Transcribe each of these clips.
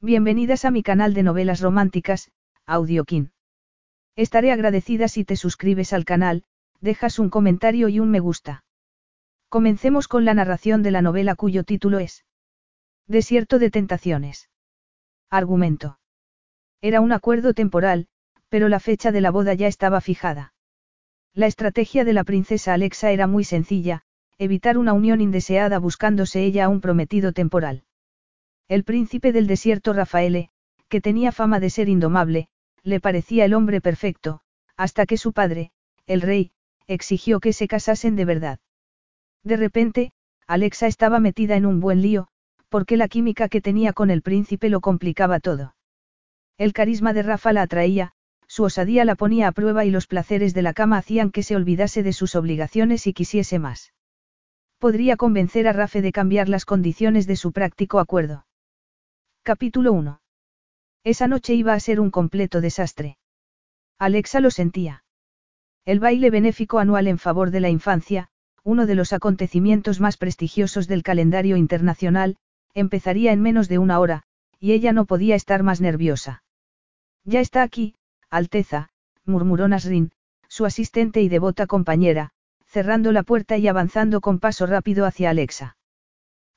Bienvenidas a mi canal de novelas románticas, Audiokin. Estaré agradecida si te suscribes al canal, dejas un comentario y un me gusta. Comencemos con la narración de la novela cuyo título es Desierto de Tentaciones. Argumento. Era un acuerdo temporal, pero la fecha de la boda ya estaba fijada. La estrategia de la princesa Alexa era muy sencilla, evitar una unión indeseada buscándose ella a un prometido temporal. El príncipe del desierto Rafaele, que tenía fama de ser indomable, le parecía el hombre perfecto, hasta que su padre, el rey, exigió que se casasen de verdad. De repente, Alexa estaba metida en un buen lío, porque la química que tenía con el príncipe lo complicaba todo. El carisma de Rafa la atraía, su osadía la ponía a prueba y los placeres de la cama hacían que se olvidase de sus obligaciones y quisiese más. Podría convencer a Rafe de cambiar las condiciones de su práctico acuerdo. Capítulo 1. Esa noche iba a ser un completo desastre. Alexa lo sentía. El baile benéfico anual en favor de la infancia, uno de los acontecimientos más prestigiosos del calendario internacional, empezaría en menos de una hora, y ella no podía estar más nerviosa. Ya está aquí, Alteza, murmuró Nasrin, su asistente y devota compañera, cerrando la puerta y avanzando con paso rápido hacia Alexa.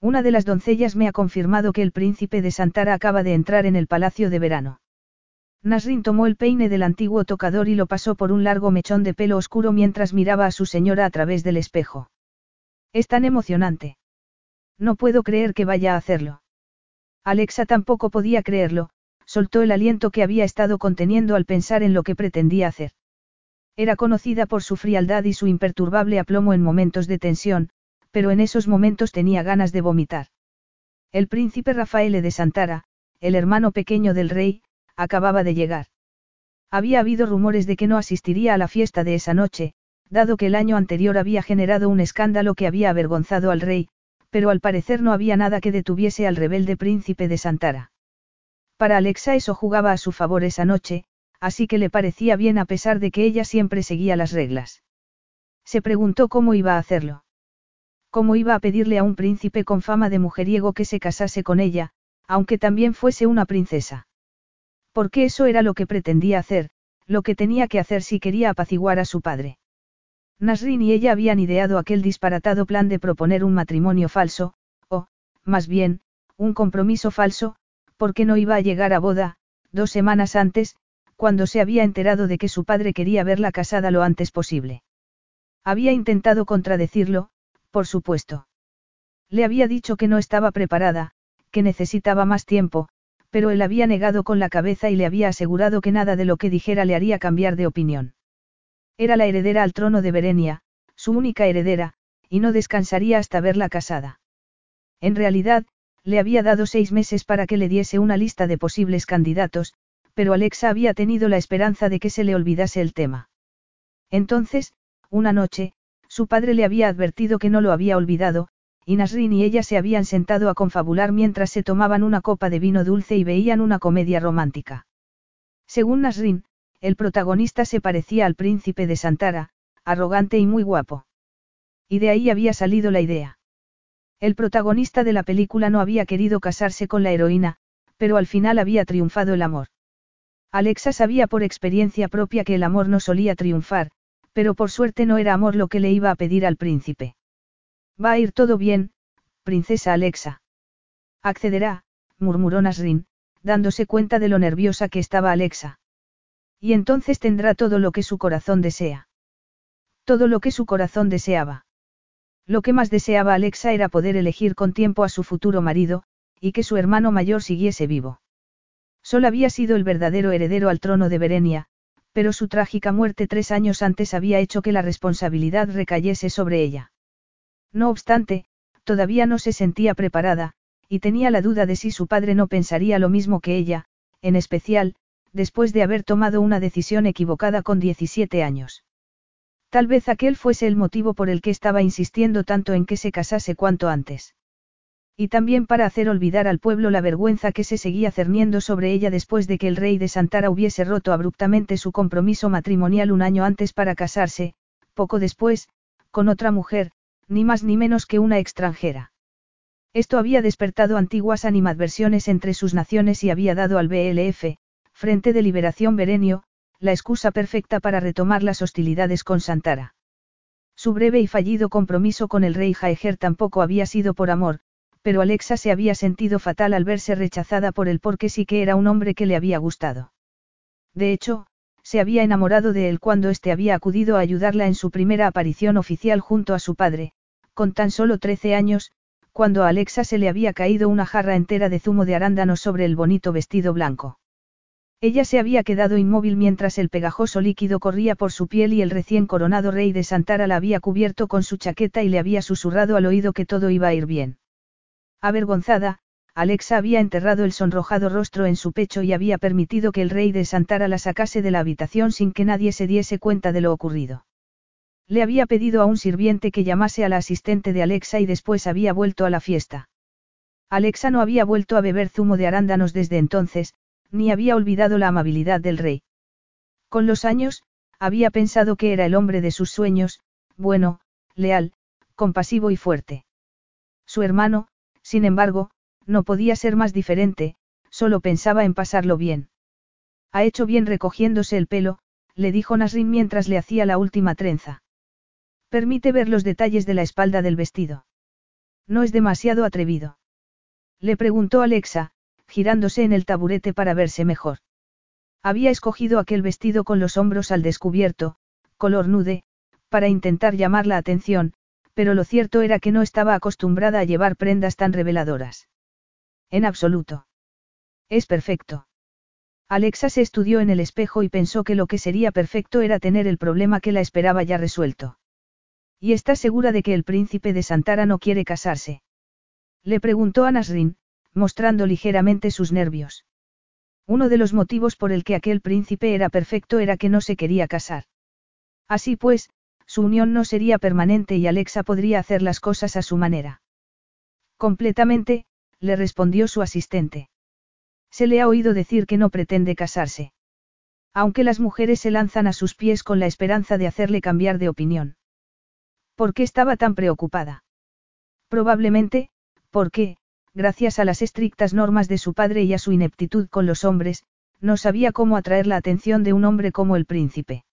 Una de las doncellas me ha confirmado que el príncipe de Santara acaba de entrar en el palacio de verano. Nasrin tomó el peine del antiguo tocador y lo pasó por un largo mechón de pelo oscuro mientras miraba a su señora a través del espejo. Es tan emocionante. No puedo creer que vaya a hacerlo. Alexa tampoco podía creerlo, soltó el aliento que había estado conteniendo al pensar en lo que pretendía hacer. Era conocida por su frialdad y su imperturbable aplomo en momentos de tensión, pero en esos momentos tenía ganas de vomitar. El príncipe Rafael de Santara, el hermano pequeño del rey, acababa de llegar. Había habido rumores de que no asistiría a la fiesta de esa noche, dado que el año anterior había generado un escándalo que había avergonzado al rey, pero al parecer no había nada que detuviese al rebelde príncipe de Santara. Para Alexa eso jugaba a su favor esa noche, así que le parecía bien a pesar de que ella siempre seguía las reglas. Se preguntó cómo iba a hacerlo. ¿Cómo iba a pedirle a un príncipe con fama de mujeriego que se casase con ella, aunque también fuese una princesa? Porque eso era lo que pretendía hacer, lo que tenía que hacer si quería apaciguar a su padre. Nasrin y ella habían ideado aquel disparatado plan de proponer un matrimonio falso, o, más bien, un compromiso falso, porque no iba a llegar a boda, dos semanas antes, cuando se había enterado de que su padre quería verla casada lo antes posible. Había intentado contradecirlo, por supuesto. Le había dicho que no estaba preparada, que necesitaba más tiempo, pero él había negado con la cabeza y le había asegurado que nada de lo que dijera le haría cambiar de opinión. Era la heredera al trono de Berenia, su única heredera, y no descansaría hasta verla casada. En realidad, le había dado seis meses para que le diese una lista de posibles candidatos, pero Alexa había tenido la esperanza de que se le olvidase el tema. Entonces, una noche, su padre le había advertido que no lo había olvidado, y Nasrin y ella se habían sentado a confabular mientras se tomaban una copa de vino dulce y veían una comedia romántica. Según Nasrin, el protagonista se parecía al príncipe de Santara, arrogante y muy guapo. Y de ahí había salido la idea. El protagonista de la película no había querido casarse con la heroína, pero al final había triunfado el amor. Alexa sabía por experiencia propia que el amor no solía triunfar, pero por suerte no era amor lo que le iba a pedir al príncipe. Va a ir todo bien, princesa Alexa. Accederá, murmuró Nasrin, dándose cuenta de lo nerviosa que estaba Alexa. Y entonces tendrá todo lo que su corazón desea. Todo lo que su corazón deseaba. Lo que más deseaba Alexa era poder elegir con tiempo a su futuro marido, y que su hermano mayor siguiese vivo. Sol había sido el verdadero heredero al trono de Berenia, pero su trágica muerte tres años antes había hecho que la responsabilidad recayese sobre ella. No obstante, todavía no se sentía preparada, y tenía la duda de si su padre no pensaría lo mismo que ella, en especial, después de haber tomado una decisión equivocada con 17 años. Tal vez aquel fuese el motivo por el que estaba insistiendo tanto en que se casase cuanto antes. Y también para hacer olvidar al pueblo la vergüenza que se seguía cerniendo sobre ella después de que el rey de Santara hubiese roto abruptamente su compromiso matrimonial un año antes para casarse, poco después, con otra mujer, ni más ni menos que una extranjera. Esto había despertado antiguas animadversiones entre sus naciones y había dado al BLF, Frente de Liberación Berenio, la excusa perfecta para retomar las hostilidades con Santara. Su breve y fallido compromiso con el rey Jaeger tampoco había sido por amor, pero Alexa se había sentido fatal al verse rechazada por él porque sí que era un hombre que le había gustado. De hecho, se había enamorado de él cuando éste había acudido a ayudarla en su primera aparición oficial junto a su padre, con tan solo 13 años, cuando a Alexa se le había caído una jarra entera de zumo de arándanos sobre el bonito vestido blanco. Ella se había quedado inmóvil mientras el pegajoso líquido corría por su piel y el recién coronado rey de Santara la había cubierto con su chaqueta y le había susurrado al oído que todo iba a ir bien. Avergonzada, Alexa había enterrado el sonrojado rostro en su pecho y había permitido que el rey de Santara la sacase de la habitación sin que nadie se diese cuenta de lo ocurrido. Le había pedido a un sirviente que llamase a la asistente de Alexa y después había vuelto a la fiesta. Alexa no había vuelto a beber zumo de arándanos desde entonces, ni había olvidado la amabilidad del rey. Con los años, había pensado que era el hombre de sus sueños, bueno, leal, compasivo y fuerte. Su hermano, sin embargo, no podía ser más diferente, solo pensaba en pasarlo bien. Ha hecho bien recogiéndose el pelo, le dijo Nasrin mientras le hacía la última trenza. Permite ver los detalles de la espalda del vestido. No es demasiado atrevido. Le preguntó Alexa, girándose en el taburete para verse mejor. Había escogido aquel vestido con los hombros al descubierto, color nude, para intentar llamar la atención, pero lo cierto era que no estaba acostumbrada a llevar prendas tan reveladoras. En absoluto. Es perfecto. Alexa se estudió en el espejo y pensó que lo que sería perfecto era tener el problema que la esperaba ya resuelto. ¿Y está segura de que el príncipe de Santara no quiere casarse? Le preguntó a Nasrin, mostrando ligeramente sus nervios. Uno de los motivos por el que aquel príncipe era perfecto era que no se quería casar. Así pues, su unión no sería permanente y Alexa podría hacer las cosas a su manera. Completamente, le respondió su asistente. Se le ha oído decir que no pretende casarse. Aunque las mujeres se lanzan a sus pies con la esperanza de hacerle cambiar de opinión. ¿Por qué estaba tan preocupada? Probablemente, porque, gracias a las estrictas normas de su padre y a su ineptitud con los hombres, no sabía cómo atraer la atención de un hombre como el príncipe.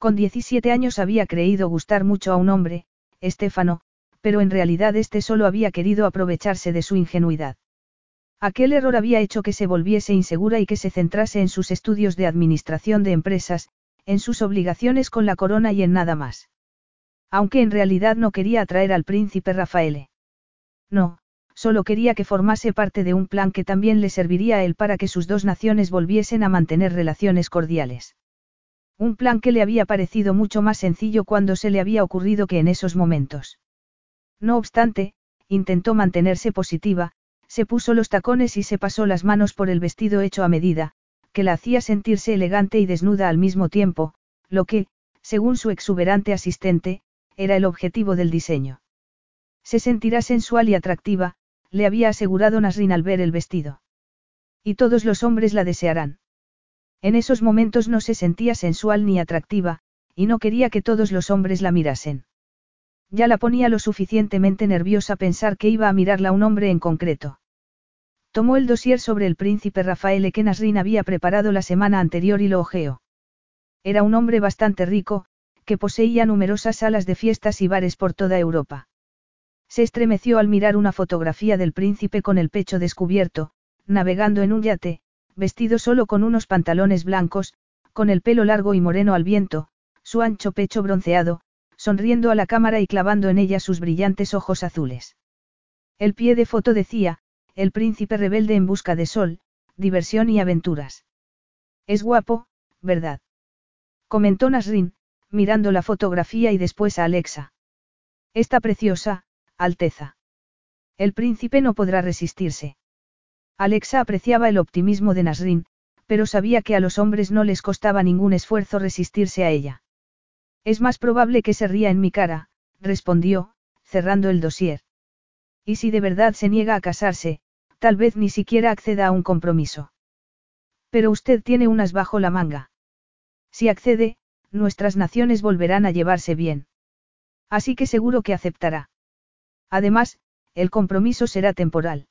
Con 17 años había creído gustar mucho a un hombre, Estefano, pero en realidad este solo había querido aprovecharse de su ingenuidad. Aquel error había hecho que se volviese insegura y que se centrase en sus estudios de administración de empresas, en sus obligaciones con la corona y en nada más. Aunque en realidad no quería atraer al príncipe Rafaele. No, solo quería que formase parte de un plan que también le serviría a él para que sus dos naciones volviesen a mantener relaciones cordiales. Un plan que le había parecido mucho más sencillo cuando se le había ocurrido que en esos momentos. No obstante, intentó mantenerse positiva, se puso los tacones y se pasó las manos por el vestido hecho a medida, que la hacía sentirse elegante y desnuda al mismo tiempo, lo que, según su exuberante asistente, era el objetivo del diseño. Se sentirá sensual y atractiva, le había asegurado Nasrin al ver el vestido. Y todos los hombres la desearán. En esos momentos no se sentía sensual ni atractiva, y no quería que todos los hombres la mirasen. Ya la ponía lo suficientemente nerviosa pensar que iba a mirarla un hombre en concreto. Tomó el dossier sobre el príncipe Rafael que Nasrin había preparado la semana anterior y lo ojeó. Era un hombre bastante rico, que poseía numerosas salas de fiestas y bares por toda Europa. Se estremeció al mirar una fotografía del príncipe con el pecho descubierto, navegando en un yate, vestido solo con unos pantalones blancos, con el pelo largo y moreno al viento, su ancho pecho bronceado, sonriendo a la cámara y clavando en ella sus brillantes ojos azules. El pie de foto decía, el príncipe rebelde en busca de sol, diversión y aventuras. Es guapo, ¿verdad? Comentó Nasrin, mirando la fotografía y después a Alexa. Está preciosa, Alteza. El príncipe no podrá resistirse. Alexa apreciaba el optimismo de Nasrin, pero sabía que a los hombres no les costaba ningún esfuerzo resistirse a ella. Es más probable que se ría en mi cara, respondió, cerrando el dossier. Y si de verdad se niega a casarse, tal vez ni siquiera acceda a un compromiso. Pero usted tiene unas bajo la manga. Si accede, nuestras naciones volverán a llevarse bien. Así que seguro que aceptará. Además, el compromiso será temporal.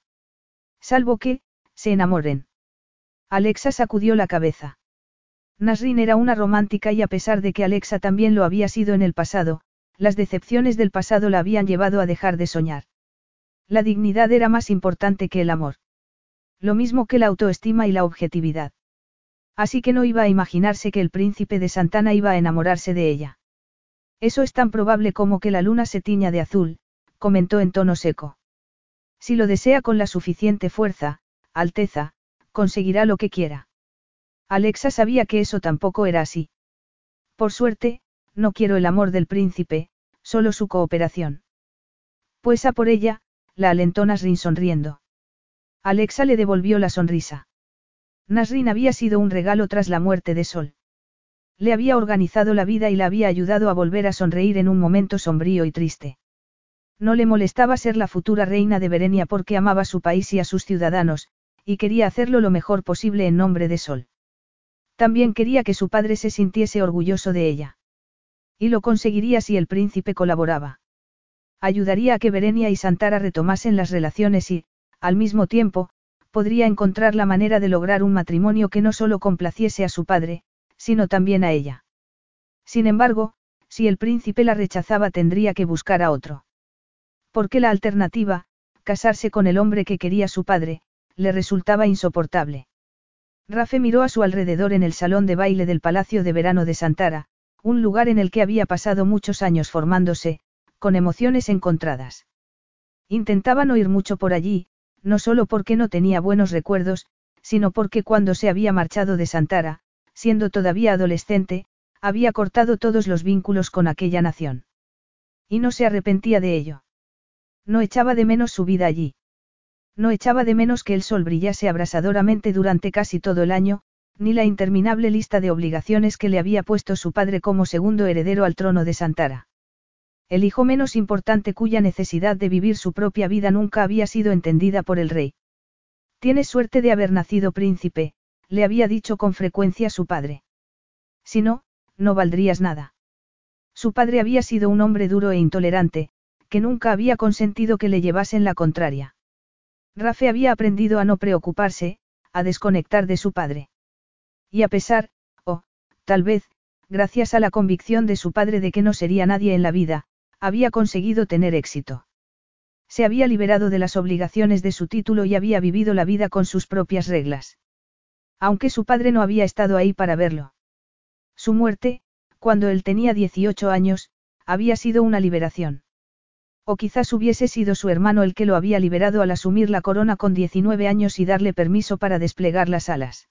Salvo que, se enamoren. Alexa sacudió la cabeza. Nasrin era una romántica y a pesar de que Alexa también lo había sido en el pasado, las decepciones del pasado la habían llevado a dejar de soñar. La dignidad era más importante que el amor. Lo mismo que la autoestima y la objetividad. Así que no iba a imaginarse que el príncipe de Santana iba a enamorarse de ella. Eso es tan probable como que la luna se tiña de azul, comentó en tono seco. Si lo desea con la suficiente fuerza, Alteza, conseguirá lo que quiera. Alexa sabía que eso tampoco era así. Por suerte, no quiero el amor del príncipe, solo su cooperación. Pues a por ella, la alentó Nasrin sonriendo. Alexa le devolvió la sonrisa. Nasrin había sido un regalo tras la muerte de Sol. Le había organizado la vida y la había ayudado a volver a sonreír en un momento sombrío y triste. No le molestaba ser la futura reina de Berenia porque amaba su país y a sus ciudadanos, y quería hacerlo lo mejor posible en nombre de Sol. También quería que su padre se sintiese orgulloso de ella. Y lo conseguiría si el príncipe colaboraba. Ayudaría a que Berenia y Santara retomasen las relaciones y, al mismo tiempo, podría encontrar la manera de lograr un matrimonio que no solo complaciese a su padre, sino también a ella. Sin embargo, si el príncipe la rechazaba tendría que buscar a otro. Porque la alternativa, casarse con el hombre que quería su padre, le resultaba insoportable. Rafe miró a su alrededor en el salón de baile del Palacio de Verano de Santara, un lugar en el que había pasado muchos años formándose, con emociones encontradas. Intentaba no ir mucho por allí, no solo porque no tenía buenos recuerdos, sino porque cuando se había marchado de Santara, siendo todavía adolescente, había cortado todos los vínculos con aquella nación. Y no se arrepentía de ello. No echaba de menos su vida allí. No echaba de menos que el sol brillase abrasadoramente durante casi todo el año, ni la interminable lista de obligaciones que le había puesto su padre como segundo heredero al trono de Santara. El hijo menos importante cuya necesidad de vivir su propia vida nunca había sido entendida por el rey. Tienes suerte de haber nacido príncipe, le había dicho con frecuencia su padre. Si no, no valdrías nada. Su padre había sido un hombre duro e intolerante, que nunca había consentido que le llevasen la contraria. Rafe había aprendido a no preocuparse, a desconectar de su padre. Y a pesar, o, tal vez, gracias a la convicción de su padre de que no sería nadie en la vida, había conseguido tener éxito. Se había liberado de las obligaciones de su título y había vivido la vida con sus propias reglas. Aunque su padre no había estado ahí para verlo. Su muerte, cuando él tenía 18 años, había sido una liberación. O quizás hubiese sido su hermano el que lo había liberado al asumir la corona con 19 años y darle permiso para desplegar las alas.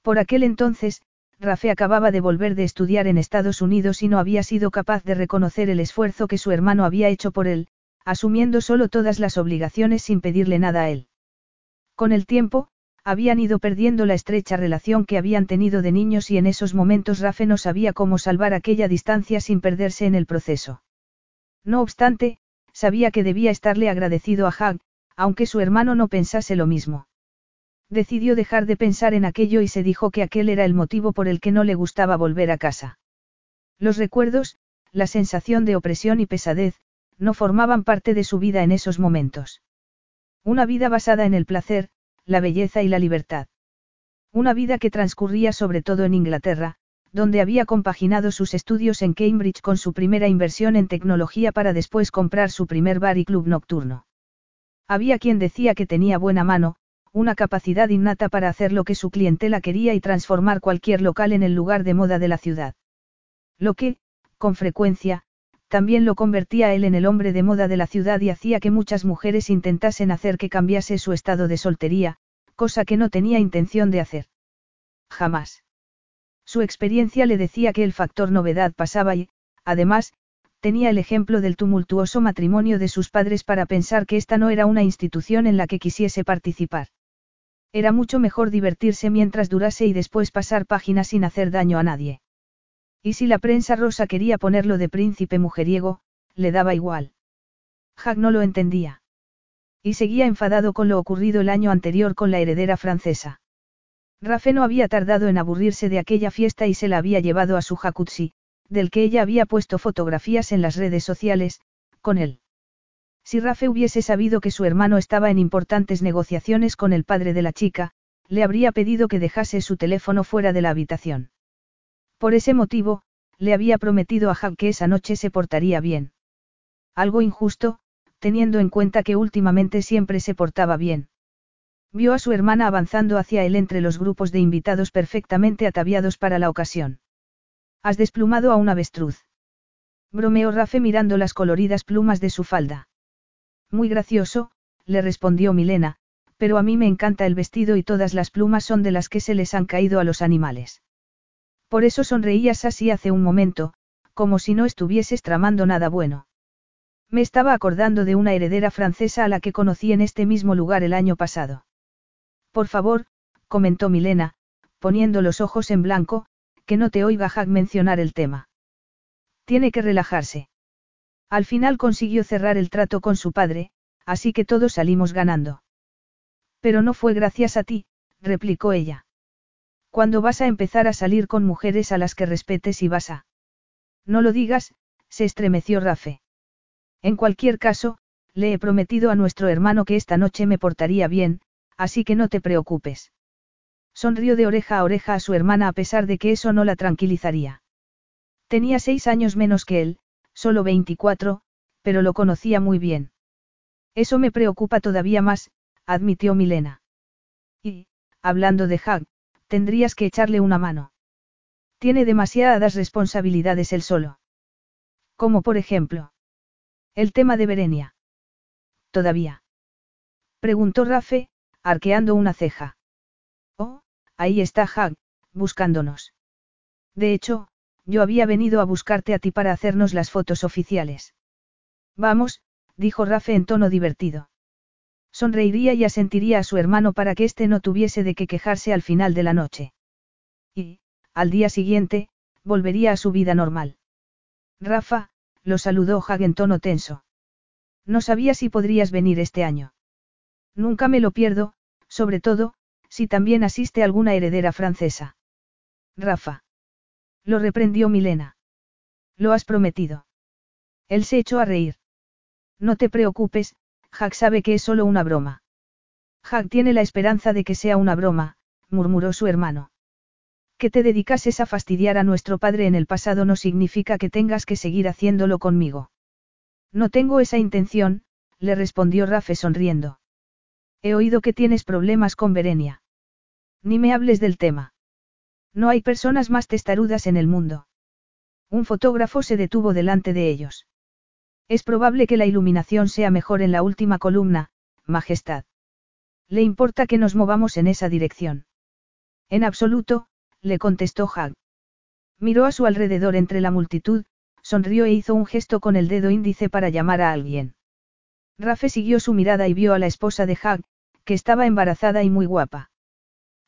Por aquel entonces, Rafe acababa de volver de estudiar en Estados Unidos y no había sido capaz de reconocer el esfuerzo que su hermano había hecho por él, asumiendo solo todas las obligaciones sin pedirle nada a él. Con el tiempo, habían ido perdiendo la estrecha relación que habían tenido de niños y en esos momentos Rafe no sabía cómo salvar aquella distancia sin perderse en el proceso. No obstante, sabía que debía estarle agradecido a Hag, aunque su hermano no pensase lo mismo. Decidió dejar de pensar en aquello y se dijo que aquel era el motivo por el que no le gustaba volver a casa. Los recuerdos, la sensación de opresión y pesadez, no formaban parte de su vida en esos momentos. Una vida basada en el placer, la belleza y la libertad. Una vida que transcurría sobre todo en Inglaterra, donde había compaginado sus estudios en Cambridge con su primera inversión en tecnología para después comprar su primer bar y club nocturno. Había quien decía que tenía buena mano, una capacidad innata para hacer lo que su clientela quería y transformar cualquier local en el lugar de moda de la ciudad. Lo que, con frecuencia, también lo convertía él en el hombre de moda de la ciudad y hacía que muchas mujeres intentasen hacer que cambiase su estado de soltería, cosa que no tenía intención de hacer. Jamás. Su experiencia le decía que el factor novedad pasaba y, además, tenía el ejemplo del tumultuoso matrimonio de sus padres para pensar que esta no era una institución en la que quisiese participar. Era mucho mejor divertirse mientras durase y después pasar páginas sin hacer daño a nadie. Y si la prensa rosa quería ponerlo de príncipe mujeriego, le daba igual. Jack no lo entendía. Y seguía enfadado con lo ocurrido el año anterior con la heredera francesa. Rafe no había tardado en aburrirse de aquella fiesta y se la había llevado a su jacuzzi, del que ella había puesto fotografías en las redes sociales, con él. Si Rafe hubiese sabido que su hermano estaba en importantes negociaciones con el padre de la chica, le habría pedido que dejase su teléfono fuera de la habitación. Por ese motivo, le había prometido a Jack que esa noche se portaría bien. Algo injusto, teniendo en cuenta que últimamente siempre se portaba bien. Vio a su hermana avanzando hacia él entre los grupos de invitados perfectamente ataviados para la ocasión. Has desplumado a un avestruz. Bromeó Rafe mirando las coloridas plumas de su falda. Muy gracioso, le respondió Milena, pero a mí me encanta el vestido y todas las plumas son de las que se les han caído a los animales. Por eso sonreías así hace un momento, como si no estuvieses tramando nada bueno. Me estaba acordando de una heredera francesa a la que conocí en este mismo lugar el año pasado. Por favor, comentó Milena, poniendo los ojos en blanco, que no te oiga Jack mencionar el tema. Tiene que relajarse. Al final consiguió cerrar el trato con su padre, así que todos salimos ganando. Pero no fue gracias a ti, replicó ella. Cuando vas a empezar a salir con mujeres a las que respetes y vas a... No lo digas, se estremeció Rafe. En cualquier caso, le he prometido a nuestro hermano que esta noche me portaría bien, así que no te preocupes. Sonrió de oreja a oreja a su hermana a pesar de que eso no la tranquilizaría. Tenía seis años menos que él, solo 24, pero lo conocía muy bien. Eso me preocupa todavía más, admitió Milena. Y, hablando de Hag, tendrías que echarle una mano. Tiene demasiadas responsabilidades él solo. Como por ejemplo. El tema de Berenia. Todavía. Preguntó Rafe, arqueando una ceja. Oh, ahí está Hag, buscándonos. De hecho, yo había venido a buscarte a ti para hacernos las fotos oficiales. Vamos, dijo Rafe en tono divertido. Sonreiría y asentiría a su hermano para que éste no tuviese de qué quejarse al final de la noche. Y, al día siguiente, volvería a su vida normal. Rafa, lo saludó Hag en tono tenso. No sabía si podrías venir este año. Nunca me lo pierdo, sobre todo, si también asiste alguna heredera francesa. Rafa. Lo reprendió Milena. Lo has prometido. Él se echó a reír. No te preocupes, Jack sabe que es solo una broma. Jack tiene la esperanza de que sea una broma, murmuró su hermano. Que te dedicases a fastidiar a nuestro padre en el pasado no significa que tengas que seguir haciéndolo conmigo. No tengo esa intención, le respondió Rafe sonriendo. He oído que tienes problemas con Berenia. Ni me hables del tema. No hay personas más testarudas en el mundo. Un fotógrafo se detuvo delante de ellos. Es probable que la iluminación sea mejor en la última columna, Majestad. ¿Le importa que nos movamos en esa dirección? En absoluto, le contestó Hag. Miró a su alrededor entre la multitud, sonrió e hizo un gesto con el dedo índice para llamar a alguien. Rafe siguió su mirada y vio a la esposa de Hag, que estaba embarazada y muy guapa.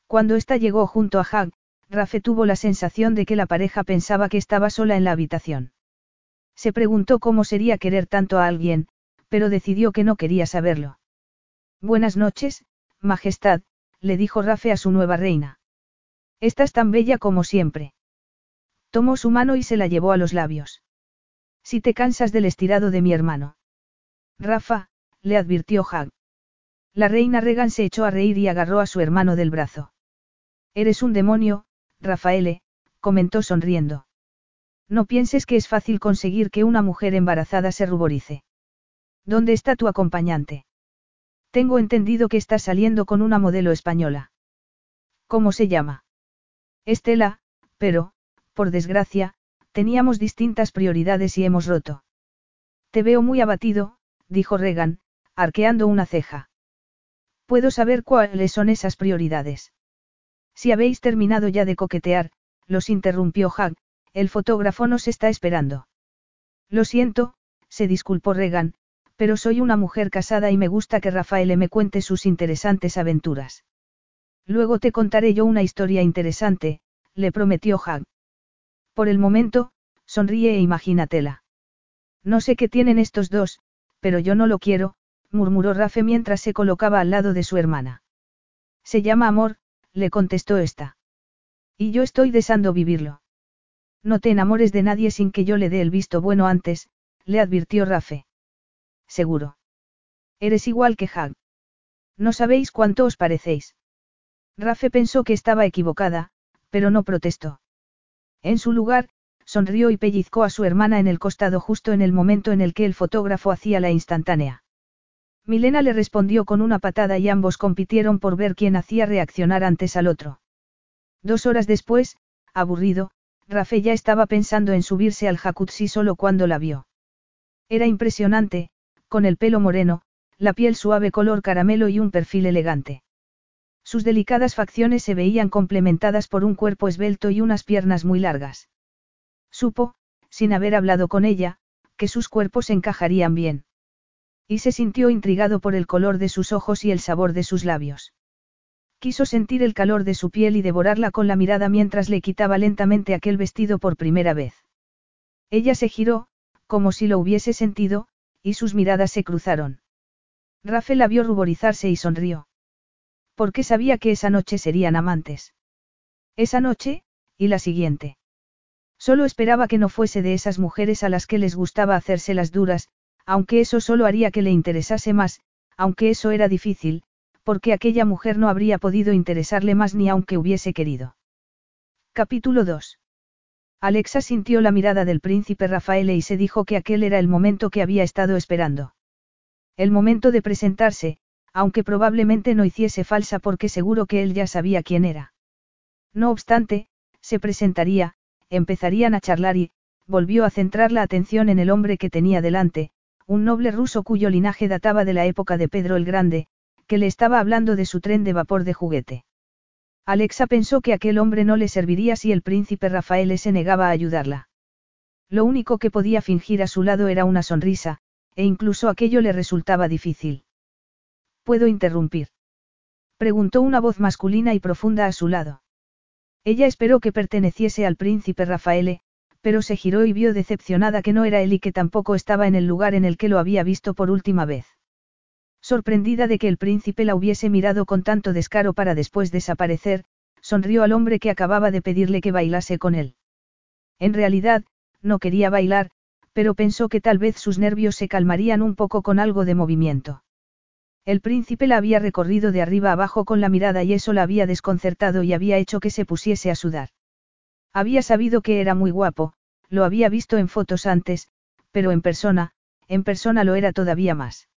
Cuando ésta llegó junto a Hag, Rafe tuvo la sensación de que la pareja pensaba que estaba sola en la habitación. Se preguntó cómo sería querer tanto a alguien, pero decidió que no quería saberlo. Buenas noches, Majestad, le dijo Rafe a su nueva reina. Estás tan bella como siempre. Tomó su mano y se la llevó a los labios. Si te cansas del estirado de mi hermano. Rafa, le advirtió Hag. La reina Regan se echó a reír y agarró a su hermano del brazo. Eres un demonio, Rafaele, comentó sonriendo. No pienses que es fácil conseguir que una mujer embarazada se ruborice. ¿Dónde está tu acompañante? Tengo entendido que estás saliendo con una modelo española. ¿Cómo se llama? Estela, pero, por desgracia, teníamos distintas prioridades y hemos roto. Te veo muy abatido, dijo Regan, arqueando una ceja. ¿Puedo saber cuáles son esas prioridades? Si habéis terminado ya de coquetear, los interrumpió Hag, el fotógrafo nos está esperando. Lo siento, se disculpó Regan, pero soy una mujer casada y me gusta que Rafael me cuente sus interesantes aventuras. Luego te contaré yo una historia interesante, le prometió Hag. Por el momento, sonríe e imagínatela. No sé qué tienen estos dos, pero yo no lo quiero, murmuró Rafe mientras se colocaba al lado de su hermana. Se llama amor, le contestó esta. Y yo estoy deseando vivirlo. No te enamores de nadie sin que yo le dé el visto bueno antes, le advirtió Rafe. Seguro. Eres igual que Hag. No sabéis cuánto os parecéis. Rafe pensó que estaba equivocada, pero no protestó. En su lugar, sonrió y pellizcó a su hermana en el costado justo en el momento en el que el fotógrafo hacía la instantánea. Milena le respondió con una patada y ambos compitieron por ver quién hacía reaccionar antes al otro. Dos horas después, aburrido, Rafe ya estaba pensando en subirse al jacuzzi solo cuando la vio. Era impresionante, con el pelo moreno, la piel suave color caramelo y un perfil elegante. Sus delicadas facciones se veían complementadas por un cuerpo esbelto y unas piernas muy largas. Supo, sin haber hablado con ella, que sus cuerpos encajarían bien. Y se sintió intrigado por el color de sus ojos y el sabor de sus labios. Quiso sentir el calor de su piel y devorarla con la mirada mientras le quitaba lentamente aquel vestido por primera vez. Ella se giró, como si lo hubiese sentido, y sus miradas se cruzaron. Rafael la vio ruborizarse y sonrió. Porque sabía que esa noche serían amantes. Esa noche, y la siguiente. Solo esperaba que no fuese de esas mujeres a las que les gustaba hacerse las duras, aunque eso solo haría que le interesase más, aunque eso era difícil, porque aquella mujer no habría podido interesarle más ni aunque hubiese querido. Capítulo 2. Alexa sintió la mirada del príncipe Rafael y se dijo que aquel era el momento que había estado esperando. El momento de presentarse, aunque probablemente no hiciese falsa porque seguro que él ya sabía quién era. No obstante, se presentaría, empezarían a charlar y, volvió a centrar la atención en el hombre que tenía delante, un noble ruso cuyo linaje databa de la época de Pedro el Grande, que le estaba hablando de su tren de vapor de juguete. Alexa pensó que aquel hombre no le serviría si el príncipe Rafael se negaba a ayudarla. Lo único que podía fingir a su lado era una sonrisa, e incluso aquello le resultaba difícil. ¿Puedo interrumpir? Preguntó una voz masculina y profunda a su lado. Ella esperó que perteneciese al príncipe Rafael, pero se giró y vio decepcionada que no era él y que tampoco estaba en el lugar en el que lo había visto por última vez. Sorprendida de que el príncipe la hubiese mirado con tanto descaro para después desaparecer, sonrió al hombre que acababa de pedirle que bailase con él. En realidad, no quería bailar, pero pensó que tal vez sus nervios se calmarían un poco con algo de movimiento. El príncipe la había recorrido de arriba abajo con la mirada y eso la había desconcertado y había hecho que se pusiese a sudar. Había sabido que era muy guapo, lo había visto en fotos antes, pero en persona, en persona lo era todavía más.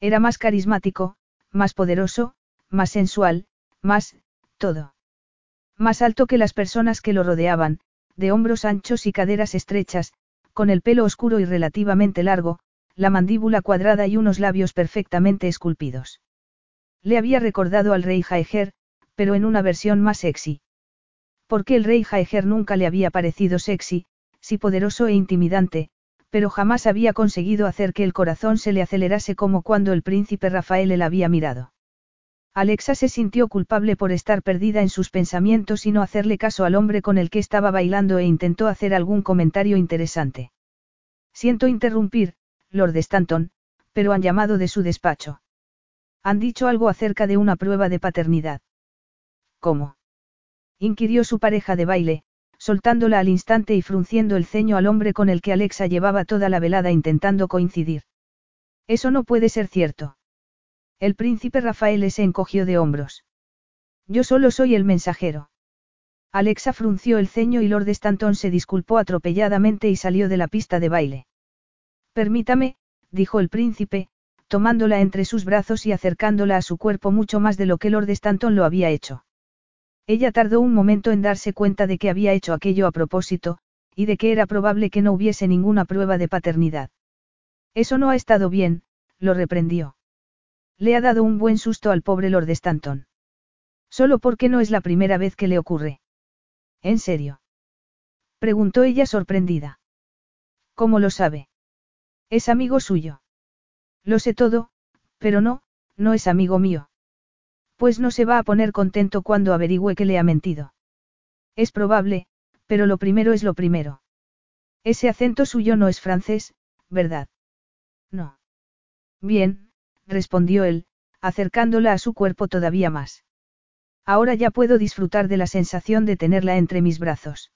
Era más carismático, más poderoso, más sensual, más, todo. Más alto que las personas que lo rodeaban, de hombros anchos y caderas estrechas, con el pelo oscuro y relativamente largo, la mandíbula cuadrada y unos labios perfectamente esculpidos. Le había recordado al rey Jaeger, pero en una versión más sexy. Porque el rey Jaeger nunca le había parecido sexy, sí poderoso e intimidante, pero jamás había conseguido hacer que el corazón se le acelerase como cuando el príncipe Rafael le había mirado. Alexa se sintió culpable por estar perdida en sus pensamientos y no hacerle caso al hombre con el que estaba bailando e intentó hacer algún comentario interesante. Siento interrumpir, Lord Stanton, pero han llamado de su despacho. Han dicho algo acerca de una prueba de paternidad. ¿Cómo? inquirió su pareja de baile, soltándola al instante y frunciendo el ceño al hombre con el que Alexa llevaba toda la velada intentando coincidir. Eso no puede ser cierto. El príncipe Rafael se encogió de hombros. Yo solo soy el mensajero. Alexa frunció el ceño y Lord Stanton se disculpó atropelladamente y salió de la pista de baile. Permítame, dijo el príncipe, tomándola entre sus brazos y acercándola a su cuerpo mucho más de lo que Lord Stanton lo había hecho. Ella tardó un momento en darse cuenta de que había hecho aquello a propósito, y de que era probable que no hubiese ninguna prueba de paternidad. Eso no ha estado bien, lo reprendió. Le ha dado un buen susto al pobre Lord Stanton. Solo porque no es la primera vez que le ocurre. ¿En serio? Preguntó ella sorprendida. ¿Cómo lo sabe? Es amigo suyo. Lo sé todo, pero no, no es amigo mío. Pues no se va a poner contento cuando averigüe que le ha mentido. Es probable, pero lo primero es lo primero. Ese acento suyo no es francés, ¿verdad? No. Bien, respondió él, acercándola a su cuerpo todavía más. Ahora ya puedo disfrutar de la sensación de tenerla entre mis brazos.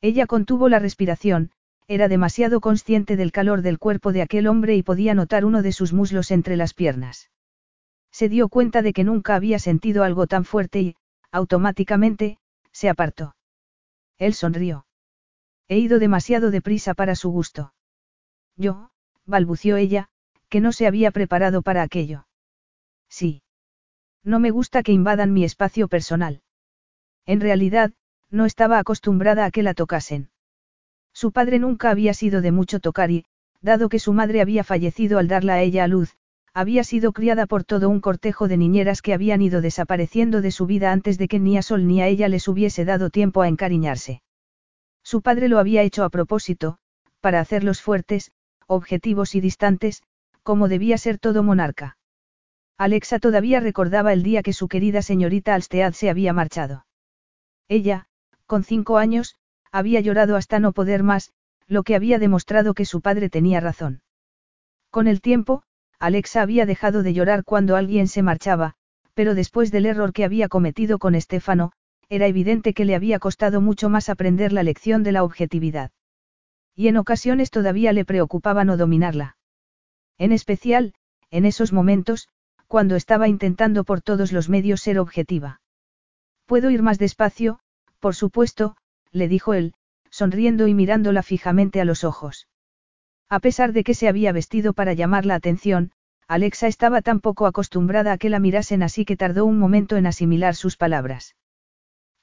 Ella contuvo la respiración, era demasiado consciente del calor del cuerpo de aquel hombre y podía notar uno de sus muslos entre las piernas. Se dio cuenta de que nunca había sentido algo tan fuerte y, automáticamente, se apartó. Él sonrió. He ido demasiado deprisa para su gusto. Yo, balbució ella, que no se había preparado para aquello. Sí. No me gusta que invadan mi espacio personal. En realidad, no estaba acostumbrada a que la tocasen. Su padre nunca había sido de mucho tocar y, dado que su madre había fallecido al darla a ella a luz, había sido criada por todo un cortejo de niñeras que habían ido desapareciendo de su vida antes de que ni a Sol ni a ella les hubiese dado tiempo a encariñarse. Su padre lo había hecho a propósito, para hacerlos fuertes, objetivos y distantes, como debía ser todo monarca. Alexa todavía recordaba el día que su querida señorita Alstead se había marchado. Ella, con cinco años, había llorado hasta no poder más, lo que había demostrado que su padre tenía razón. Con el tiempo, Alexa había dejado de llorar cuando alguien se marchaba, pero después del error que había cometido con Estefano, era evidente que le había costado mucho más aprender la lección de la objetividad. Y en ocasiones todavía le preocupaba no dominarla. En especial, en esos momentos, cuando estaba intentando por todos los medios ser objetiva. Puedo ir más despacio, por supuesto, le dijo él, sonriendo y mirándola fijamente a los ojos. A pesar de que se había vestido para llamar la atención, Alexa estaba tan poco acostumbrada a que la mirasen así que tardó un momento en asimilar sus palabras.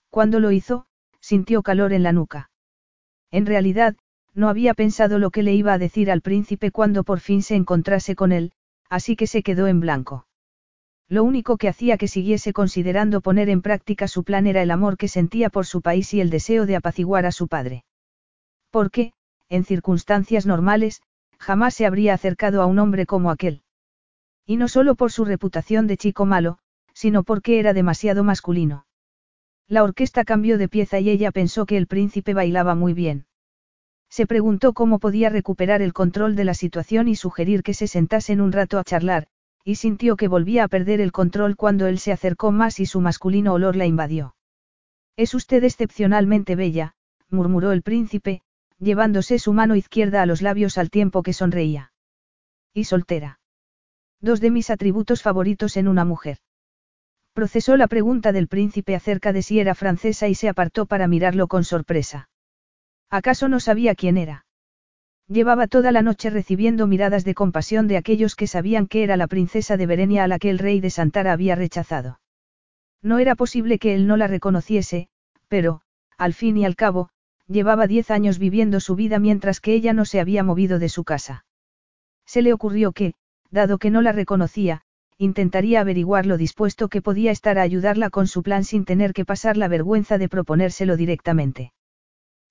Cuando lo hizo, sintió calor en la nuca. En realidad, no había pensado lo que le iba a decir al príncipe cuando por fin se encontrase con él, así que se quedó en blanco. Lo único que hacía que siguiese considerando poner en práctica su plan era el amor que sentía por su país y el deseo de apaciguar a su padre. Porque, en circunstancias normales, jamás se habría acercado a un hombre como aquel. Y no solo por su reputación de chico malo, sino porque era demasiado masculino. La orquesta cambió de pieza y ella pensó que el príncipe bailaba muy bien. Se preguntó cómo podía recuperar el control de la situación y sugerir que se sentasen un rato a charlar, y sintió que volvía a perder el control cuando él se acercó más y su masculino olor la invadió. Es usted excepcionalmente bella, murmuró el príncipe, llevándose su mano izquierda a los labios al tiempo que sonreía. Y soltera. Dos de mis atributos favoritos en una mujer. Procesó la pregunta del príncipe acerca de si era francesa y se apartó para mirarlo con sorpresa. ¿Acaso no sabía quién era? Llevaba toda la noche recibiendo miradas de compasión de aquellos que sabían que era la princesa de Berenia a la que el rey de Santara había rechazado. No era posible que él no la reconociese, pero, al fin y al cabo, llevaba diez años viviendo su vida mientras que ella no se había movido de su casa. Se le ocurrió que, dado que no la reconocía, intentaría averiguar lo dispuesto que podía estar a ayudarla con su plan sin tener que pasar la vergüenza de proponérselo directamente.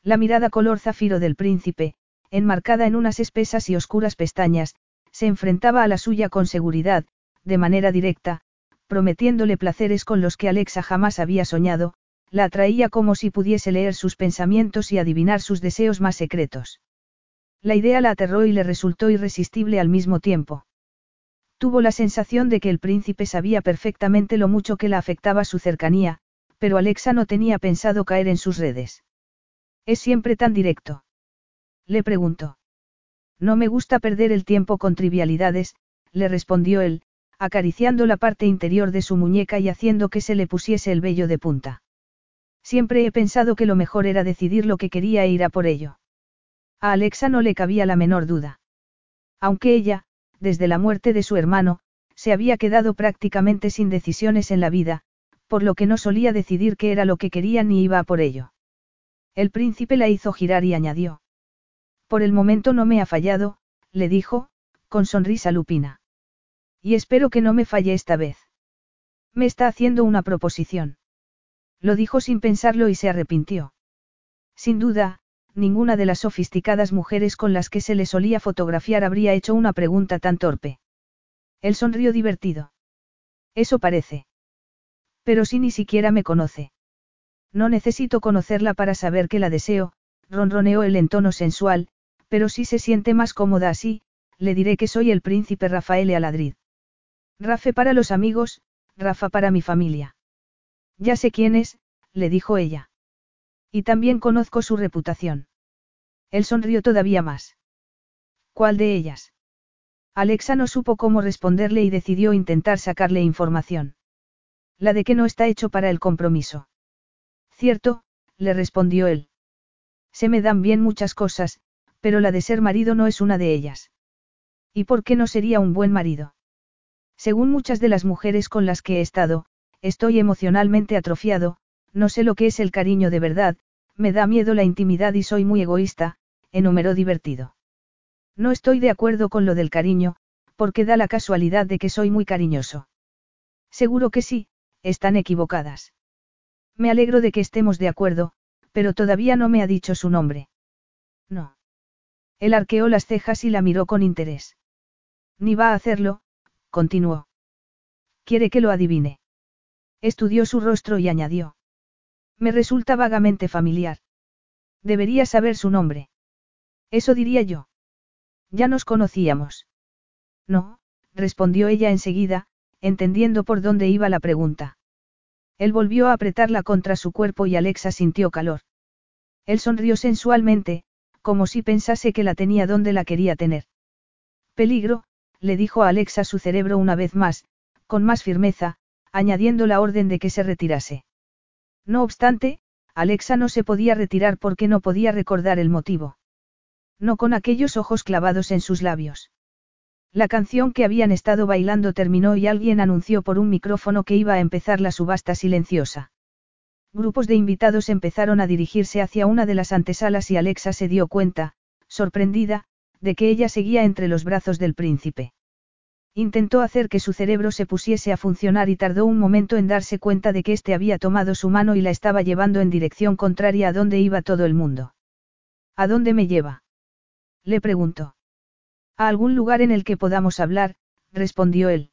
La mirada color zafiro del príncipe, enmarcada en unas espesas y oscuras pestañas, se enfrentaba a la suya con seguridad, de manera directa, prometiéndole placeres con los que Alexa jamás había soñado, la atraía como si pudiese leer sus pensamientos y adivinar sus deseos más secretos. La idea la aterró y le resultó irresistible al mismo tiempo. Tuvo la sensación de que el príncipe sabía perfectamente lo mucho que la afectaba su cercanía, pero Alexa no tenía pensado caer en sus redes. Es siempre tan directo. Le preguntó. No me gusta perder el tiempo con trivialidades, le respondió él, acariciando la parte interior de su muñeca y haciendo que se le pusiese el vello de punta. Siempre he pensado que lo mejor era decidir lo que quería e ir a por ello. A Alexa no le cabía la menor duda. Aunque ella, desde la muerte de su hermano, se había quedado prácticamente sin decisiones en la vida, por lo que no solía decidir qué era lo que quería ni iba a por ello. El príncipe la hizo girar y añadió. Por el momento no me ha fallado, le dijo, con sonrisa lupina. Y espero que no me falle esta vez. Me está haciendo una proposición. Lo dijo sin pensarlo y se arrepintió. Sin duda, ninguna de las sofisticadas mujeres con las que se le solía fotografiar habría hecho una pregunta tan torpe. Él sonrió divertido. Eso parece. Pero si ni siquiera me conoce. No necesito conocerla para saber que la deseo, ronroneó él en tono sensual, pero si se siente más cómoda así, le diré que soy el príncipe Rafael Aladrid. Rafe para los amigos, Rafa para mi familia. Ya sé quién es, le dijo ella. Y también conozco su reputación. Él sonrió todavía más. ¿Cuál de ellas? Alexa no supo cómo responderle y decidió intentar sacarle información. La de que no está hecho para el compromiso. Cierto, le respondió él. Se me dan bien muchas cosas, pero la de ser marido no es una de ellas. ¿Y por qué no sería un buen marido? Según muchas de las mujeres con las que he estado, estoy emocionalmente atrofiado, no sé lo que es el cariño de verdad, me da miedo la intimidad y soy muy egoísta, enumeró divertido. No estoy de acuerdo con lo del cariño, porque da la casualidad de que soy muy cariñoso. Seguro que sí, están equivocadas. Me alegro de que estemos de acuerdo, pero todavía no me ha dicho su nombre. No. Él arqueó las cejas y la miró con interés. Ni va a hacerlo, continuó. Quiere que lo adivine. Estudió su rostro y añadió. Me resulta vagamente familiar. Debería saber su nombre. Eso diría yo. Ya nos conocíamos. No, respondió ella enseguida, entendiendo por dónde iba la pregunta. Él volvió a apretarla contra su cuerpo y Alexa sintió calor. Él sonrió sensualmente, como si pensase que la tenía donde la quería tener. Peligro, le dijo a Alexa su cerebro una vez más, con más firmeza, añadiendo la orden de que se retirase. No obstante, Alexa no se podía retirar porque no podía recordar el motivo. No con aquellos ojos clavados en sus labios. La canción que habían estado bailando terminó y alguien anunció por un micrófono que iba a empezar la subasta silenciosa. Grupos de invitados empezaron a dirigirse hacia una de las antesalas y Alexa se dio cuenta, sorprendida, de que ella seguía entre los brazos del príncipe. Intentó hacer que su cerebro se pusiese a funcionar y tardó un momento en darse cuenta de que éste había tomado su mano y la estaba llevando en dirección contraria a donde iba todo el mundo. ¿A dónde me lleva? Le preguntó. A algún lugar en el que podamos hablar, respondió él.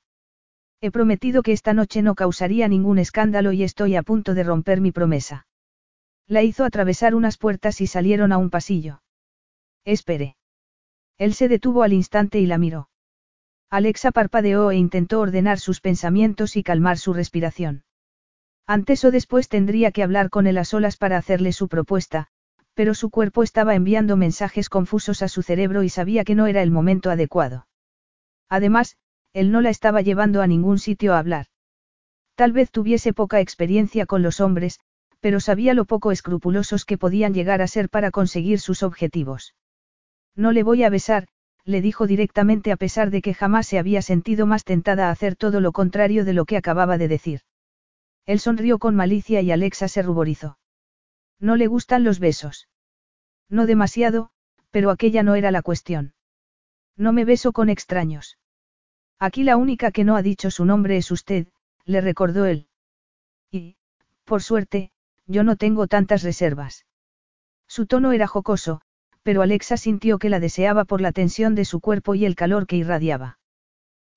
He prometido que esta noche no causaría ningún escándalo y estoy a punto de romper mi promesa. La hizo atravesar unas puertas y salieron a un pasillo. Espere. Él se detuvo al instante y la miró. Alexa parpadeó e intentó ordenar sus pensamientos y calmar su respiración. Antes o después tendría que hablar con él a solas para hacerle su propuesta, pero su cuerpo estaba enviando mensajes confusos a su cerebro y sabía que no era el momento adecuado. Además, él no la estaba llevando a ningún sitio a hablar. Tal vez tuviese poca experiencia con los hombres, pero sabía lo poco escrupulosos que podían llegar a ser para conseguir sus objetivos. No le voy a besar, le dijo directamente a pesar de que jamás se había sentido más tentada a hacer todo lo contrario de lo que acababa de decir. Él sonrió con malicia y Alexa se ruborizó. No le gustan los besos. No demasiado, pero aquella no era la cuestión. No me beso con extraños. Aquí la única que no ha dicho su nombre es usted, le recordó él. Y, por suerte, yo no tengo tantas reservas. Su tono era jocoso, pero Alexa sintió que la deseaba por la tensión de su cuerpo y el calor que irradiaba.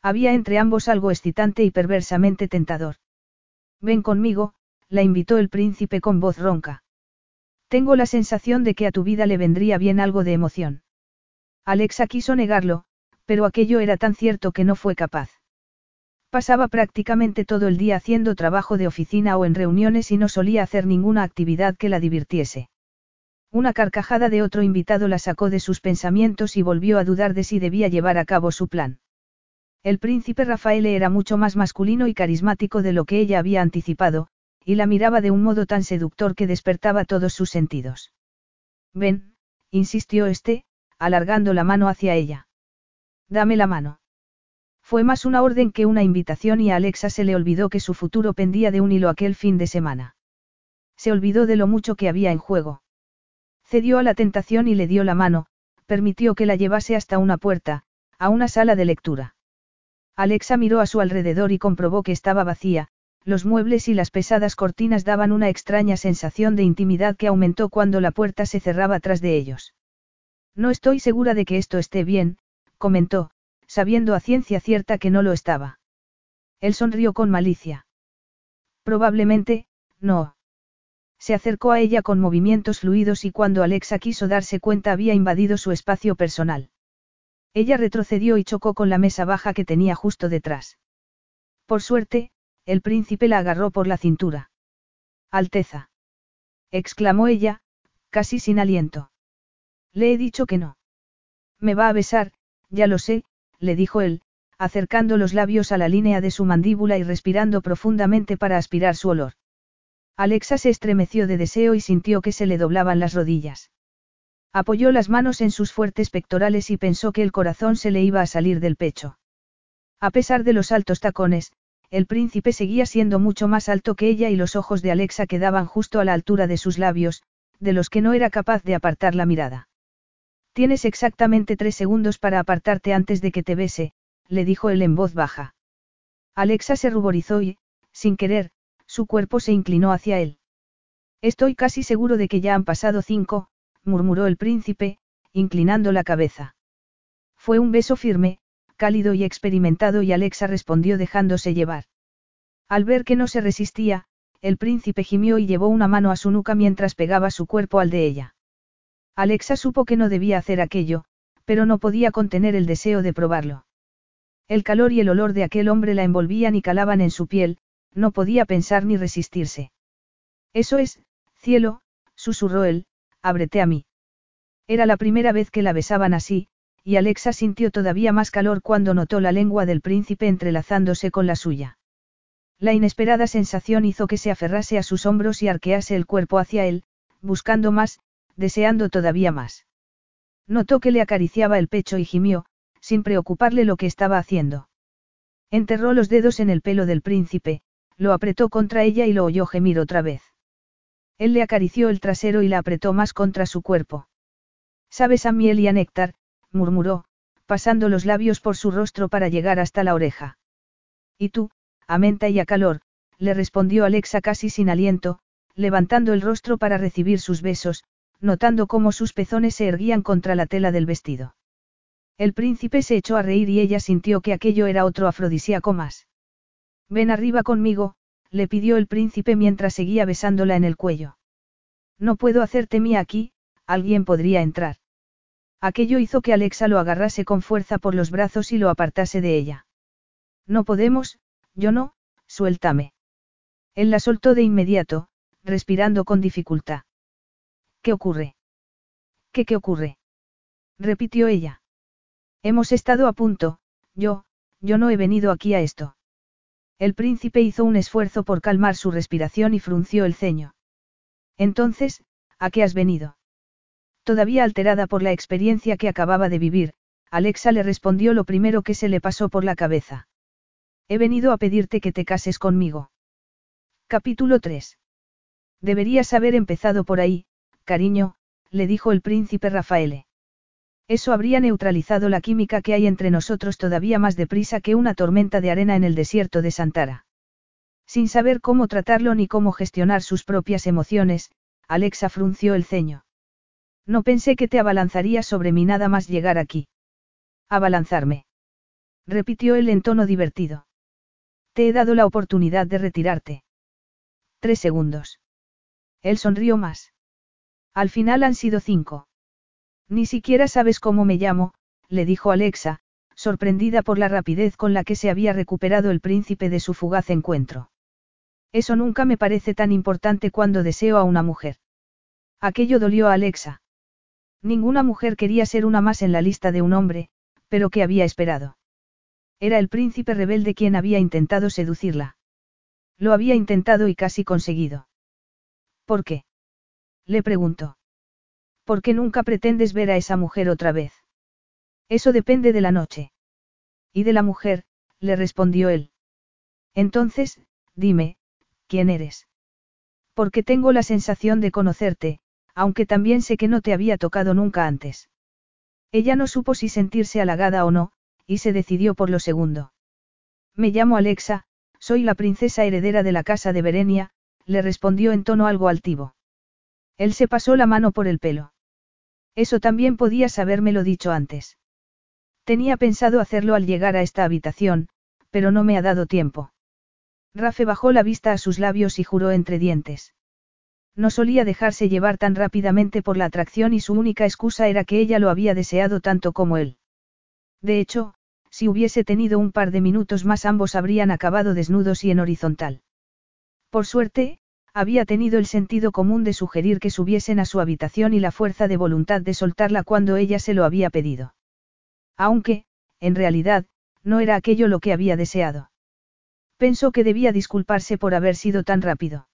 Había entre ambos algo excitante y perversamente tentador. Ven conmigo, la invitó el príncipe con voz ronca. Tengo la sensación de que a tu vida le vendría bien algo de emoción. Alexa quiso negarlo, pero aquello era tan cierto que no fue capaz. Pasaba prácticamente todo el día haciendo trabajo de oficina o en reuniones y no solía hacer ninguna actividad que la divirtiese. Una carcajada de otro invitado la sacó de sus pensamientos y volvió a dudar de si debía llevar a cabo su plan. El príncipe Rafael era mucho más masculino y carismático de lo que ella había anticipado, y la miraba de un modo tan seductor que despertaba todos sus sentidos. Ven, insistió este, alargando la mano hacia ella. Dame la mano. Fue más una orden que una invitación y a Alexa se le olvidó que su futuro pendía de un hilo aquel fin de semana. Se olvidó de lo mucho que había en juego. Cedió a la tentación y le dio la mano, permitió que la llevase hasta una puerta, a una sala de lectura. Alexa miró a su alrededor y comprobó que estaba vacía, los muebles y las pesadas cortinas daban una extraña sensación de intimidad que aumentó cuando la puerta se cerraba tras de ellos. No estoy segura de que esto esté bien, comentó, sabiendo a ciencia cierta que no lo estaba. Él sonrió con malicia. Probablemente, no. Se acercó a ella con movimientos fluidos y cuando Alexa quiso darse cuenta había invadido su espacio personal. Ella retrocedió y chocó con la mesa baja que tenía justo detrás. Por suerte, el príncipe la agarró por la cintura. Alteza. exclamó ella, casi sin aliento. Le he dicho que no. Me va a besar, ya lo sé, le dijo él, acercando los labios a la línea de su mandíbula y respirando profundamente para aspirar su olor. Alexa se estremeció de deseo y sintió que se le doblaban las rodillas. Apoyó las manos en sus fuertes pectorales y pensó que el corazón se le iba a salir del pecho. A pesar de los altos tacones, el príncipe seguía siendo mucho más alto que ella y los ojos de Alexa quedaban justo a la altura de sus labios, de los que no era capaz de apartar la mirada. Tienes exactamente tres segundos para apartarte antes de que te bese, le dijo él en voz baja. Alexa se ruborizó y, sin querer, su cuerpo se inclinó hacia él. Estoy casi seguro de que ya han pasado cinco, murmuró el príncipe, inclinando la cabeza. Fue un beso firme, cálido y experimentado y Alexa respondió dejándose llevar. Al ver que no se resistía, el príncipe gimió y llevó una mano a su nuca mientras pegaba su cuerpo al de ella. Alexa supo que no debía hacer aquello, pero no podía contener el deseo de probarlo. El calor y el olor de aquel hombre la envolvían y calaban en su piel, no podía pensar ni resistirse. Eso es, cielo, susurró él, ábrete a mí. Era la primera vez que la besaban así, y Alexa sintió todavía más calor cuando notó la lengua del príncipe entrelazándose con la suya. La inesperada sensación hizo que se aferrase a sus hombros y arquease el cuerpo hacia él, buscando más, deseando todavía más. Notó que le acariciaba el pecho y gimió, sin preocuparle lo que estaba haciendo. Enterró los dedos en el pelo del príncipe, lo apretó contra ella y lo oyó gemir otra vez. Él le acarició el trasero y la apretó más contra su cuerpo. Sabes a miel y a néctar, murmuró, pasando los labios por su rostro para llegar hasta la oreja. Y tú, a menta y a calor, le respondió Alexa casi sin aliento, levantando el rostro para recibir sus besos, notando cómo sus pezones se erguían contra la tela del vestido. El príncipe se echó a reír y ella sintió que aquello era otro afrodisíaco más. Ven arriba conmigo, le pidió el príncipe mientras seguía besándola en el cuello. No puedo hacerte mía aquí, alguien podría entrar. Aquello hizo que Alexa lo agarrase con fuerza por los brazos y lo apartase de ella. No podemos, yo no, suéltame. Él la soltó de inmediato, respirando con dificultad. ¿Qué ocurre? ¿Qué qué ocurre? repitió ella. Hemos estado a punto, yo, yo no he venido aquí a esto. El príncipe hizo un esfuerzo por calmar su respiración y frunció el ceño. Entonces, ¿a qué has venido? Todavía alterada por la experiencia que acababa de vivir, Alexa le respondió lo primero que se le pasó por la cabeza. He venido a pedirte que te cases conmigo. Capítulo 3. Deberías haber empezado por ahí, cariño, le dijo el príncipe Rafaele. Eso habría neutralizado la química que hay entre nosotros todavía más deprisa que una tormenta de arena en el desierto de Santara. Sin saber cómo tratarlo ni cómo gestionar sus propias emociones, Alexa frunció el ceño. No pensé que te abalanzarías sobre mí nada más llegar aquí. Abalanzarme. Repitió él en tono divertido. Te he dado la oportunidad de retirarte. Tres segundos. Él sonrió más. Al final han sido cinco. Ni siquiera sabes cómo me llamo, le dijo Alexa, sorprendida por la rapidez con la que se había recuperado el príncipe de su fugaz encuentro. Eso nunca me parece tan importante cuando deseo a una mujer. Aquello dolió a Alexa. Ninguna mujer quería ser una más en la lista de un hombre, pero ¿qué había esperado? Era el príncipe rebelde quien había intentado seducirla. Lo había intentado y casi conseguido. ¿Por qué? Le preguntó. ¿Por qué nunca pretendes ver a esa mujer otra vez? Eso depende de la noche. Y de la mujer, le respondió él. Entonces, dime, ¿quién eres? Porque tengo la sensación de conocerte, aunque también sé que no te había tocado nunca antes. Ella no supo si sentirse halagada o no, y se decidió por lo segundo. Me llamo Alexa, soy la princesa heredera de la casa de Berenia, le respondió en tono algo altivo. Él se pasó la mano por el pelo. Eso también podías habérmelo dicho antes. Tenía pensado hacerlo al llegar a esta habitación, pero no me ha dado tiempo. Rafe bajó la vista a sus labios y juró entre dientes. No solía dejarse llevar tan rápidamente por la atracción y su única excusa era que ella lo había deseado tanto como él. De hecho, si hubiese tenido un par de minutos más ambos habrían acabado desnudos y en horizontal. Por suerte, había tenido el sentido común de sugerir que subiesen a su habitación y la fuerza de voluntad de soltarla cuando ella se lo había pedido. Aunque, en realidad, no era aquello lo que había deseado. Pensó que debía disculparse por haber sido tan rápido.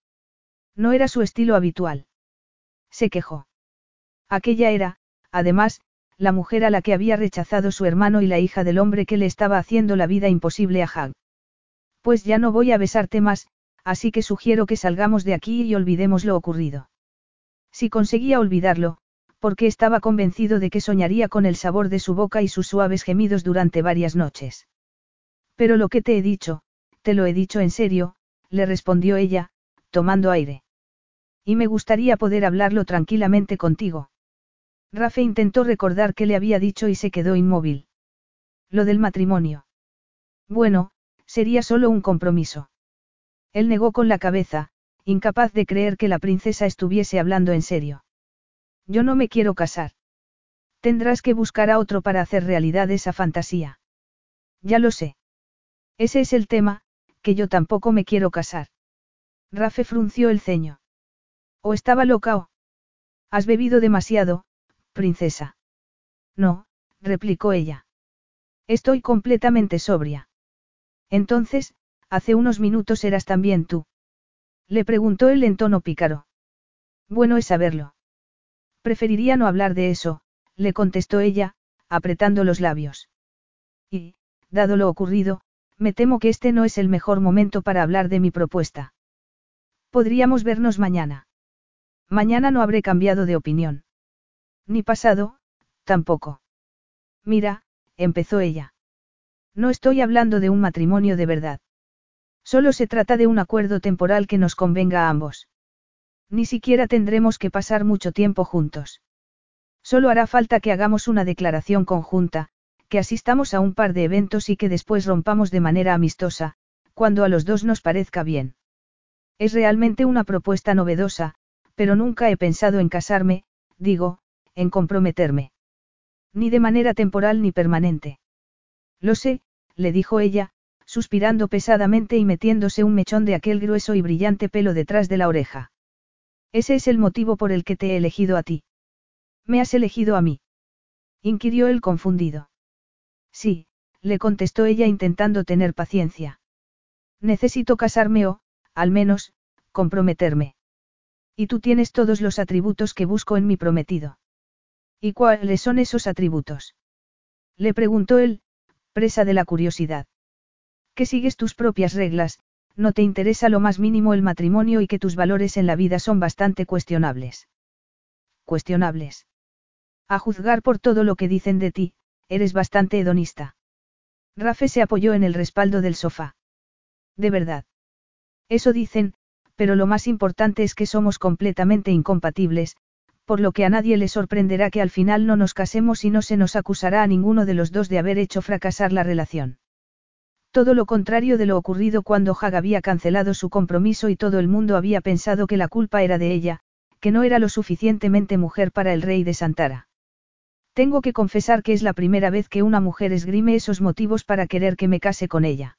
No era su estilo habitual. Se quejó. Aquella era, además, la mujer a la que había rechazado su hermano y la hija del hombre que le estaba haciendo la vida imposible a Hag. Pues ya no voy a besarte más, así que sugiero que salgamos de aquí y olvidemos lo ocurrido. Si conseguía olvidarlo, porque estaba convencido de que soñaría con el sabor de su boca y sus suaves gemidos durante varias noches. Pero lo que te he dicho, te lo he dicho en serio, le respondió ella, tomando aire. Y me gustaría poder hablarlo tranquilamente contigo. Rafe intentó recordar qué le había dicho y se quedó inmóvil. Lo del matrimonio. Bueno, sería solo un compromiso. Él negó con la cabeza, incapaz de creer que la princesa estuviese hablando en serio. Yo no me quiero casar. Tendrás que buscar a otro para hacer realidad esa fantasía. Ya lo sé. Ese es el tema, que yo tampoco me quiero casar. Rafe frunció el ceño. ¿O estaba loca o? Has bebido demasiado, princesa. No, replicó ella. Estoy completamente sobria. Entonces, hace unos minutos eras también tú. Le preguntó él en tono pícaro. Bueno es saberlo. Preferiría no hablar de eso, le contestó ella, apretando los labios. Y, dado lo ocurrido, me temo que este no es el mejor momento para hablar de mi propuesta. Podríamos vernos mañana. Mañana no habré cambiado de opinión. Ni pasado, tampoco. Mira, empezó ella. No estoy hablando de un matrimonio de verdad. Solo se trata de un acuerdo temporal que nos convenga a ambos. Ni siquiera tendremos que pasar mucho tiempo juntos. Solo hará falta que hagamos una declaración conjunta, que asistamos a un par de eventos y que después rompamos de manera amistosa, cuando a los dos nos parezca bien. Es realmente una propuesta novedosa, pero nunca he pensado en casarme, digo, en comprometerme. Ni de manera temporal ni permanente. Lo sé, le dijo ella, suspirando pesadamente y metiéndose un mechón de aquel grueso y brillante pelo detrás de la oreja. Ese es el motivo por el que te he elegido a ti. ¿Me has elegido a mí? inquirió él confundido. Sí, le contestó ella intentando tener paciencia. Necesito casarme o, al menos, comprometerme. Y tú tienes todos los atributos que busco en mi prometido. ¿Y cuáles son esos atributos? Le preguntó él, presa de la curiosidad. Que sigues tus propias reglas, no te interesa lo más mínimo el matrimonio y que tus valores en la vida son bastante cuestionables. Cuestionables. A juzgar por todo lo que dicen de ti, eres bastante hedonista. Rafe se apoyó en el respaldo del sofá. De verdad. Eso dicen, pero lo más importante es que somos completamente incompatibles, por lo que a nadie le sorprenderá que al final no nos casemos y no se nos acusará a ninguno de los dos de haber hecho fracasar la relación. Todo lo contrario de lo ocurrido cuando Hag había cancelado su compromiso y todo el mundo había pensado que la culpa era de ella, que no era lo suficientemente mujer para el rey de Santara. Tengo que confesar que es la primera vez que una mujer esgrime esos motivos para querer que me case con ella.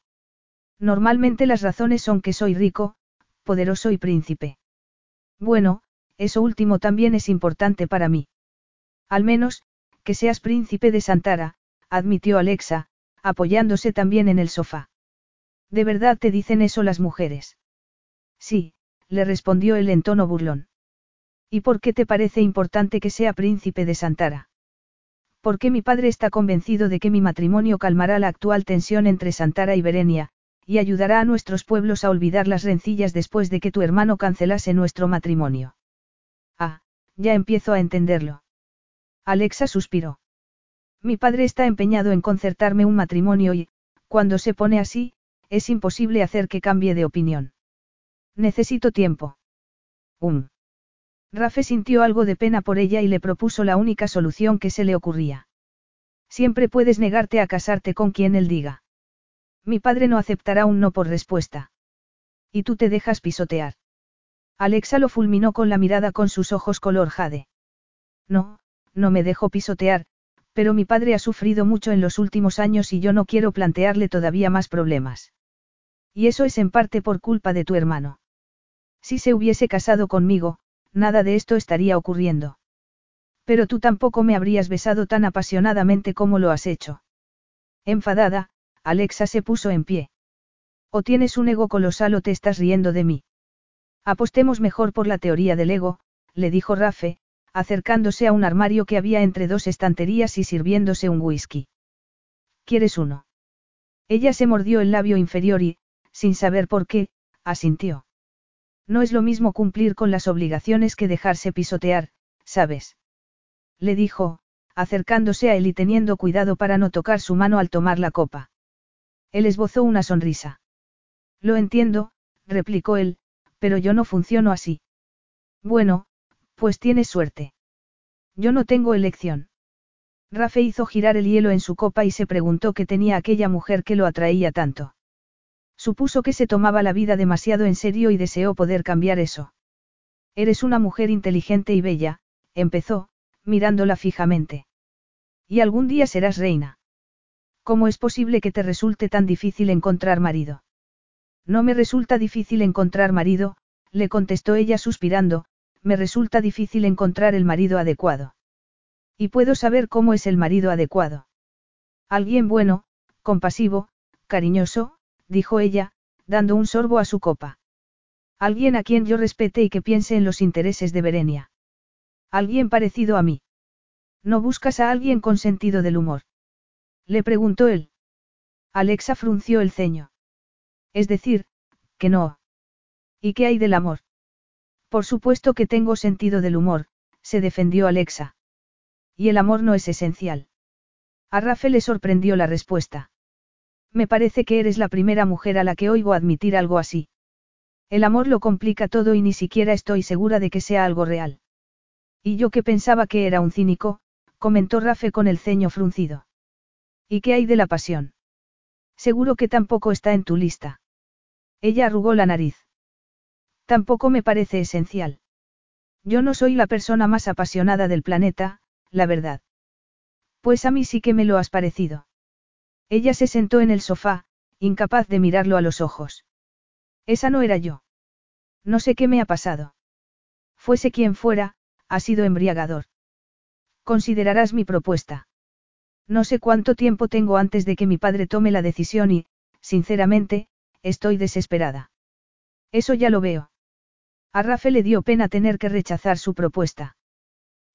Normalmente las razones son que soy rico, poderoso y príncipe. Bueno, eso último también es importante para mí. Al menos, que seas príncipe de Santara, admitió Alexa, apoyándose también en el sofá. ¿De verdad te dicen eso las mujeres? Sí, le respondió él en tono burlón. ¿Y por qué te parece importante que sea príncipe de Santara? Porque mi padre está convencido de que mi matrimonio calmará la actual tensión entre Santara y Berenia, y ayudará a nuestros pueblos a olvidar las rencillas después de que tu hermano cancelase nuestro matrimonio. Ah, ya empiezo a entenderlo. Alexa suspiró. Mi padre está empeñado en concertarme un matrimonio y, cuando se pone así, es imposible hacer que cambie de opinión. Necesito tiempo. Um. Rafe sintió algo de pena por ella y le propuso la única solución que se le ocurría. Siempre puedes negarte a casarte con quien él diga. Mi padre no aceptará un no por respuesta. Y tú te dejas pisotear. Alexa lo fulminó con la mirada con sus ojos color jade. No, no me dejo pisotear, pero mi padre ha sufrido mucho en los últimos años y yo no quiero plantearle todavía más problemas. Y eso es en parte por culpa de tu hermano. Si se hubiese casado conmigo, nada de esto estaría ocurriendo. Pero tú tampoco me habrías besado tan apasionadamente como lo has hecho. Enfadada, Alexa se puso en pie. O tienes un ego colosal o te estás riendo de mí. Apostemos mejor por la teoría del ego, le dijo Rafe, acercándose a un armario que había entre dos estanterías y sirviéndose un whisky. ¿Quieres uno? Ella se mordió el labio inferior y, sin saber por qué, asintió. No es lo mismo cumplir con las obligaciones que dejarse pisotear, ¿sabes? Le dijo, acercándose a él y teniendo cuidado para no tocar su mano al tomar la copa. Él esbozó una sonrisa. Lo entiendo, replicó él, pero yo no funciono así. Bueno, pues tienes suerte. Yo no tengo elección. Rafe hizo girar el hielo en su copa y se preguntó qué tenía aquella mujer que lo atraía tanto. Supuso que se tomaba la vida demasiado en serio y deseó poder cambiar eso. Eres una mujer inteligente y bella, empezó, mirándola fijamente. Y algún día serás reina. ¿Cómo es posible que te resulte tan difícil encontrar marido? No me resulta difícil encontrar marido, le contestó ella suspirando, me resulta difícil encontrar el marido adecuado. Y puedo saber cómo es el marido adecuado. Alguien bueno, compasivo, cariñoso, dijo ella, dando un sorbo a su copa. Alguien a quien yo respete y que piense en los intereses de Berenia. Alguien parecido a mí. ¿No buscas a alguien con sentido del humor? Le preguntó él. Alexa frunció el ceño. Es decir, que no. ¿Y qué hay del amor? Por supuesto que tengo sentido del humor, se defendió Alexa. Y el amor no es esencial. A Rafael le sorprendió la respuesta. Me parece que eres la primera mujer a la que oigo admitir algo así. El amor lo complica todo y ni siquiera estoy segura de que sea algo real. Y yo que pensaba que era un cínico, comentó Rafe con el ceño fruncido. ¿Y qué hay de la pasión? Seguro que tampoco está en tu lista. Ella arrugó la nariz. Tampoco me parece esencial. Yo no soy la persona más apasionada del planeta, la verdad. Pues a mí sí que me lo has parecido. Ella se sentó en el sofá, incapaz de mirarlo a los ojos. Esa no era yo. No sé qué me ha pasado. Fuese quien fuera, ha sido embriagador. Considerarás mi propuesta. No sé cuánto tiempo tengo antes de que mi padre tome la decisión y, sinceramente, estoy desesperada. Eso ya lo veo. A Rafe le dio pena tener que rechazar su propuesta.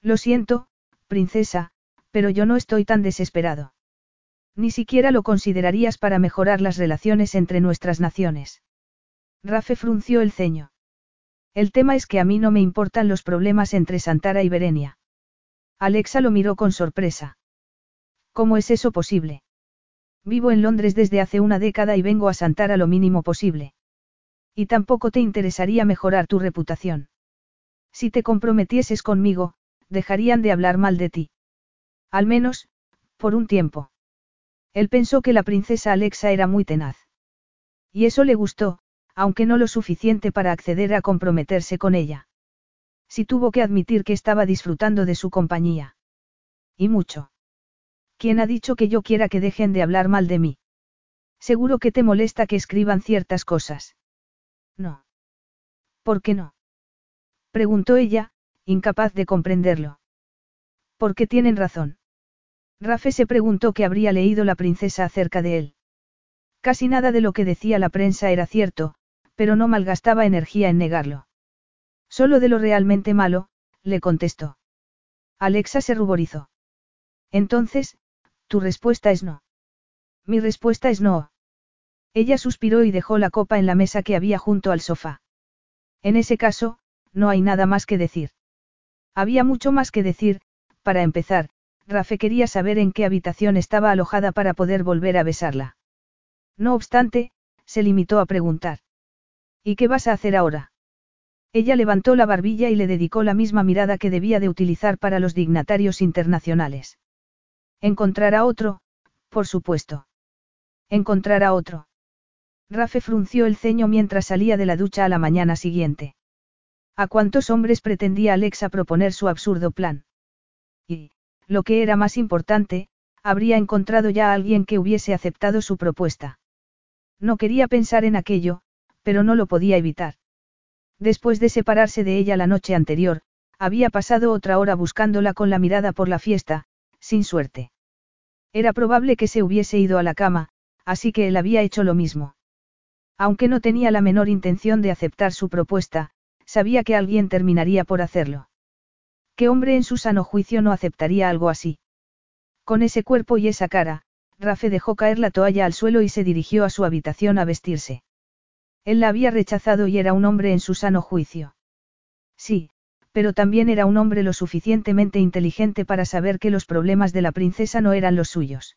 Lo siento, princesa, pero yo no estoy tan desesperado. Ni siquiera lo considerarías para mejorar las relaciones entre nuestras naciones. Rafe frunció el ceño. El tema es que a mí no me importan los problemas entre Santara y Berenia. Alexa lo miró con sorpresa. ¿Cómo es eso posible? Vivo en Londres desde hace una década y vengo a Santara lo mínimo posible. Y tampoco te interesaría mejorar tu reputación. Si te comprometieses conmigo, dejarían de hablar mal de ti. Al menos, por un tiempo. Él pensó que la princesa Alexa era muy tenaz. Y eso le gustó, aunque no lo suficiente para acceder a comprometerse con ella. Si tuvo que admitir que estaba disfrutando de su compañía. Y mucho. ¿Quién ha dicho que yo quiera que dejen de hablar mal de mí? Seguro que te molesta que escriban ciertas cosas. No. ¿Por qué no? Preguntó ella, incapaz de comprenderlo. Porque tienen razón. Rafe se preguntó qué habría leído la princesa acerca de él. Casi nada de lo que decía la prensa era cierto, pero no malgastaba energía en negarlo. Solo de lo realmente malo, le contestó. Alexa se ruborizó. Entonces, tu respuesta es no. Mi respuesta es no. Ella suspiró y dejó la copa en la mesa que había junto al sofá. En ese caso, no hay nada más que decir. Había mucho más que decir, para empezar, Rafe quería saber en qué habitación estaba alojada para poder volver a besarla. No obstante, se limitó a preguntar. ¿Y qué vas a hacer ahora? Ella levantó la barbilla y le dedicó la misma mirada que debía de utilizar para los dignatarios internacionales. Encontrará otro, por supuesto. Encontrará otro. Rafe frunció el ceño mientras salía de la ducha a la mañana siguiente. ¿A cuántos hombres pretendía Alexa proponer su absurdo plan? Y, lo que era más importante, habría encontrado ya a alguien que hubiese aceptado su propuesta. No quería pensar en aquello, pero no lo podía evitar. Después de separarse de ella la noche anterior, había pasado otra hora buscándola con la mirada por la fiesta, sin suerte. Era probable que se hubiese ido a la cama, así que él había hecho lo mismo. Aunque no tenía la menor intención de aceptar su propuesta, sabía que alguien terminaría por hacerlo. ¿Qué hombre en su sano juicio no aceptaría algo así? Con ese cuerpo y esa cara, Rafe dejó caer la toalla al suelo y se dirigió a su habitación a vestirse. Él la había rechazado y era un hombre en su sano juicio. Sí, pero también era un hombre lo suficientemente inteligente para saber que los problemas de la princesa no eran los suyos.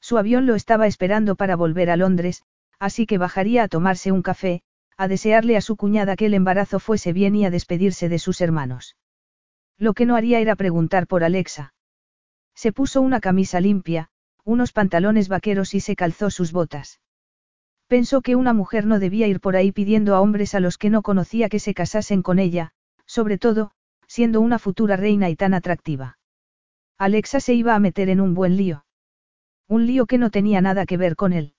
Su avión lo estaba esperando para volver a Londres, así que bajaría a tomarse un café, a desearle a su cuñada que el embarazo fuese bien y a despedirse de sus hermanos. Lo que no haría era preguntar por Alexa. Se puso una camisa limpia, unos pantalones vaqueros y se calzó sus botas. Pensó que una mujer no debía ir por ahí pidiendo a hombres a los que no conocía que se casasen con ella, sobre todo, siendo una futura reina y tan atractiva. Alexa se iba a meter en un buen lío. Un lío que no tenía nada que ver con él.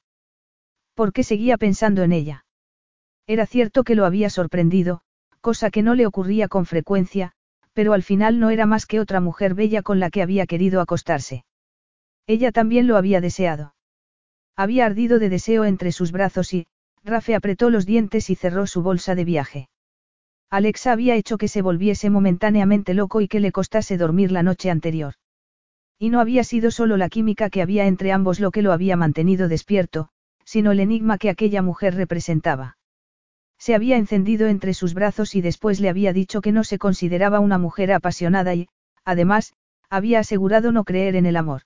¿Por qué seguía pensando en ella? Era cierto que lo había sorprendido, cosa que no le ocurría con frecuencia, pero al final no era más que otra mujer bella con la que había querido acostarse. Ella también lo había deseado. Había ardido de deseo entre sus brazos y, Rafe apretó los dientes y cerró su bolsa de viaje. Alexa había hecho que se volviese momentáneamente loco y que le costase dormir la noche anterior. Y no había sido solo la química que había entre ambos lo que lo había mantenido despierto, sino el enigma que aquella mujer representaba. Se había encendido entre sus brazos y después le había dicho que no se consideraba una mujer apasionada y, además, había asegurado no creer en el amor.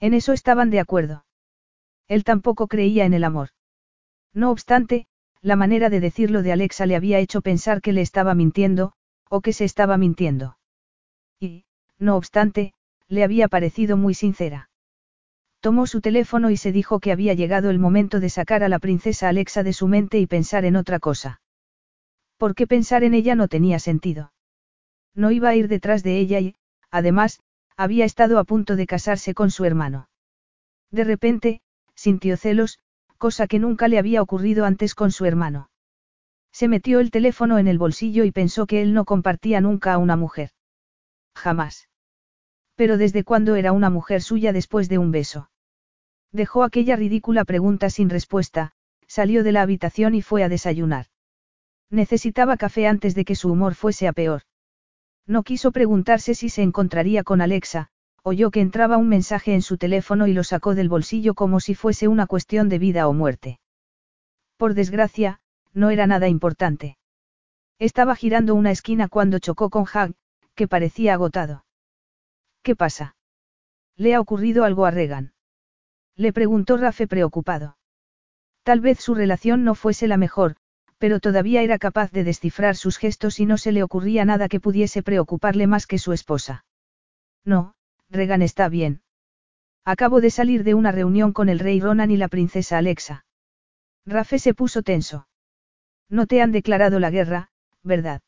En eso estaban de acuerdo. Él tampoco creía en el amor. No obstante, la manera de decirlo de Alexa le había hecho pensar que le estaba mintiendo, o que se estaba mintiendo. Y, no obstante, le había parecido muy sincera. Tomó su teléfono y se dijo que había llegado el momento de sacar a la princesa Alexa de su mente y pensar en otra cosa. Porque pensar en ella no tenía sentido. No iba a ir detrás de ella y, además, había estado a punto de casarse con su hermano. De repente, sintió celos, cosa que nunca le había ocurrido antes con su hermano. Se metió el teléfono en el bolsillo y pensó que él no compartía nunca a una mujer. Jamás. Pero desde cuándo era una mujer suya después de un beso. Dejó aquella ridícula pregunta sin respuesta, salió de la habitación y fue a desayunar. Necesitaba café antes de que su humor fuese a peor. No quiso preguntarse si se encontraría con Alexa, oyó que entraba un mensaje en su teléfono y lo sacó del bolsillo como si fuese una cuestión de vida o muerte. Por desgracia, no era nada importante. Estaba girando una esquina cuando chocó con Hag, que parecía agotado. ¿Qué pasa? ¿Le ha ocurrido algo a Regan? Le preguntó Rafe preocupado. Tal vez su relación no fuese la mejor, pero todavía era capaz de descifrar sus gestos y no se le ocurría nada que pudiese preocuparle más que su esposa. No, Regan está bien. Acabo de salir de una reunión con el rey Ronan y la princesa Alexa. Rafe se puso tenso. No te han declarado la guerra, ¿verdad?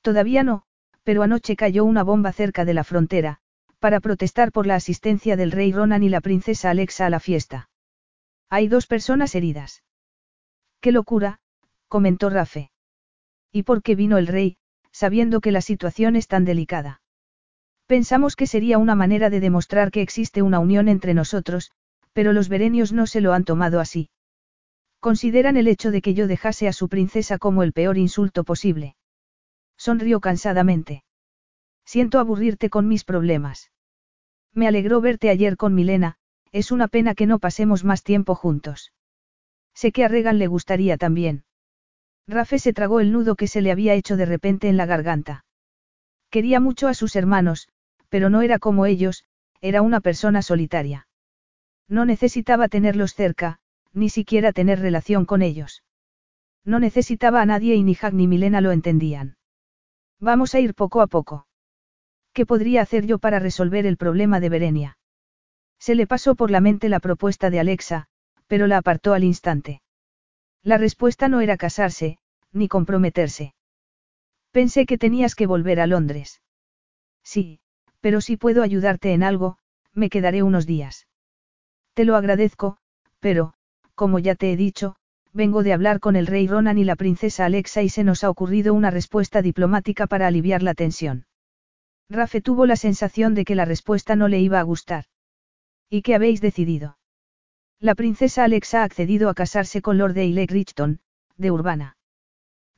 Todavía no, pero anoche cayó una bomba cerca de la frontera, para protestar por la asistencia del rey Ronan y la princesa Alexa a la fiesta. Hay dos personas heridas. ¡Qué locura! comentó Rafe. ¿Y por qué vino el rey, sabiendo que la situación es tan delicada? Pensamos que sería una manera de demostrar que existe una unión entre nosotros, pero los berenios no se lo han tomado así. Consideran el hecho de que yo dejase a su princesa como el peor insulto posible. Sonrió cansadamente. Siento aburrirte con mis problemas. Me alegró verte ayer con Milena, es una pena que no pasemos más tiempo juntos. Sé que a Regan le gustaría también. Rafe se tragó el nudo que se le había hecho de repente en la garganta. Quería mucho a sus hermanos, pero no era como ellos, era una persona solitaria. No necesitaba tenerlos cerca, ni siquiera tener relación con ellos. No necesitaba a nadie y ni Jack ni Milena lo entendían. Vamos a ir poco a poco. ¿Qué podría hacer yo para resolver el problema de Berenia? Se le pasó por la mente la propuesta de Alexa, pero la apartó al instante. La respuesta no era casarse, ni comprometerse. Pensé que tenías que volver a Londres. Sí, pero si puedo ayudarte en algo, me quedaré unos días. Te lo agradezco, pero, como ya te he dicho, vengo de hablar con el rey Ronan y la princesa Alexa y se nos ha ocurrido una respuesta diplomática para aliviar la tensión. Rafe tuvo la sensación de que la respuesta no le iba a gustar. ¿Y qué habéis decidido? La princesa Alexa ha accedido a casarse con Lord Eilek Richton, de Urbana.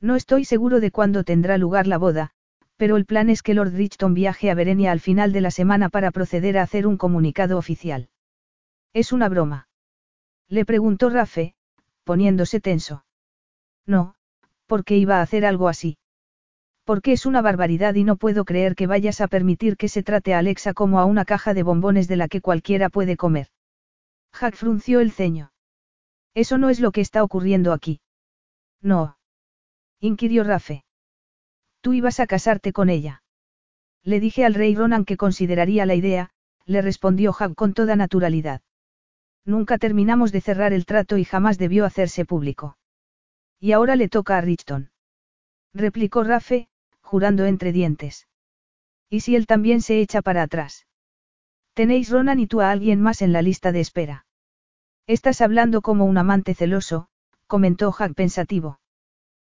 No estoy seguro de cuándo tendrá lugar la boda, pero el plan es que Lord Richton viaje a Berenia al final de la semana para proceder a hacer un comunicado oficial. ¿Es una broma? Le preguntó Rafe, poniéndose tenso. No, ¿por qué iba a hacer algo así? Porque es una barbaridad y no puedo creer que vayas a permitir que se trate a Alexa como a una caja de bombones de la que cualquiera puede comer. Jack frunció el ceño. Eso no es lo que está ocurriendo aquí. No. Inquirió Rafe. Tú ibas a casarte con ella. Le dije al rey Ronan que consideraría la idea, le respondió Jack con toda naturalidad. Nunca terminamos de cerrar el trato y jamás debió hacerse público. Y ahora le toca a Richton. Replicó Rafe, jurando entre dientes. ¿Y si él también se echa para atrás? Tenéis Ronan y tú a alguien más en la lista de espera. Estás hablando como un amante celoso, comentó Jack pensativo.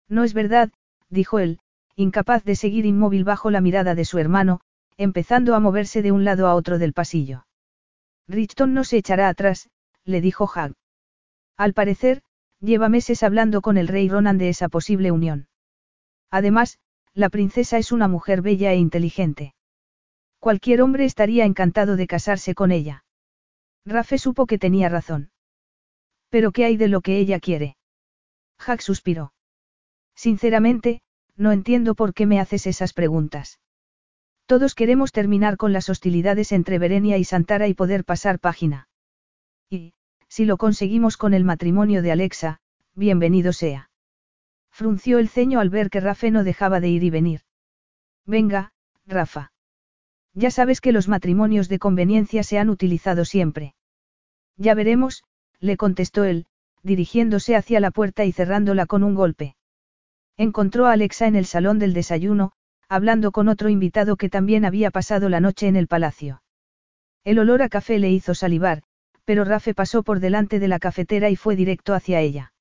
No es verdad, dijo él, incapaz de seguir inmóvil bajo la mirada de su hermano, empezando a moverse de un lado a otro del pasillo. Richton no se echará atrás, le dijo Hag. Al parecer, lleva meses hablando con el rey Ronan de esa posible unión. Además, la princesa es una mujer bella e inteligente. Cualquier hombre estaría encantado de casarse con ella. Rafe supo que tenía razón. Pero ¿qué hay de lo que ella quiere? Hag suspiró. Sinceramente, no entiendo por qué me haces esas preguntas. Todos queremos terminar con las hostilidades entre Berenia y Santara y poder pasar página. Y, si lo conseguimos con el matrimonio de Alexa, bienvenido sea. Frunció el ceño al ver que Rafe no dejaba de ir y venir. Venga, Rafa. Ya sabes que los matrimonios de conveniencia se han utilizado siempre. Ya veremos, le contestó él, dirigiéndose hacia la puerta y cerrándola con un golpe. Encontró a Alexa en el salón del desayuno, hablando con otro invitado que también había pasado la noche en el palacio. El olor a café le hizo salivar, pero Rafe pasó por delante de la cafetera y fue directo hacia ella.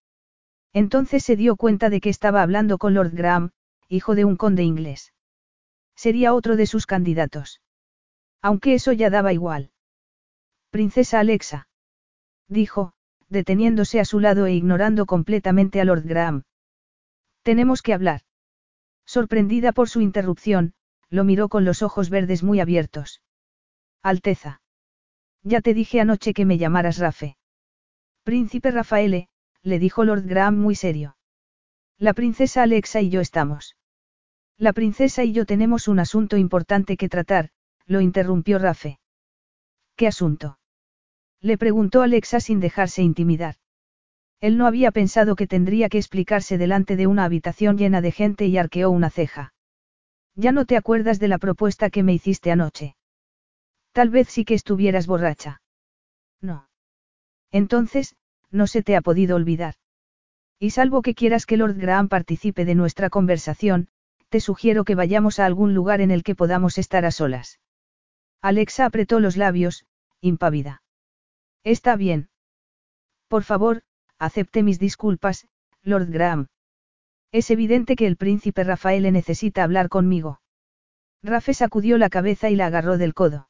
Entonces se dio cuenta de que estaba hablando con Lord Graham, hijo de un conde inglés. Sería otro de sus candidatos. Aunque eso ya daba igual. Princesa Alexa. Dijo, deteniéndose a su lado e ignorando completamente a Lord Graham. Tenemos que hablar. Sorprendida por su interrupción, lo miró con los ojos verdes muy abiertos. Alteza. Ya te dije anoche que me llamaras Rafe. Príncipe Rafaele, le dijo Lord Graham muy serio. La princesa Alexa y yo estamos. La princesa y yo tenemos un asunto importante que tratar, lo interrumpió Rafe. ¿Qué asunto? Le preguntó Alexa sin dejarse intimidar. Él no había pensado que tendría que explicarse delante de una habitación llena de gente y arqueó una ceja. Ya no te acuerdas de la propuesta que me hiciste anoche. Tal vez sí que estuvieras borracha. No. Entonces, no se te ha podido olvidar. Y salvo que quieras que Lord Graham participe de nuestra conversación, te sugiero que vayamos a algún lugar en el que podamos estar a solas. Alexa apretó los labios, impávida. Está bien. Por favor, acepte mis disculpas, Lord Graham. Es evidente que el príncipe Rafael necesita hablar conmigo. Rafe sacudió la cabeza y la agarró del codo.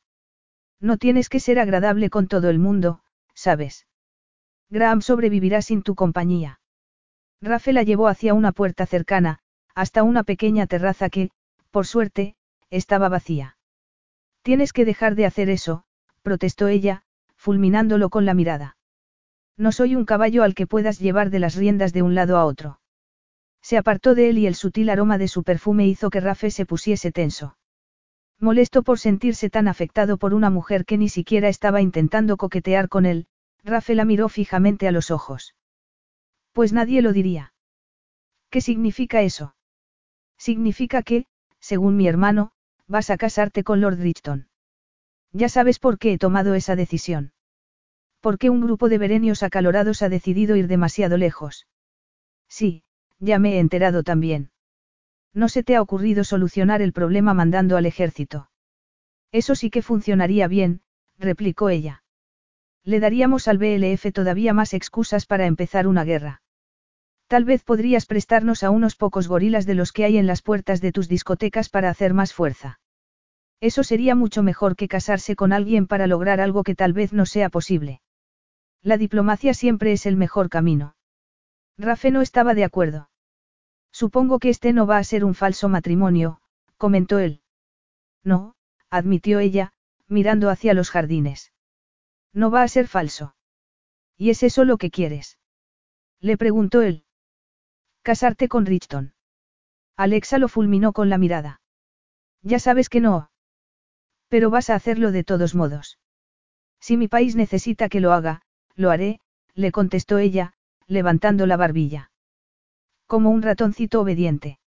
No tienes que ser agradable con todo el mundo, ¿sabes? Graham sobrevivirá sin tu compañía. Rafe la llevó hacia una puerta cercana, hasta una pequeña terraza que, por suerte, estaba vacía. Tienes que dejar de hacer eso, protestó ella, fulminándolo con la mirada. No soy un caballo al que puedas llevar de las riendas de un lado a otro. Se apartó de él y el sutil aroma de su perfume hizo que Rafe se pusiese tenso. Molesto por sentirse tan afectado por una mujer que ni siquiera estaba intentando coquetear con él, Rafe la miró fijamente a los ojos. Pues nadie lo diría. ¿Qué significa eso? Significa que, según mi hermano, vas a casarte con Lord Richton. Ya sabes por qué he tomado esa decisión. ¿Por qué un grupo de berenios acalorados ha decidido ir demasiado lejos? Sí, ya me he enterado también. No se te ha ocurrido solucionar el problema mandando al ejército. Eso sí que funcionaría bien, replicó ella. Le daríamos al BLF todavía más excusas para empezar una guerra. Tal vez podrías prestarnos a unos pocos gorilas de los que hay en las puertas de tus discotecas para hacer más fuerza. Eso sería mucho mejor que casarse con alguien para lograr algo que tal vez no sea posible. La diplomacia siempre es el mejor camino. Rafe no estaba de acuerdo. Supongo que este no va a ser un falso matrimonio, comentó él. No, admitió ella, mirando hacia los jardines. No va a ser falso. ¿Y es eso lo que quieres? Le preguntó él. Casarte con Richton. Alexa lo fulminó con la mirada. Ya sabes que no. Pero vas a hacerlo de todos modos. Si mi país necesita que lo haga, lo haré, le contestó ella, levantando la barbilla. Como un ratoncito obediente.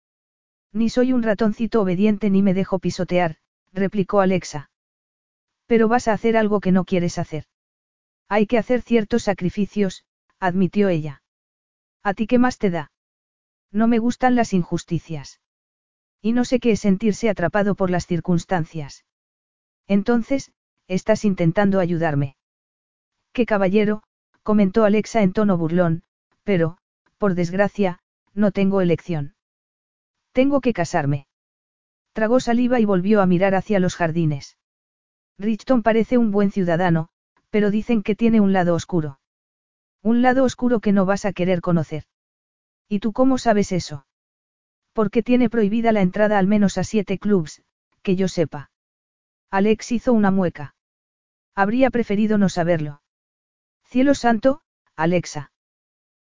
Ni soy un ratoncito obediente ni me dejo pisotear, replicó Alexa. Pero vas a hacer algo que no quieres hacer. Hay que hacer ciertos sacrificios, admitió ella. ¿A ti qué más te da? No me gustan las injusticias. Y no sé qué es sentirse atrapado por las circunstancias. Entonces, estás intentando ayudarme. Qué caballero, comentó Alexa en tono burlón, pero, por desgracia, no tengo elección. Tengo que casarme. Tragó saliva y volvió a mirar hacia los jardines. Richton parece un buen ciudadano, pero dicen que tiene un lado oscuro. Un lado oscuro que no vas a querer conocer. ¿Y tú cómo sabes eso? Porque tiene prohibida la entrada al menos a siete clubs, que yo sepa. Alex hizo una mueca. Habría preferido no saberlo. Cielo santo, Alexa.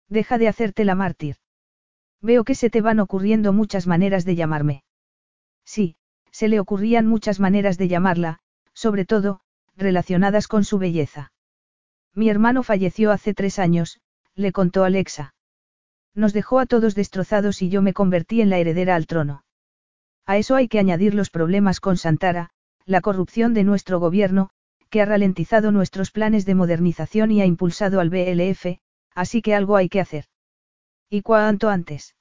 Deja de hacerte la mártir. Veo que se te van ocurriendo muchas maneras de llamarme. Sí, se le ocurrían muchas maneras de llamarla, sobre todo, relacionadas con su belleza. Mi hermano falleció hace tres años, le contó Alexa. Nos dejó a todos destrozados y yo me convertí en la heredera al trono. A eso hay que añadir los problemas con Santara, la corrupción de nuestro gobierno, que ha ralentizado nuestros planes de modernización y ha impulsado al BLF, así que algo hay que hacer. ¿Y cuánto antes?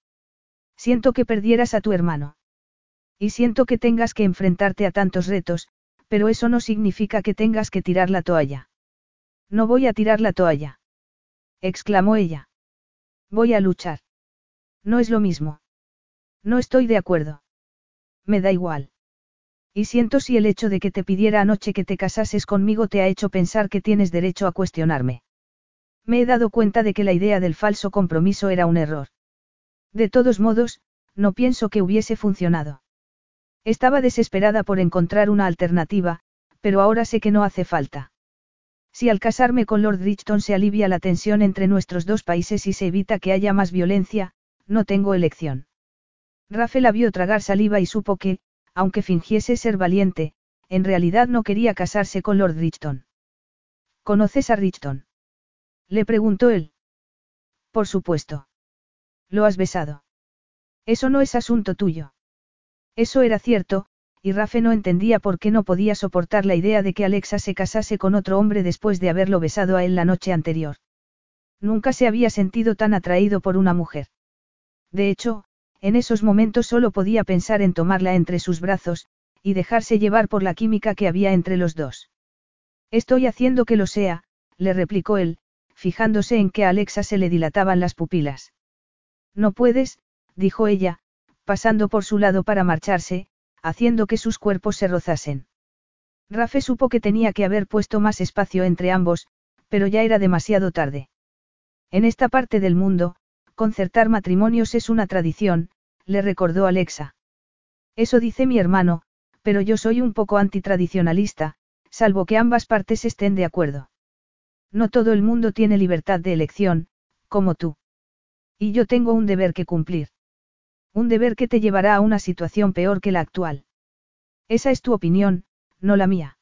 Siento que perdieras a tu hermano. Y siento que tengas que enfrentarte a tantos retos, pero eso no significa que tengas que tirar la toalla. No voy a tirar la toalla. exclamó ella. Voy a luchar. No es lo mismo. No estoy de acuerdo. Me da igual. Y siento si el hecho de que te pidiera anoche que te casases conmigo te ha hecho pensar que tienes derecho a cuestionarme. Me he dado cuenta de que la idea del falso compromiso era un error. De todos modos, no pienso que hubiese funcionado. Estaba desesperada por encontrar una alternativa, pero ahora sé que no hace falta. Si al casarme con Lord Richton se alivia la tensión entre nuestros dos países y se evita que haya más violencia, no tengo elección. Rafael la vio tragar saliva y supo que, aunque fingiese ser valiente, en realidad no quería casarse con Lord Richton. ¿Conoces a Richton? Le preguntó él. Por supuesto. ¿Lo has besado? Eso no es asunto tuyo. Eso era cierto, y Rafe no entendía por qué no podía soportar la idea de que Alexa se casase con otro hombre después de haberlo besado a él la noche anterior. Nunca se había sentido tan atraído por una mujer. De hecho, en esos momentos solo podía pensar en tomarla entre sus brazos, y dejarse llevar por la química que había entre los dos. Estoy haciendo que lo sea, le replicó él, fijándose en que a Alexa se le dilataban las pupilas. No puedes, dijo ella, pasando por su lado para marcharse, haciendo que sus cuerpos se rozasen. Rafe supo que tenía que haber puesto más espacio entre ambos, pero ya era demasiado tarde. En esta parte del mundo, concertar matrimonios es una tradición, le recordó Alexa. Eso dice mi hermano, pero yo soy un poco antitradicionalista, salvo que ambas partes estén de acuerdo. No todo el mundo tiene libertad de elección, como tú. Y yo tengo un deber que cumplir. Un deber que te llevará a una situación peor que la actual. Esa es tu opinión, no la mía.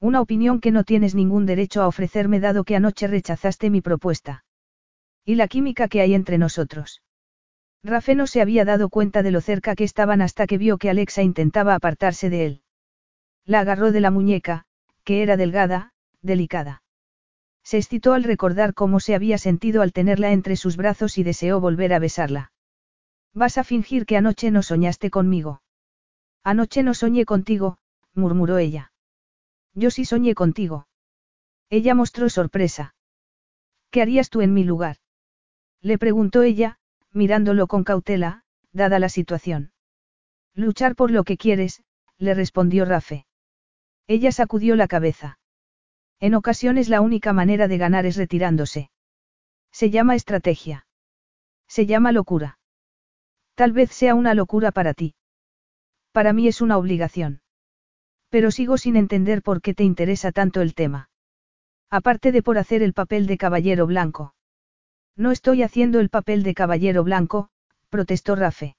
Una opinión que no tienes ningún derecho a ofrecerme dado que anoche rechazaste mi propuesta. Y la química que hay entre nosotros. Rafe no se había dado cuenta de lo cerca que estaban hasta que vio que Alexa intentaba apartarse de él. La agarró de la muñeca, que era delgada, delicada. Se excitó al recordar cómo se había sentido al tenerla entre sus brazos y deseó volver a besarla. Vas a fingir que anoche no soñaste conmigo. Anoche no soñé contigo, murmuró ella. Yo sí soñé contigo. Ella mostró sorpresa. ¿Qué harías tú en mi lugar? Le preguntó ella, mirándolo con cautela, dada la situación. Luchar por lo que quieres, le respondió Rafe. Ella sacudió la cabeza. En ocasiones la única manera de ganar es retirándose. Se llama estrategia. Se llama locura. Tal vez sea una locura para ti. Para mí es una obligación. Pero sigo sin entender por qué te interesa tanto el tema. Aparte de por hacer el papel de caballero blanco. No estoy haciendo el papel de caballero blanco, protestó Rafe.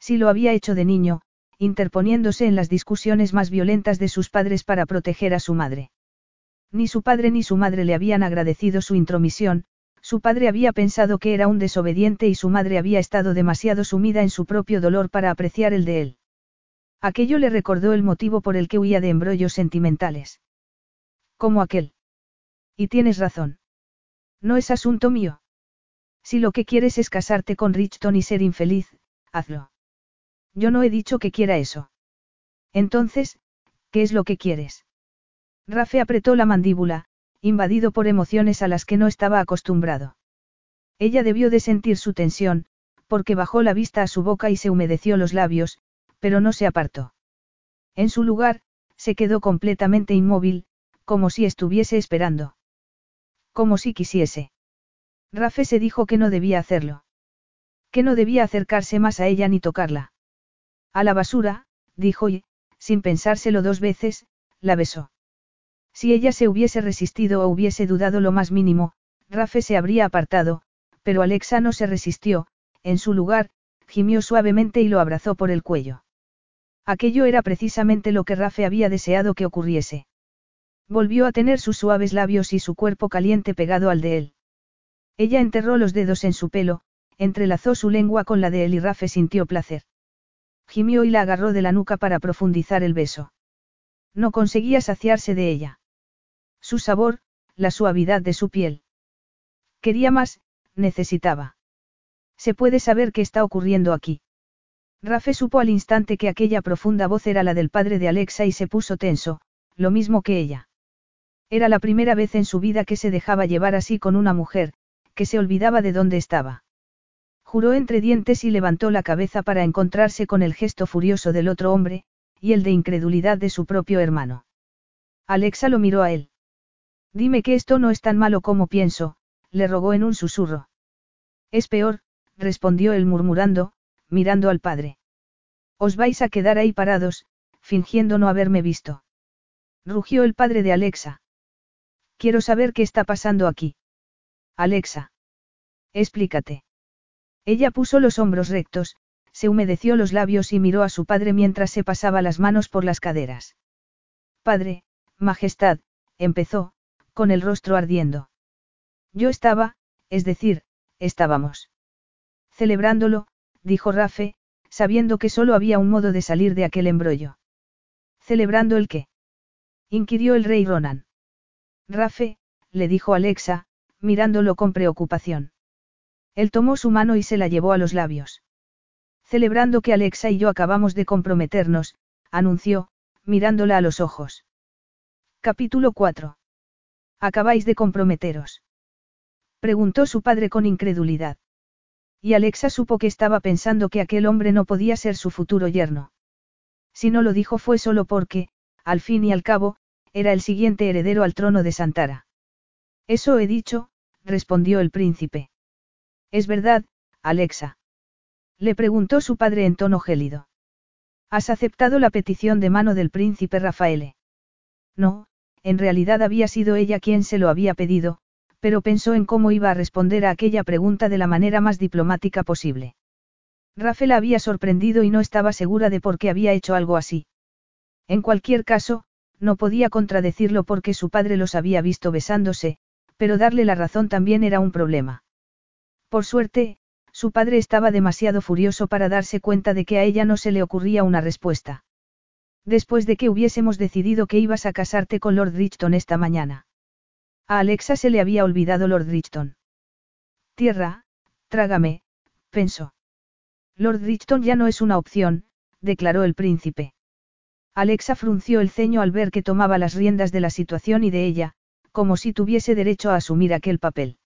Si lo había hecho de niño, interponiéndose en las discusiones más violentas de sus padres para proteger a su madre. Ni su padre ni su madre le habían agradecido su intromisión, su padre había pensado que era un desobediente y su madre había estado demasiado sumida en su propio dolor para apreciar el de él. Aquello le recordó el motivo por el que huía de embrollos sentimentales. Como aquel. Y tienes razón. No es asunto mío. Si lo que quieres es casarte con Richton y ser infeliz, hazlo. Yo no he dicho que quiera eso. Entonces, ¿qué es lo que quieres? Rafe apretó la mandíbula, invadido por emociones a las que no estaba acostumbrado. Ella debió de sentir su tensión, porque bajó la vista a su boca y se humedeció los labios, pero no se apartó. En su lugar, se quedó completamente inmóvil, como si estuviese esperando. Como si quisiese. Rafe se dijo que no debía hacerlo. Que no debía acercarse más a ella ni tocarla. A la basura, dijo y, sin pensárselo dos veces, la besó. Si ella se hubiese resistido o hubiese dudado lo más mínimo, Rafe se habría apartado, pero Alexa no se resistió, en su lugar, gimió suavemente y lo abrazó por el cuello. Aquello era precisamente lo que Rafe había deseado que ocurriese. Volvió a tener sus suaves labios y su cuerpo caliente pegado al de él. Ella enterró los dedos en su pelo, entrelazó su lengua con la de él y Rafe sintió placer. Gimió y la agarró de la nuca para profundizar el beso. No conseguía saciarse de ella. Su sabor, la suavidad de su piel. Quería más, necesitaba. ¿Se puede saber qué está ocurriendo aquí? Rafe supo al instante que aquella profunda voz era la del padre de Alexa y se puso tenso, lo mismo que ella. Era la primera vez en su vida que se dejaba llevar así con una mujer, que se olvidaba de dónde estaba. Juró entre dientes y levantó la cabeza para encontrarse con el gesto furioso del otro hombre, y el de incredulidad de su propio hermano. Alexa lo miró a él. Dime que esto no es tan malo como pienso, le rogó en un susurro. Es peor, respondió él murmurando, mirando al padre. Os vais a quedar ahí parados, fingiendo no haberme visto. Rugió el padre de Alexa. Quiero saber qué está pasando aquí. Alexa. Explícate. Ella puso los hombros rectos, se humedeció los labios y miró a su padre mientras se pasaba las manos por las caderas. Padre, Majestad, empezó, con el rostro ardiendo. Yo estaba, es decir, estábamos. Celebrándolo, dijo Rafe, sabiendo que solo había un modo de salir de aquel embrollo. ¿Celebrando el qué? inquirió el rey Ronan. Rafe, le dijo Alexa, mirándolo con preocupación. Él tomó su mano y se la llevó a los labios. Celebrando que Alexa y yo acabamos de comprometernos, anunció, mirándola a los ojos. Capítulo 4. Acabáis de comprometeros. Preguntó su padre con incredulidad. Y Alexa supo que estaba pensando que aquel hombre no podía ser su futuro yerno. Si no lo dijo fue solo porque, al fin y al cabo, era el siguiente heredero al trono de Santara. Eso he dicho, respondió el príncipe. Es verdad, Alexa. Le preguntó su padre en tono gélido. ¿Has aceptado la petición de mano del príncipe Rafaele? No, en realidad había sido ella quien se lo había pedido, pero pensó en cómo iba a responder a aquella pregunta de la manera más diplomática posible. Rafael había sorprendido y no estaba segura de por qué había hecho algo así. En cualquier caso, no podía contradecirlo porque su padre los había visto besándose, pero darle la razón también era un problema. Por suerte, su padre estaba demasiado furioso para darse cuenta de que a ella no se le ocurría una respuesta. Después de que hubiésemos decidido que ibas a casarte con Lord Richton esta mañana. A Alexa se le había olvidado Lord Richton. Tierra, trágame, pensó. Lord Richton ya no es una opción, declaró el príncipe. Alexa frunció el ceño al ver que tomaba las riendas de la situación y de ella, como si tuviese derecho a asumir aquel papel.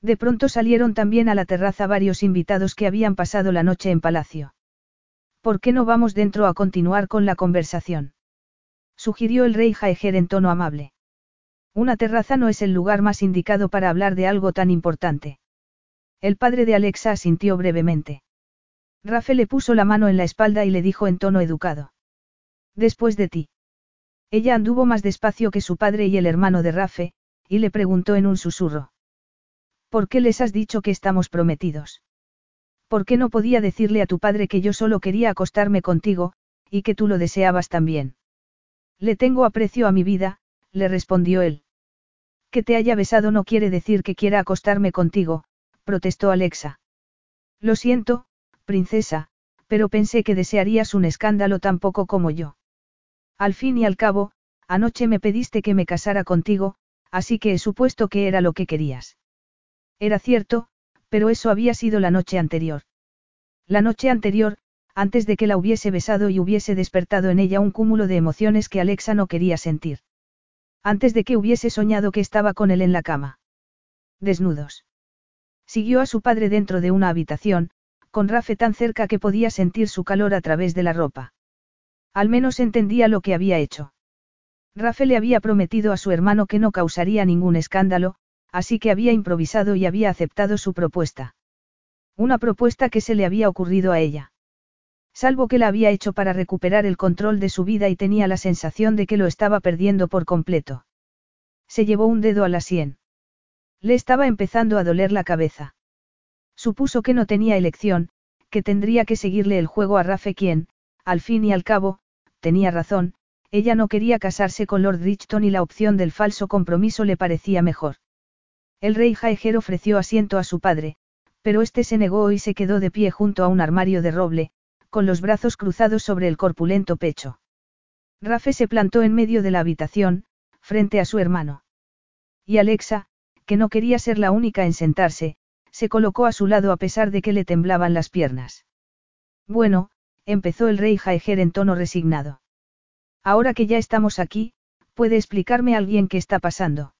De pronto salieron también a la terraza varios invitados que habían pasado la noche en palacio. ¿Por qué no vamos dentro a continuar con la conversación? Sugirió el rey Jaeger en tono amable. Una terraza no es el lugar más indicado para hablar de algo tan importante. El padre de Alexa asintió brevemente. Rafe le puso la mano en la espalda y le dijo en tono educado. Después de ti. Ella anduvo más despacio que su padre y el hermano de Rafe, y le preguntó en un susurro. ¿Por qué les has dicho que estamos prometidos? ¿Por qué no podía decirle a tu padre que yo solo quería acostarme contigo, y que tú lo deseabas también? Le tengo aprecio a mi vida, le respondió él. Que te haya besado no quiere decir que quiera acostarme contigo, protestó Alexa. Lo siento, princesa, pero pensé que desearías un escándalo tan poco como yo. Al fin y al cabo, anoche me pediste que me casara contigo, así que he supuesto que era lo que querías. Era cierto, pero eso había sido la noche anterior. La noche anterior, antes de que la hubiese besado y hubiese despertado en ella un cúmulo de emociones que Alexa no quería sentir. Antes de que hubiese soñado que estaba con él en la cama. Desnudos. Siguió a su padre dentro de una habitación, con Rafe tan cerca que podía sentir su calor a través de la ropa. Al menos entendía lo que había hecho. Rafe le había prometido a su hermano que no causaría ningún escándalo, así que había improvisado y había aceptado su propuesta. Una propuesta que se le había ocurrido a ella. Salvo que la había hecho para recuperar el control de su vida y tenía la sensación de que lo estaba perdiendo por completo. Se llevó un dedo a la sien. Le estaba empezando a doler la cabeza. Supuso que no tenía elección, que tendría que seguirle el juego a Rafe quien, al fin y al cabo, tenía razón, ella no quería casarse con Lord Richton y la opción del falso compromiso le parecía mejor. El rey Jaeger ofreció asiento a su padre, pero este se negó y se quedó de pie junto a un armario de roble, con los brazos cruzados sobre el corpulento pecho. Rafe se plantó en medio de la habitación, frente a su hermano. Y Alexa, que no quería ser la única en sentarse, se colocó a su lado a pesar de que le temblaban las piernas. Bueno, empezó el rey Jaeger en tono resignado. Ahora que ya estamos aquí, ¿puede explicarme alguien qué está pasando?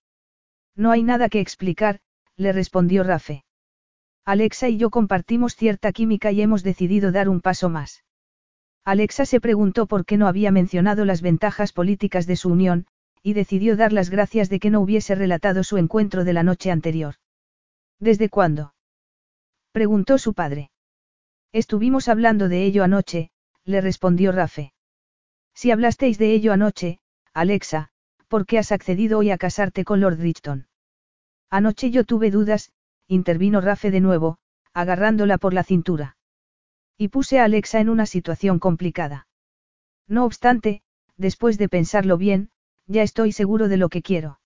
No hay nada que explicar, le respondió Rafe. Alexa y yo compartimos cierta química y hemos decidido dar un paso más. Alexa se preguntó por qué no había mencionado las ventajas políticas de su unión, y decidió dar las gracias de que no hubiese relatado su encuentro de la noche anterior. ¿Desde cuándo? preguntó su padre. Estuvimos hablando de ello anoche, le respondió Rafe. Si hablasteis de ello anoche, Alexa, ¿por qué has accedido hoy a casarte con Lord Richton? Anoche yo tuve dudas, intervino Rafe de nuevo, agarrándola por la cintura. Y puse a Alexa en una situación complicada. No obstante, después de pensarlo bien, ya estoy seguro de lo que quiero.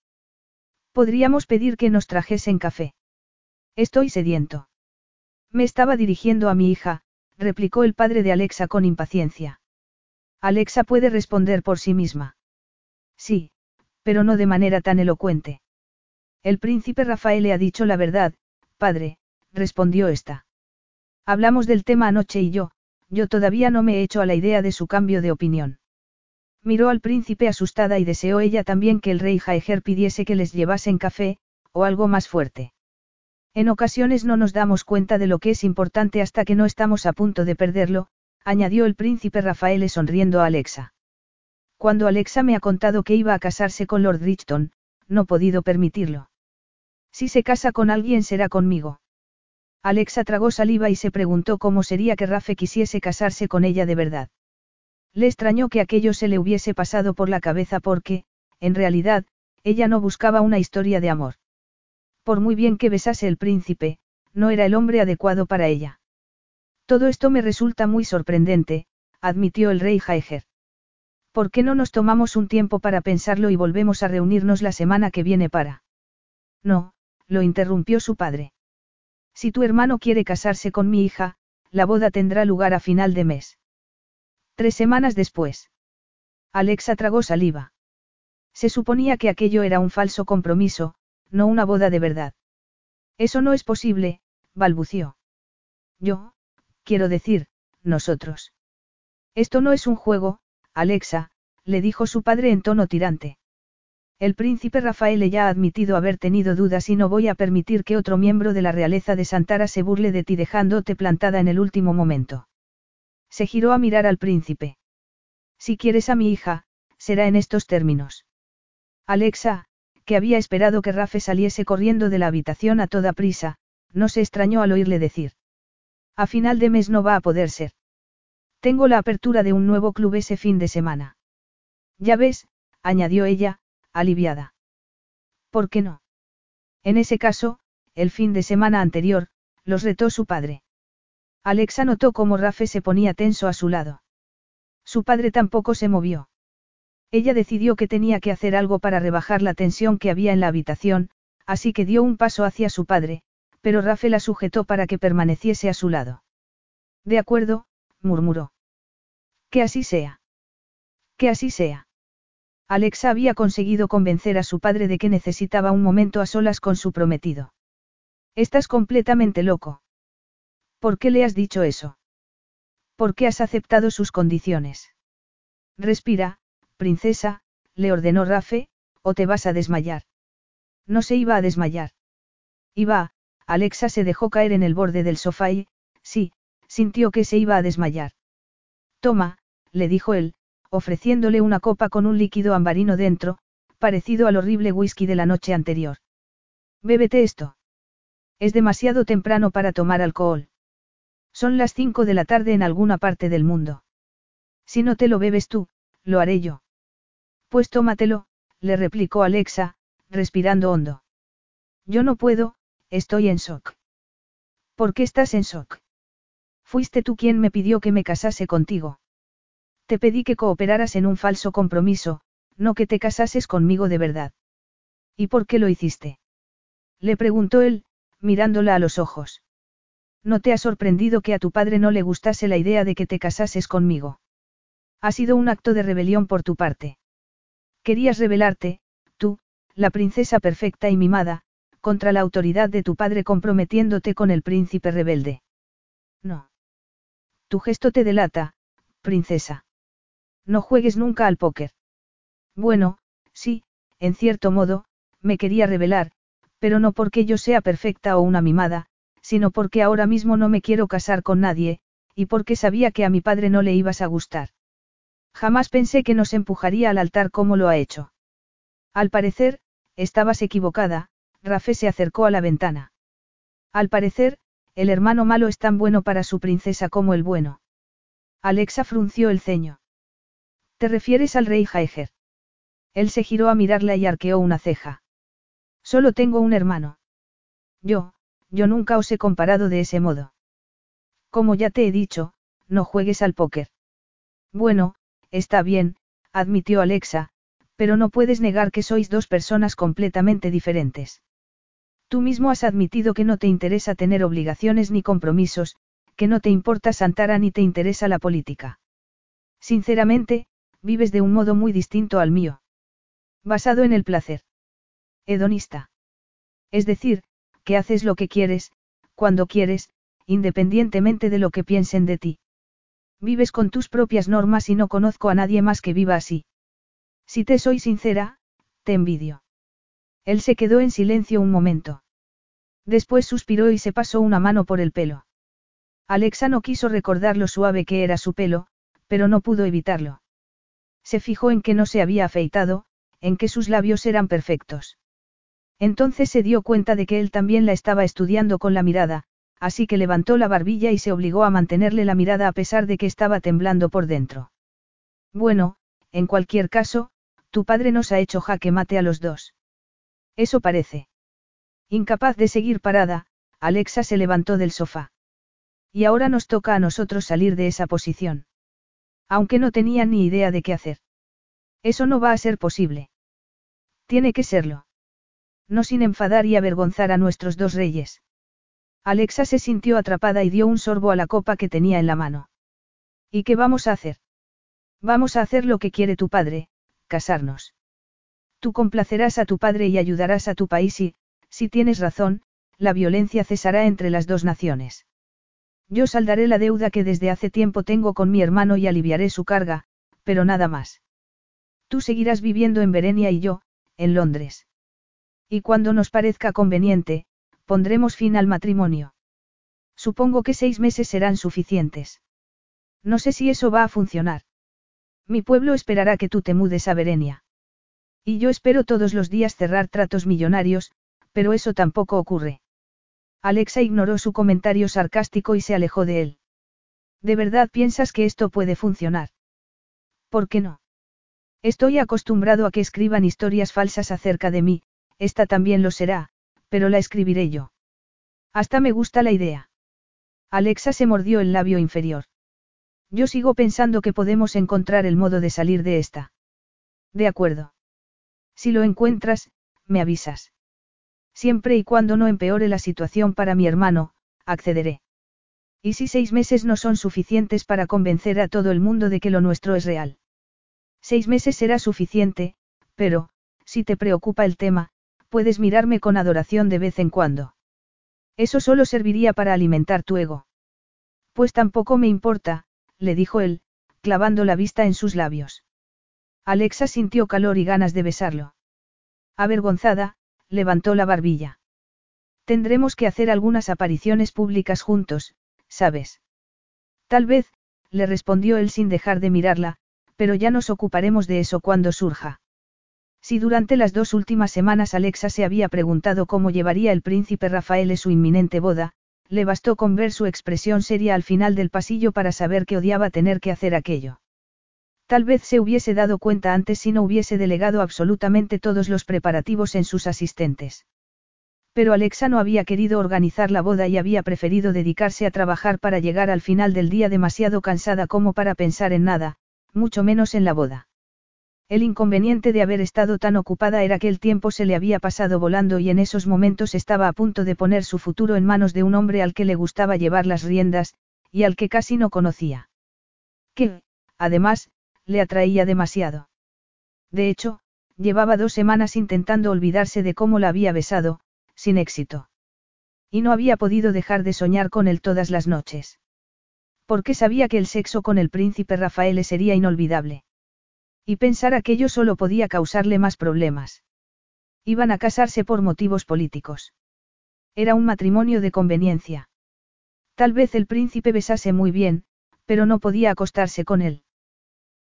Podríamos pedir que nos trajesen café. Estoy sediento. Me estaba dirigiendo a mi hija, replicó el padre de Alexa con impaciencia. Alexa puede responder por sí misma. Sí, pero no de manera tan elocuente. El príncipe Rafael le ha dicho la verdad, padre, respondió esta. Hablamos del tema anoche y yo, yo todavía no me he hecho a la idea de su cambio de opinión. Miró al príncipe asustada y deseó ella también que el rey Jaeger pidiese que les llevasen café, o algo más fuerte. En ocasiones no nos damos cuenta de lo que es importante hasta que no estamos a punto de perderlo, añadió el príncipe Rafael sonriendo a Alexa. Cuando Alexa me ha contado que iba a casarse con Lord Richton, no he podido permitirlo. Si se casa con alguien será conmigo. Alexa tragó saliva y se preguntó cómo sería que Rafe quisiese casarse con ella de verdad. Le extrañó que aquello se le hubiese pasado por la cabeza porque, en realidad, ella no buscaba una historia de amor. Por muy bien que besase el príncipe, no era el hombre adecuado para ella. Todo esto me resulta muy sorprendente, admitió el rey Jaeger. ¿Por qué no nos tomamos un tiempo para pensarlo y volvemos a reunirnos la semana que viene para... No, lo interrumpió su padre. Si tu hermano quiere casarse con mi hija, la boda tendrá lugar a final de mes. Tres semanas después. Alexa tragó saliva. Se suponía que aquello era un falso compromiso, no una boda de verdad. Eso no es posible, balbució. Yo, quiero decir, nosotros. Esto no es un juego, Alexa, le dijo su padre en tono tirante. El príncipe Rafael ya ha admitido haber tenido dudas y no voy a permitir que otro miembro de la realeza de Santara se burle de ti dejándote plantada en el último momento. Se giró a mirar al príncipe. Si quieres a mi hija, será en estos términos. Alexa, que había esperado que Rafe saliese corriendo de la habitación a toda prisa, no se extrañó al oírle decir. A final de mes no va a poder ser. Tengo la apertura de un nuevo club ese fin de semana. Ya ves, añadió ella, aliviada. ¿Por qué no? En ese caso, el fin de semana anterior, los retó su padre. Alexa notó cómo Rafe se ponía tenso a su lado. Su padre tampoco se movió. Ella decidió que tenía que hacer algo para rebajar la tensión que había en la habitación, así que dio un paso hacia su padre, pero Rafe la sujetó para que permaneciese a su lado. De acuerdo, murmuró. Que así sea. Que así sea. Alexa había conseguido convencer a su padre de que necesitaba un momento a solas con su prometido. Estás completamente loco. ¿Por qué le has dicho eso? ¿Por qué has aceptado sus condiciones? Respira, princesa, le ordenó Rafe, o te vas a desmayar. No se iba a desmayar. Iba, Alexa se dejó caer en el borde del sofá y, sí, sintió que se iba a desmayar. Toma, le dijo él, ofreciéndole una copa con un líquido ambarino dentro, parecido al horrible whisky de la noche anterior. Bébete esto. Es demasiado temprano para tomar alcohol. Son las cinco de la tarde en alguna parte del mundo. Si no te lo bebes tú, lo haré yo. Pues tómatelo, le replicó Alexa, respirando hondo. Yo no puedo, estoy en shock. ¿Por qué estás en shock? Fuiste tú quien me pidió que me casase contigo. Te pedí que cooperaras en un falso compromiso, no que te casases conmigo de verdad. ¿Y por qué lo hiciste? Le preguntó él, mirándola a los ojos. ¿No te ha sorprendido que a tu padre no le gustase la idea de que te casases conmigo? Ha sido un acto de rebelión por tu parte. Querías rebelarte, tú, la princesa perfecta y mimada, contra la autoridad de tu padre comprometiéndote con el príncipe rebelde. No. Tu gesto te delata, princesa. No juegues nunca al póker. Bueno, sí, en cierto modo, me quería revelar, pero no porque yo sea perfecta o una mimada, sino porque ahora mismo no me quiero casar con nadie, y porque sabía que a mi padre no le ibas a gustar. Jamás pensé que nos empujaría al altar como lo ha hecho. Al parecer, estabas equivocada, Rafe se acercó a la ventana. Al parecer, el hermano malo es tan bueno para su princesa como el bueno. Alexa frunció el ceño. ¿Te refieres al rey Jaeger? Él se giró a mirarla y arqueó una ceja. Solo tengo un hermano. Yo, yo nunca os he comparado de ese modo. Como ya te he dicho, no juegues al póker. Bueno, está bien, admitió Alexa, pero no puedes negar que sois dos personas completamente diferentes. Tú mismo has admitido que no te interesa tener obligaciones ni compromisos, que no te importa Santara ni te interesa la política. Sinceramente, vives de un modo muy distinto al mío. Basado en el placer. Hedonista. Es decir, que haces lo que quieres, cuando quieres, independientemente de lo que piensen de ti. Vives con tus propias normas y no conozco a nadie más que viva así. Si te soy sincera, te envidio. Él se quedó en silencio un momento. Después suspiró y se pasó una mano por el pelo. Alexa no quiso recordar lo suave que era su pelo, pero no pudo evitarlo. Se fijó en que no se había afeitado, en que sus labios eran perfectos. Entonces se dio cuenta de que él también la estaba estudiando con la mirada, así que levantó la barbilla y se obligó a mantenerle la mirada a pesar de que estaba temblando por dentro. Bueno, en cualquier caso, tu padre nos ha hecho jaque mate a los dos. Eso parece. Incapaz de seguir parada, Alexa se levantó del sofá. Y ahora nos toca a nosotros salir de esa posición. Aunque no tenía ni idea de qué hacer. Eso no va a ser posible. Tiene que serlo. No sin enfadar y avergonzar a nuestros dos reyes. Alexa se sintió atrapada y dio un sorbo a la copa que tenía en la mano. ¿Y qué vamos a hacer? Vamos a hacer lo que quiere tu padre, casarnos. Tú complacerás a tu padre y ayudarás a tu país y, si tienes razón, la violencia cesará entre las dos naciones. Yo saldaré la deuda que desde hace tiempo tengo con mi hermano y aliviaré su carga, pero nada más. Tú seguirás viviendo en Berenia y yo, en Londres. Y cuando nos parezca conveniente, pondremos fin al matrimonio. Supongo que seis meses serán suficientes. No sé si eso va a funcionar. Mi pueblo esperará que tú te mudes a Berenia. Y yo espero todos los días cerrar tratos millonarios, pero eso tampoco ocurre. Alexa ignoró su comentario sarcástico y se alejó de él. ¿De verdad piensas que esto puede funcionar? ¿Por qué no? Estoy acostumbrado a que escriban historias falsas acerca de mí, esta también lo será, pero la escribiré yo. Hasta me gusta la idea. Alexa se mordió el labio inferior. Yo sigo pensando que podemos encontrar el modo de salir de esta. De acuerdo. Si lo encuentras, me avisas. Siempre y cuando no empeore la situación para mi hermano, accederé. ¿Y si seis meses no son suficientes para convencer a todo el mundo de que lo nuestro es real? Seis meses será suficiente, pero, si te preocupa el tema, puedes mirarme con adoración de vez en cuando. Eso solo serviría para alimentar tu ego. Pues tampoco me importa, le dijo él, clavando la vista en sus labios. Alexa sintió calor y ganas de besarlo. Avergonzada, levantó la barbilla. Tendremos que hacer algunas apariciones públicas juntos, ¿sabes? Tal vez, le respondió él sin dejar de mirarla, pero ya nos ocuparemos de eso cuando surja. Si durante las dos últimas semanas Alexa se había preguntado cómo llevaría el príncipe Rafael su inminente boda, le bastó con ver su expresión seria al final del pasillo para saber que odiaba tener que hacer aquello. Tal vez se hubiese dado cuenta antes si no hubiese delegado absolutamente todos los preparativos en sus asistentes. Pero Alexa no había querido organizar la boda y había preferido dedicarse a trabajar para llegar al final del día demasiado cansada como para pensar en nada, mucho menos en la boda. El inconveniente de haber estado tan ocupada era que el tiempo se le había pasado volando y en esos momentos estaba a punto de poner su futuro en manos de un hombre al que le gustaba llevar las riendas, y al que casi no conocía. Que, además, le atraía demasiado. De hecho, llevaba dos semanas intentando olvidarse de cómo la había besado, sin éxito. Y no había podido dejar de soñar con él todas las noches. Porque sabía que el sexo con el príncipe Rafael sería inolvidable. Y pensar aquello solo podía causarle más problemas. Iban a casarse por motivos políticos. Era un matrimonio de conveniencia. Tal vez el príncipe besase muy bien, pero no podía acostarse con él.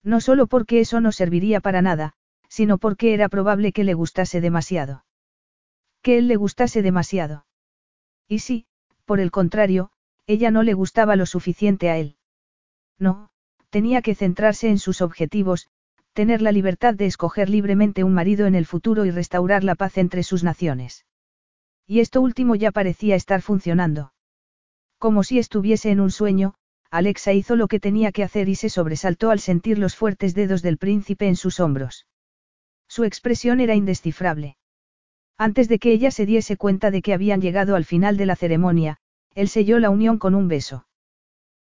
No solo porque eso no serviría para nada, sino porque era probable que le gustase demasiado. Que él le gustase demasiado. Y sí, por el contrario, ella no le gustaba lo suficiente a él. No, tenía que centrarse en sus objetivos, tener la libertad de escoger libremente un marido en el futuro y restaurar la paz entre sus naciones. Y esto último ya parecía estar funcionando. Como si estuviese en un sueño, Alexa hizo lo que tenía que hacer y se sobresaltó al sentir los fuertes dedos del príncipe en sus hombros. Su expresión era indescifrable. Antes de que ella se diese cuenta de que habían llegado al final de la ceremonia, él selló la unión con un beso.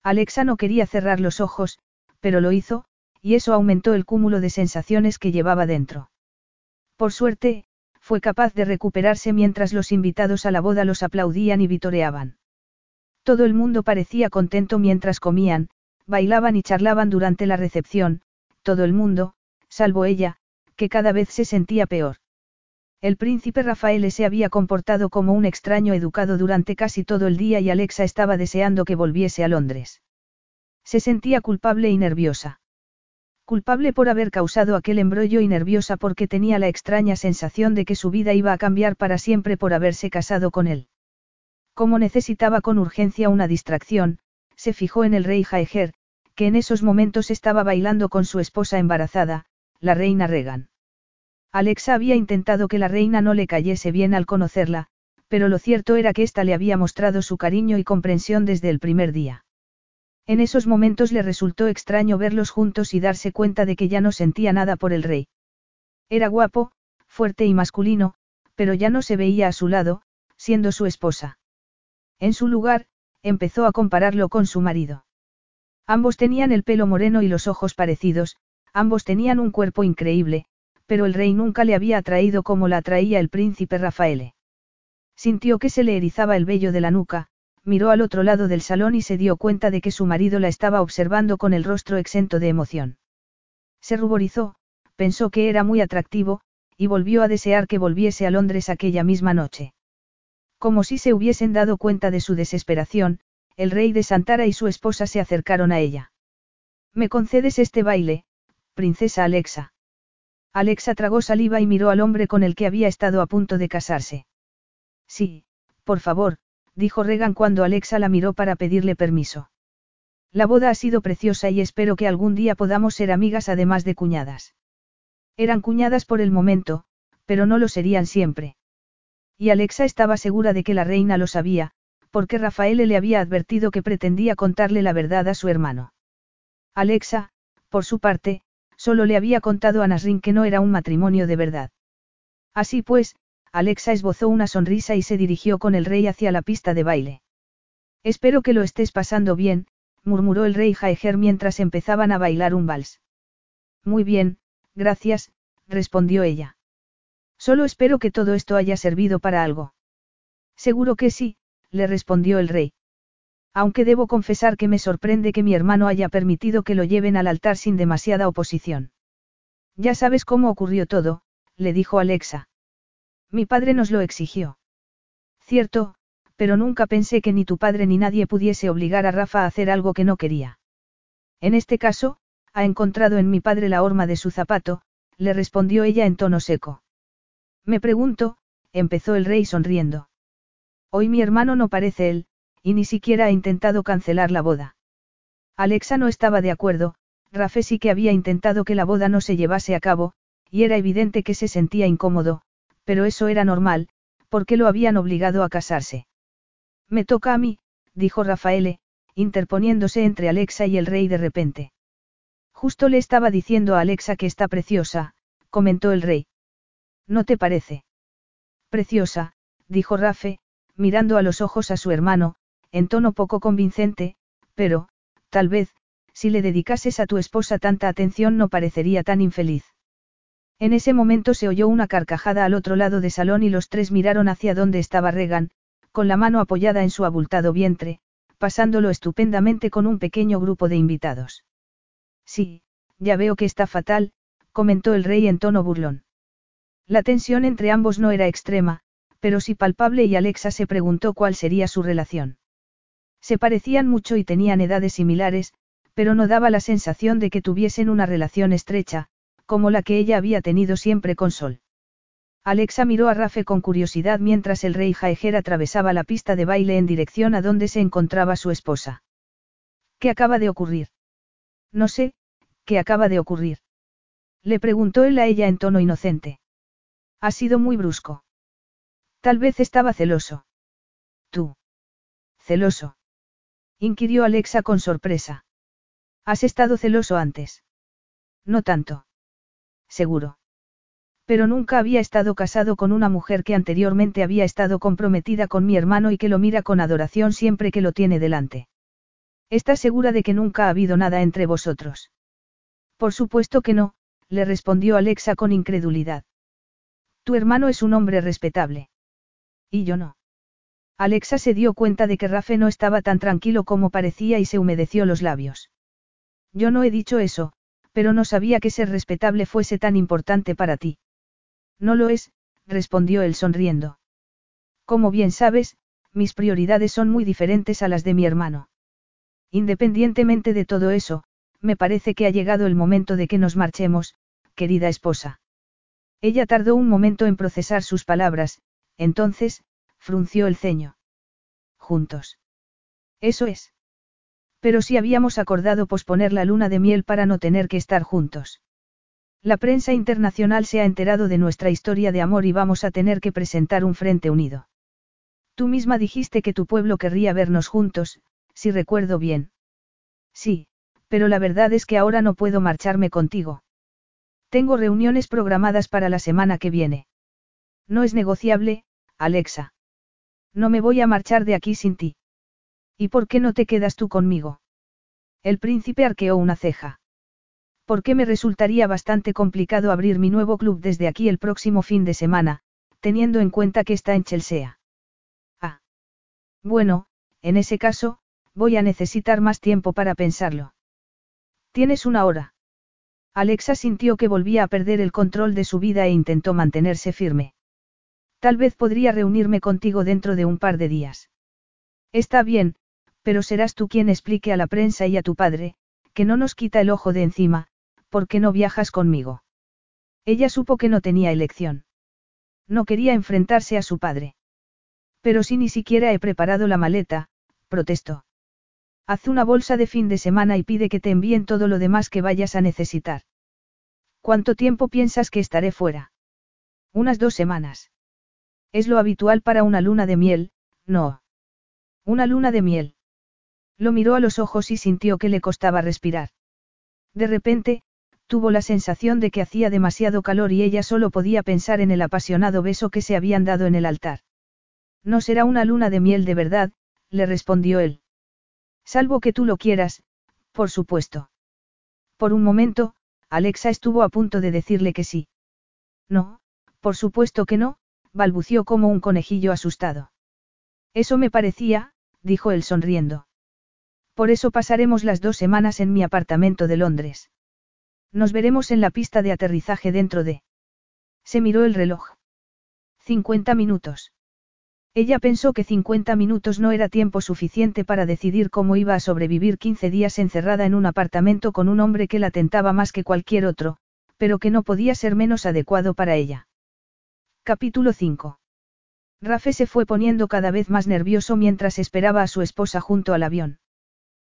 Alexa no quería cerrar los ojos, pero lo hizo, y eso aumentó el cúmulo de sensaciones que llevaba dentro. Por suerte, fue capaz de recuperarse mientras los invitados a la boda los aplaudían y vitoreaban. Todo el mundo parecía contento mientras comían, bailaban y charlaban durante la recepción, todo el mundo, salvo ella, que cada vez se sentía peor. El príncipe Rafael se había comportado como un extraño educado durante casi todo el día y Alexa estaba deseando que volviese a Londres. Se sentía culpable y nerviosa. Culpable por haber causado aquel embrollo y nerviosa porque tenía la extraña sensación de que su vida iba a cambiar para siempre por haberse casado con él. Como necesitaba con urgencia una distracción, se fijó en el rey Jaeger, que en esos momentos estaba bailando con su esposa embarazada, la reina Regan. Alexa había intentado que la reina no le cayese bien al conocerla, pero lo cierto era que ésta le había mostrado su cariño y comprensión desde el primer día. En esos momentos le resultó extraño verlos juntos y darse cuenta de que ya no sentía nada por el rey. Era guapo, fuerte y masculino, pero ya no se veía a su lado, siendo su esposa. En su lugar, empezó a compararlo con su marido. Ambos tenían el pelo moreno y los ojos parecidos, ambos tenían un cuerpo increíble, pero el rey nunca le había atraído como la atraía el príncipe Rafaele. Sintió que se le erizaba el vello de la nuca, miró al otro lado del salón y se dio cuenta de que su marido la estaba observando con el rostro exento de emoción. Se ruborizó, pensó que era muy atractivo, y volvió a desear que volviese a Londres aquella misma noche. Como si se hubiesen dado cuenta de su desesperación, el rey de Santara y su esposa se acercaron a ella. ¿Me concedes este baile, princesa Alexa? Alexa tragó saliva y miró al hombre con el que había estado a punto de casarse. Sí, por favor, dijo Regan cuando Alexa la miró para pedirle permiso. La boda ha sido preciosa y espero que algún día podamos ser amigas además de cuñadas. Eran cuñadas por el momento, pero no lo serían siempre. Y Alexa estaba segura de que la reina lo sabía, porque Rafael le había advertido que pretendía contarle la verdad a su hermano. Alexa, por su parte, solo le había contado a Nasrin que no era un matrimonio de verdad. Así pues, Alexa esbozó una sonrisa y se dirigió con el rey hacia la pista de baile. Espero que lo estés pasando bien, murmuró el rey Jaeger mientras empezaban a bailar un vals. Muy bien, gracias, respondió ella. Solo espero que todo esto haya servido para algo. Seguro que sí, le respondió el rey. Aunque debo confesar que me sorprende que mi hermano haya permitido que lo lleven al altar sin demasiada oposición. Ya sabes cómo ocurrió todo, le dijo Alexa. Mi padre nos lo exigió. Cierto, pero nunca pensé que ni tu padre ni nadie pudiese obligar a Rafa a hacer algo que no quería. En este caso, ha encontrado en mi padre la horma de su zapato, le respondió ella en tono seco. Me pregunto, empezó el rey sonriendo. Hoy mi hermano no parece él, y ni siquiera ha intentado cancelar la boda. Alexa no estaba de acuerdo, Rafe sí que había intentado que la boda no se llevase a cabo, y era evidente que se sentía incómodo, pero eso era normal, porque lo habían obligado a casarse. Me toca a mí, dijo Rafaele, interponiéndose entre Alexa y el rey de repente. Justo le estaba diciendo a Alexa que está preciosa, comentó el rey. ¿No te parece? Preciosa, dijo Rafe, mirando a los ojos a su hermano, en tono poco convincente, pero, tal vez, si le dedicases a tu esposa tanta atención no parecería tan infeliz. En ese momento se oyó una carcajada al otro lado de salón y los tres miraron hacia donde estaba Regan, con la mano apoyada en su abultado vientre, pasándolo estupendamente con un pequeño grupo de invitados. Sí, ya veo que está fatal, comentó el rey en tono burlón. La tensión entre ambos no era extrema, pero sí palpable y Alexa se preguntó cuál sería su relación. Se parecían mucho y tenían edades similares, pero no daba la sensación de que tuviesen una relación estrecha, como la que ella había tenido siempre con Sol. Alexa miró a Rafe con curiosidad mientras el rey Jaeger atravesaba la pista de baile en dirección a donde se encontraba su esposa. ¿Qué acaba de ocurrir? No sé, ¿qué acaba de ocurrir? Le preguntó él a ella en tono inocente. Ha sido muy brusco. Tal vez estaba celoso. ¿Tú? ¿Celoso? inquirió Alexa con sorpresa. ¿Has estado celoso antes? No tanto. Seguro pero nunca había estado casado con una mujer que anteriormente había estado comprometida con mi hermano y que lo mira con adoración siempre que lo tiene delante. ¿Estás segura de que nunca ha habido nada entre vosotros? Por supuesto que no, le respondió Alexa con incredulidad. Tu hermano es un hombre respetable. Y yo no. Alexa se dio cuenta de que Rafe no estaba tan tranquilo como parecía y se humedeció los labios. Yo no he dicho eso, pero no sabía que ser respetable fuese tan importante para ti. No lo es, respondió él sonriendo. Como bien sabes, mis prioridades son muy diferentes a las de mi hermano. Independientemente de todo eso, me parece que ha llegado el momento de que nos marchemos, querida esposa. Ella tardó un momento en procesar sus palabras, entonces, frunció el ceño. Juntos. Eso es. Pero si habíamos acordado posponer la luna de miel para no tener que estar juntos. La prensa internacional se ha enterado de nuestra historia de amor y vamos a tener que presentar un frente unido. Tú misma dijiste que tu pueblo querría vernos juntos, si recuerdo bien. Sí, pero la verdad es que ahora no puedo marcharme contigo. Tengo reuniones programadas para la semana que viene. No es negociable, Alexa. No me voy a marchar de aquí sin ti. ¿Y por qué no te quedas tú conmigo? El príncipe arqueó una ceja. ¿Por qué me resultaría bastante complicado abrir mi nuevo club desde aquí el próximo fin de semana, teniendo en cuenta que está en Chelsea? Ah. Bueno, en ese caso, voy a necesitar más tiempo para pensarlo. ¿Tienes una hora? Alexa sintió que volvía a perder el control de su vida e intentó mantenerse firme. Tal vez podría reunirme contigo dentro de un par de días. Está bien, pero serás tú quien explique a la prensa y a tu padre, que no nos quita el ojo de encima, porque no viajas conmigo. Ella supo que no tenía elección. No quería enfrentarse a su padre. Pero si ni siquiera he preparado la maleta, protestó. Haz una bolsa de fin de semana y pide que te envíen todo lo demás que vayas a necesitar. ¿Cuánto tiempo piensas que estaré fuera? Unas dos semanas. Es lo habitual para una luna de miel, no. Una luna de miel. Lo miró a los ojos y sintió que le costaba respirar. De repente, tuvo la sensación de que hacía demasiado calor y ella solo podía pensar en el apasionado beso que se habían dado en el altar. No será una luna de miel de verdad, le respondió él. Salvo que tú lo quieras, por supuesto. Por un momento, Alexa estuvo a punto de decirle que sí. No, por supuesto que no, balbució como un conejillo asustado. Eso me parecía, dijo él sonriendo. Por eso pasaremos las dos semanas en mi apartamento de Londres. Nos veremos en la pista de aterrizaje dentro de... Se miró el reloj. 50 minutos. Ella pensó que 50 minutos no era tiempo suficiente para decidir cómo iba a sobrevivir 15 días encerrada en un apartamento con un hombre que la tentaba más que cualquier otro, pero que no podía ser menos adecuado para ella. Capítulo 5. Rafe se fue poniendo cada vez más nervioso mientras esperaba a su esposa junto al avión.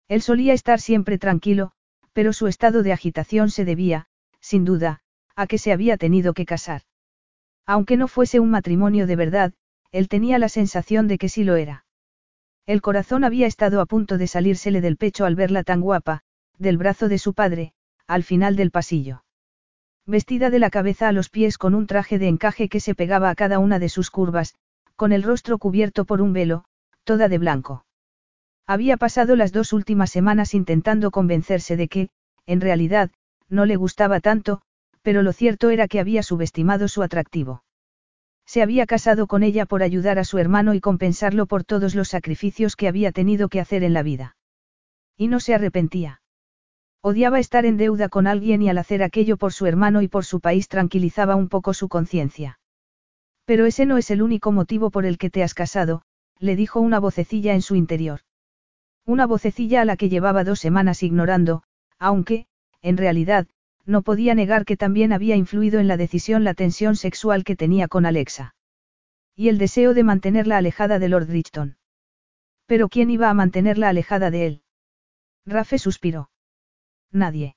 Él solía estar siempre tranquilo, pero su estado de agitación se debía, sin duda, a que se había tenido que casar. Aunque no fuese un matrimonio de verdad, él tenía la sensación de que sí lo era. El corazón había estado a punto de salírsele del pecho al verla tan guapa, del brazo de su padre, al final del pasillo. Vestida de la cabeza a los pies con un traje de encaje que se pegaba a cada una de sus curvas, con el rostro cubierto por un velo, toda de blanco. Había pasado las dos últimas semanas intentando convencerse de que, en realidad, no le gustaba tanto, pero lo cierto era que había subestimado su atractivo. Se había casado con ella por ayudar a su hermano y compensarlo por todos los sacrificios que había tenido que hacer en la vida. Y no se arrepentía. Odiaba estar en deuda con alguien y al hacer aquello por su hermano y por su país tranquilizaba un poco su conciencia. Pero ese no es el único motivo por el que te has casado, le dijo una vocecilla en su interior. Una vocecilla a la que llevaba dos semanas ignorando, aunque, en realidad, no podía negar que también había influido en la decisión la tensión sexual que tenía con Alexa. Y el deseo de mantenerla alejada de Lord Richton. Pero ¿quién iba a mantenerla alejada de él? Rafe suspiró. Nadie.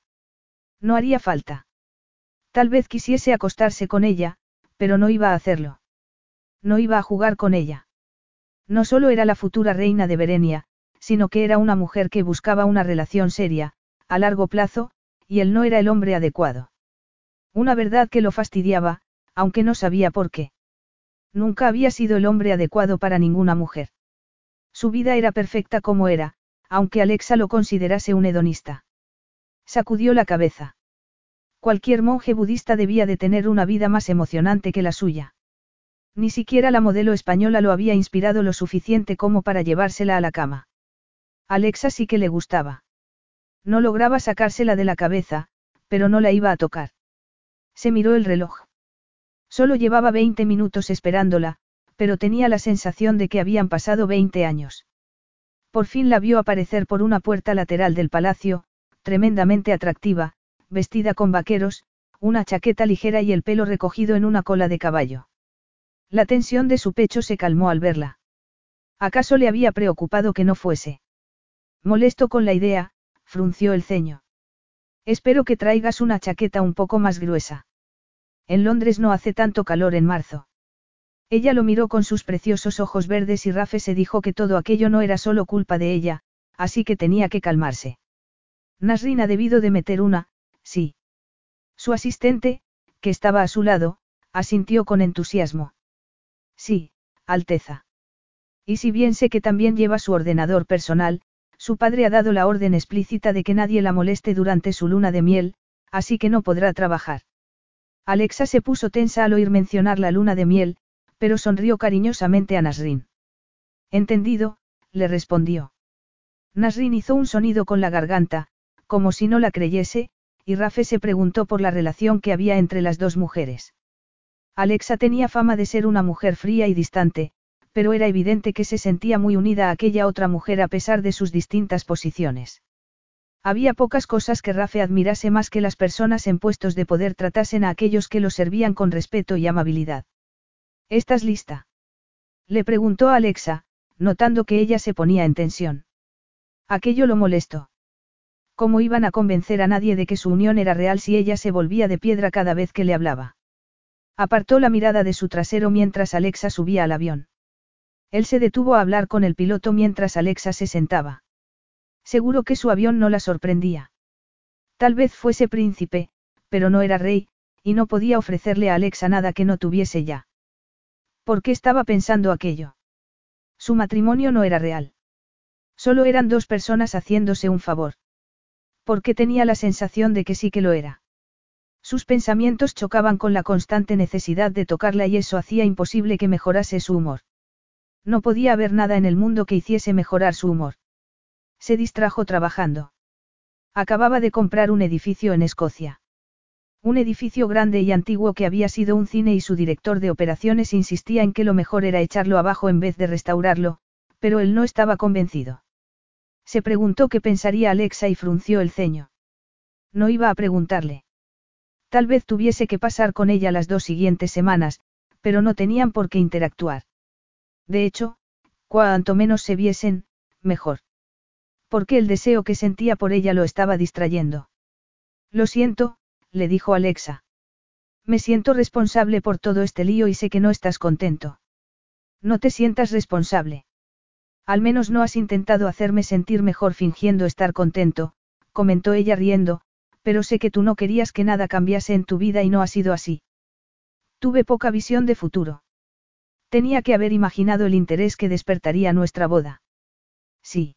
No haría falta. Tal vez quisiese acostarse con ella, pero no iba a hacerlo. No iba a jugar con ella. No solo era la futura reina de Berenia, sino que era una mujer que buscaba una relación seria, a largo plazo, y él no era el hombre adecuado. Una verdad que lo fastidiaba, aunque no sabía por qué. Nunca había sido el hombre adecuado para ninguna mujer. Su vida era perfecta como era, aunque Alexa lo considerase un hedonista. Sacudió la cabeza. Cualquier monje budista debía de tener una vida más emocionante que la suya. Ni siquiera la modelo española lo había inspirado lo suficiente como para llevársela a la cama. Alexa sí que le gustaba. No lograba sacársela de la cabeza, pero no la iba a tocar. Se miró el reloj. Solo llevaba 20 minutos esperándola, pero tenía la sensación de que habían pasado 20 años. Por fin la vio aparecer por una puerta lateral del palacio, tremendamente atractiva, vestida con vaqueros, una chaqueta ligera y el pelo recogido en una cola de caballo. La tensión de su pecho se calmó al verla. ¿Acaso le había preocupado que no fuese? Molesto con la idea, frunció el ceño. Espero que traigas una chaqueta un poco más gruesa. En Londres no hace tanto calor en marzo. Ella lo miró con sus preciosos ojos verdes y Rafe se dijo que todo aquello no era solo culpa de ella, así que tenía que calmarse. Nasrin ha debido de meter una, sí. Su asistente, que estaba a su lado, asintió con entusiasmo. Sí, Alteza. Y si bien sé que también lleva su ordenador personal, su padre ha dado la orden explícita de que nadie la moleste durante su luna de miel, así que no podrá trabajar. Alexa se puso tensa al oír mencionar la luna de miel, pero sonrió cariñosamente a Nasrin. Entendido, le respondió. Nasrin hizo un sonido con la garganta, como si no la creyese, y Rafe se preguntó por la relación que había entre las dos mujeres. Alexa tenía fama de ser una mujer fría y distante, pero era evidente que se sentía muy unida a aquella otra mujer a pesar de sus distintas posiciones. Había pocas cosas que Rafe admirase más que las personas en puestos de poder tratasen a aquellos que lo servían con respeto y amabilidad. ¿Estás lista? Le preguntó Alexa, notando que ella se ponía en tensión. Aquello lo molestó. ¿Cómo iban a convencer a nadie de que su unión era real si ella se volvía de piedra cada vez que le hablaba? Apartó la mirada de su trasero mientras Alexa subía al avión. Él se detuvo a hablar con el piloto mientras Alexa se sentaba. Seguro que su avión no la sorprendía. Tal vez fuese príncipe, pero no era rey, y no podía ofrecerle a Alexa nada que no tuviese ya. ¿Por qué estaba pensando aquello? Su matrimonio no era real. Solo eran dos personas haciéndose un favor. Porque tenía la sensación de que sí que lo era. Sus pensamientos chocaban con la constante necesidad de tocarla y eso hacía imposible que mejorase su humor. No podía haber nada en el mundo que hiciese mejorar su humor. Se distrajo trabajando. Acababa de comprar un edificio en Escocia. Un edificio grande y antiguo que había sido un cine y su director de operaciones insistía en que lo mejor era echarlo abajo en vez de restaurarlo, pero él no estaba convencido. Se preguntó qué pensaría Alexa y frunció el ceño. No iba a preguntarle. Tal vez tuviese que pasar con ella las dos siguientes semanas, pero no tenían por qué interactuar. De hecho, cuanto menos se viesen, mejor. Porque el deseo que sentía por ella lo estaba distrayendo. Lo siento, le dijo Alexa. Me siento responsable por todo este lío y sé que no estás contento. No te sientas responsable. Al menos no has intentado hacerme sentir mejor fingiendo estar contento, comentó ella riendo, pero sé que tú no querías que nada cambiase en tu vida y no ha sido así. Tuve poca visión de futuro. Tenía que haber imaginado el interés que despertaría nuestra boda. Sí.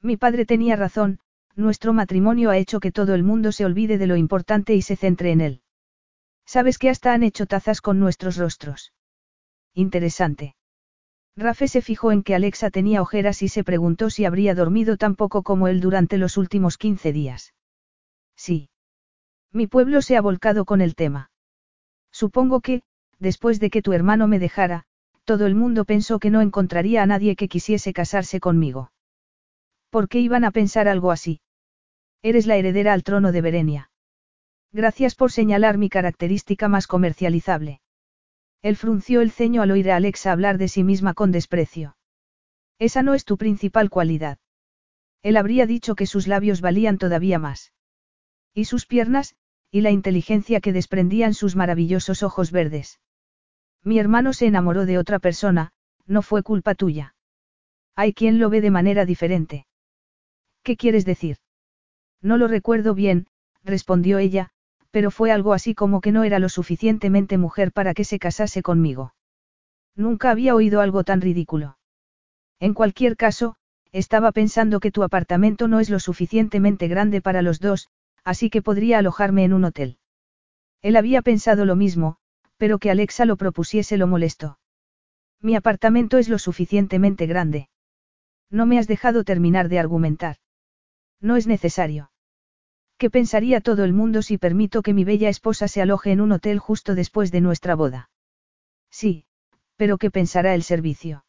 Mi padre tenía razón, nuestro matrimonio ha hecho que todo el mundo se olvide de lo importante y se centre en él. Sabes que hasta han hecho tazas con nuestros rostros. Interesante. Rafe se fijó en que Alexa tenía ojeras y se preguntó si habría dormido tan poco como él durante los últimos 15 días. Sí. Mi pueblo se ha volcado con el tema. Supongo que, después de que tu hermano me dejara, todo el mundo pensó que no encontraría a nadie que quisiese casarse conmigo. ¿Por qué iban a pensar algo así? Eres la heredera al trono de Berenia. Gracias por señalar mi característica más comercializable. Él frunció el ceño al oír a Alexa hablar de sí misma con desprecio. Esa no es tu principal cualidad. Él habría dicho que sus labios valían todavía más. Y sus piernas, y la inteligencia que desprendían sus maravillosos ojos verdes. Mi hermano se enamoró de otra persona, no fue culpa tuya. Hay quien lo ve de manera diferente. ¿Qué quieres decir? No lo recuerdo bien, respondió ella, pero fue algo así como que no era lo suficientemente mujer para que se casase conmigo. Nunca había oído algo tan ridículo. En cualquier caso, estaba pensando que tu apartamento no es lo suficientemente grande para los dos, así que podría alojarme en un hotel. Él había pensado lo mismo, pero que Alexa lo propusiese lo molestó. Mi apartamento es lo suficientemente grande. No me has dejado terminar de argumentar. No es necesario. ¿Qué pensaría todo el mundo si permito que mi bella esposa se aloje en un hotel justo después de nuestra boda? Sí, pero ¿qué pensará el servicio?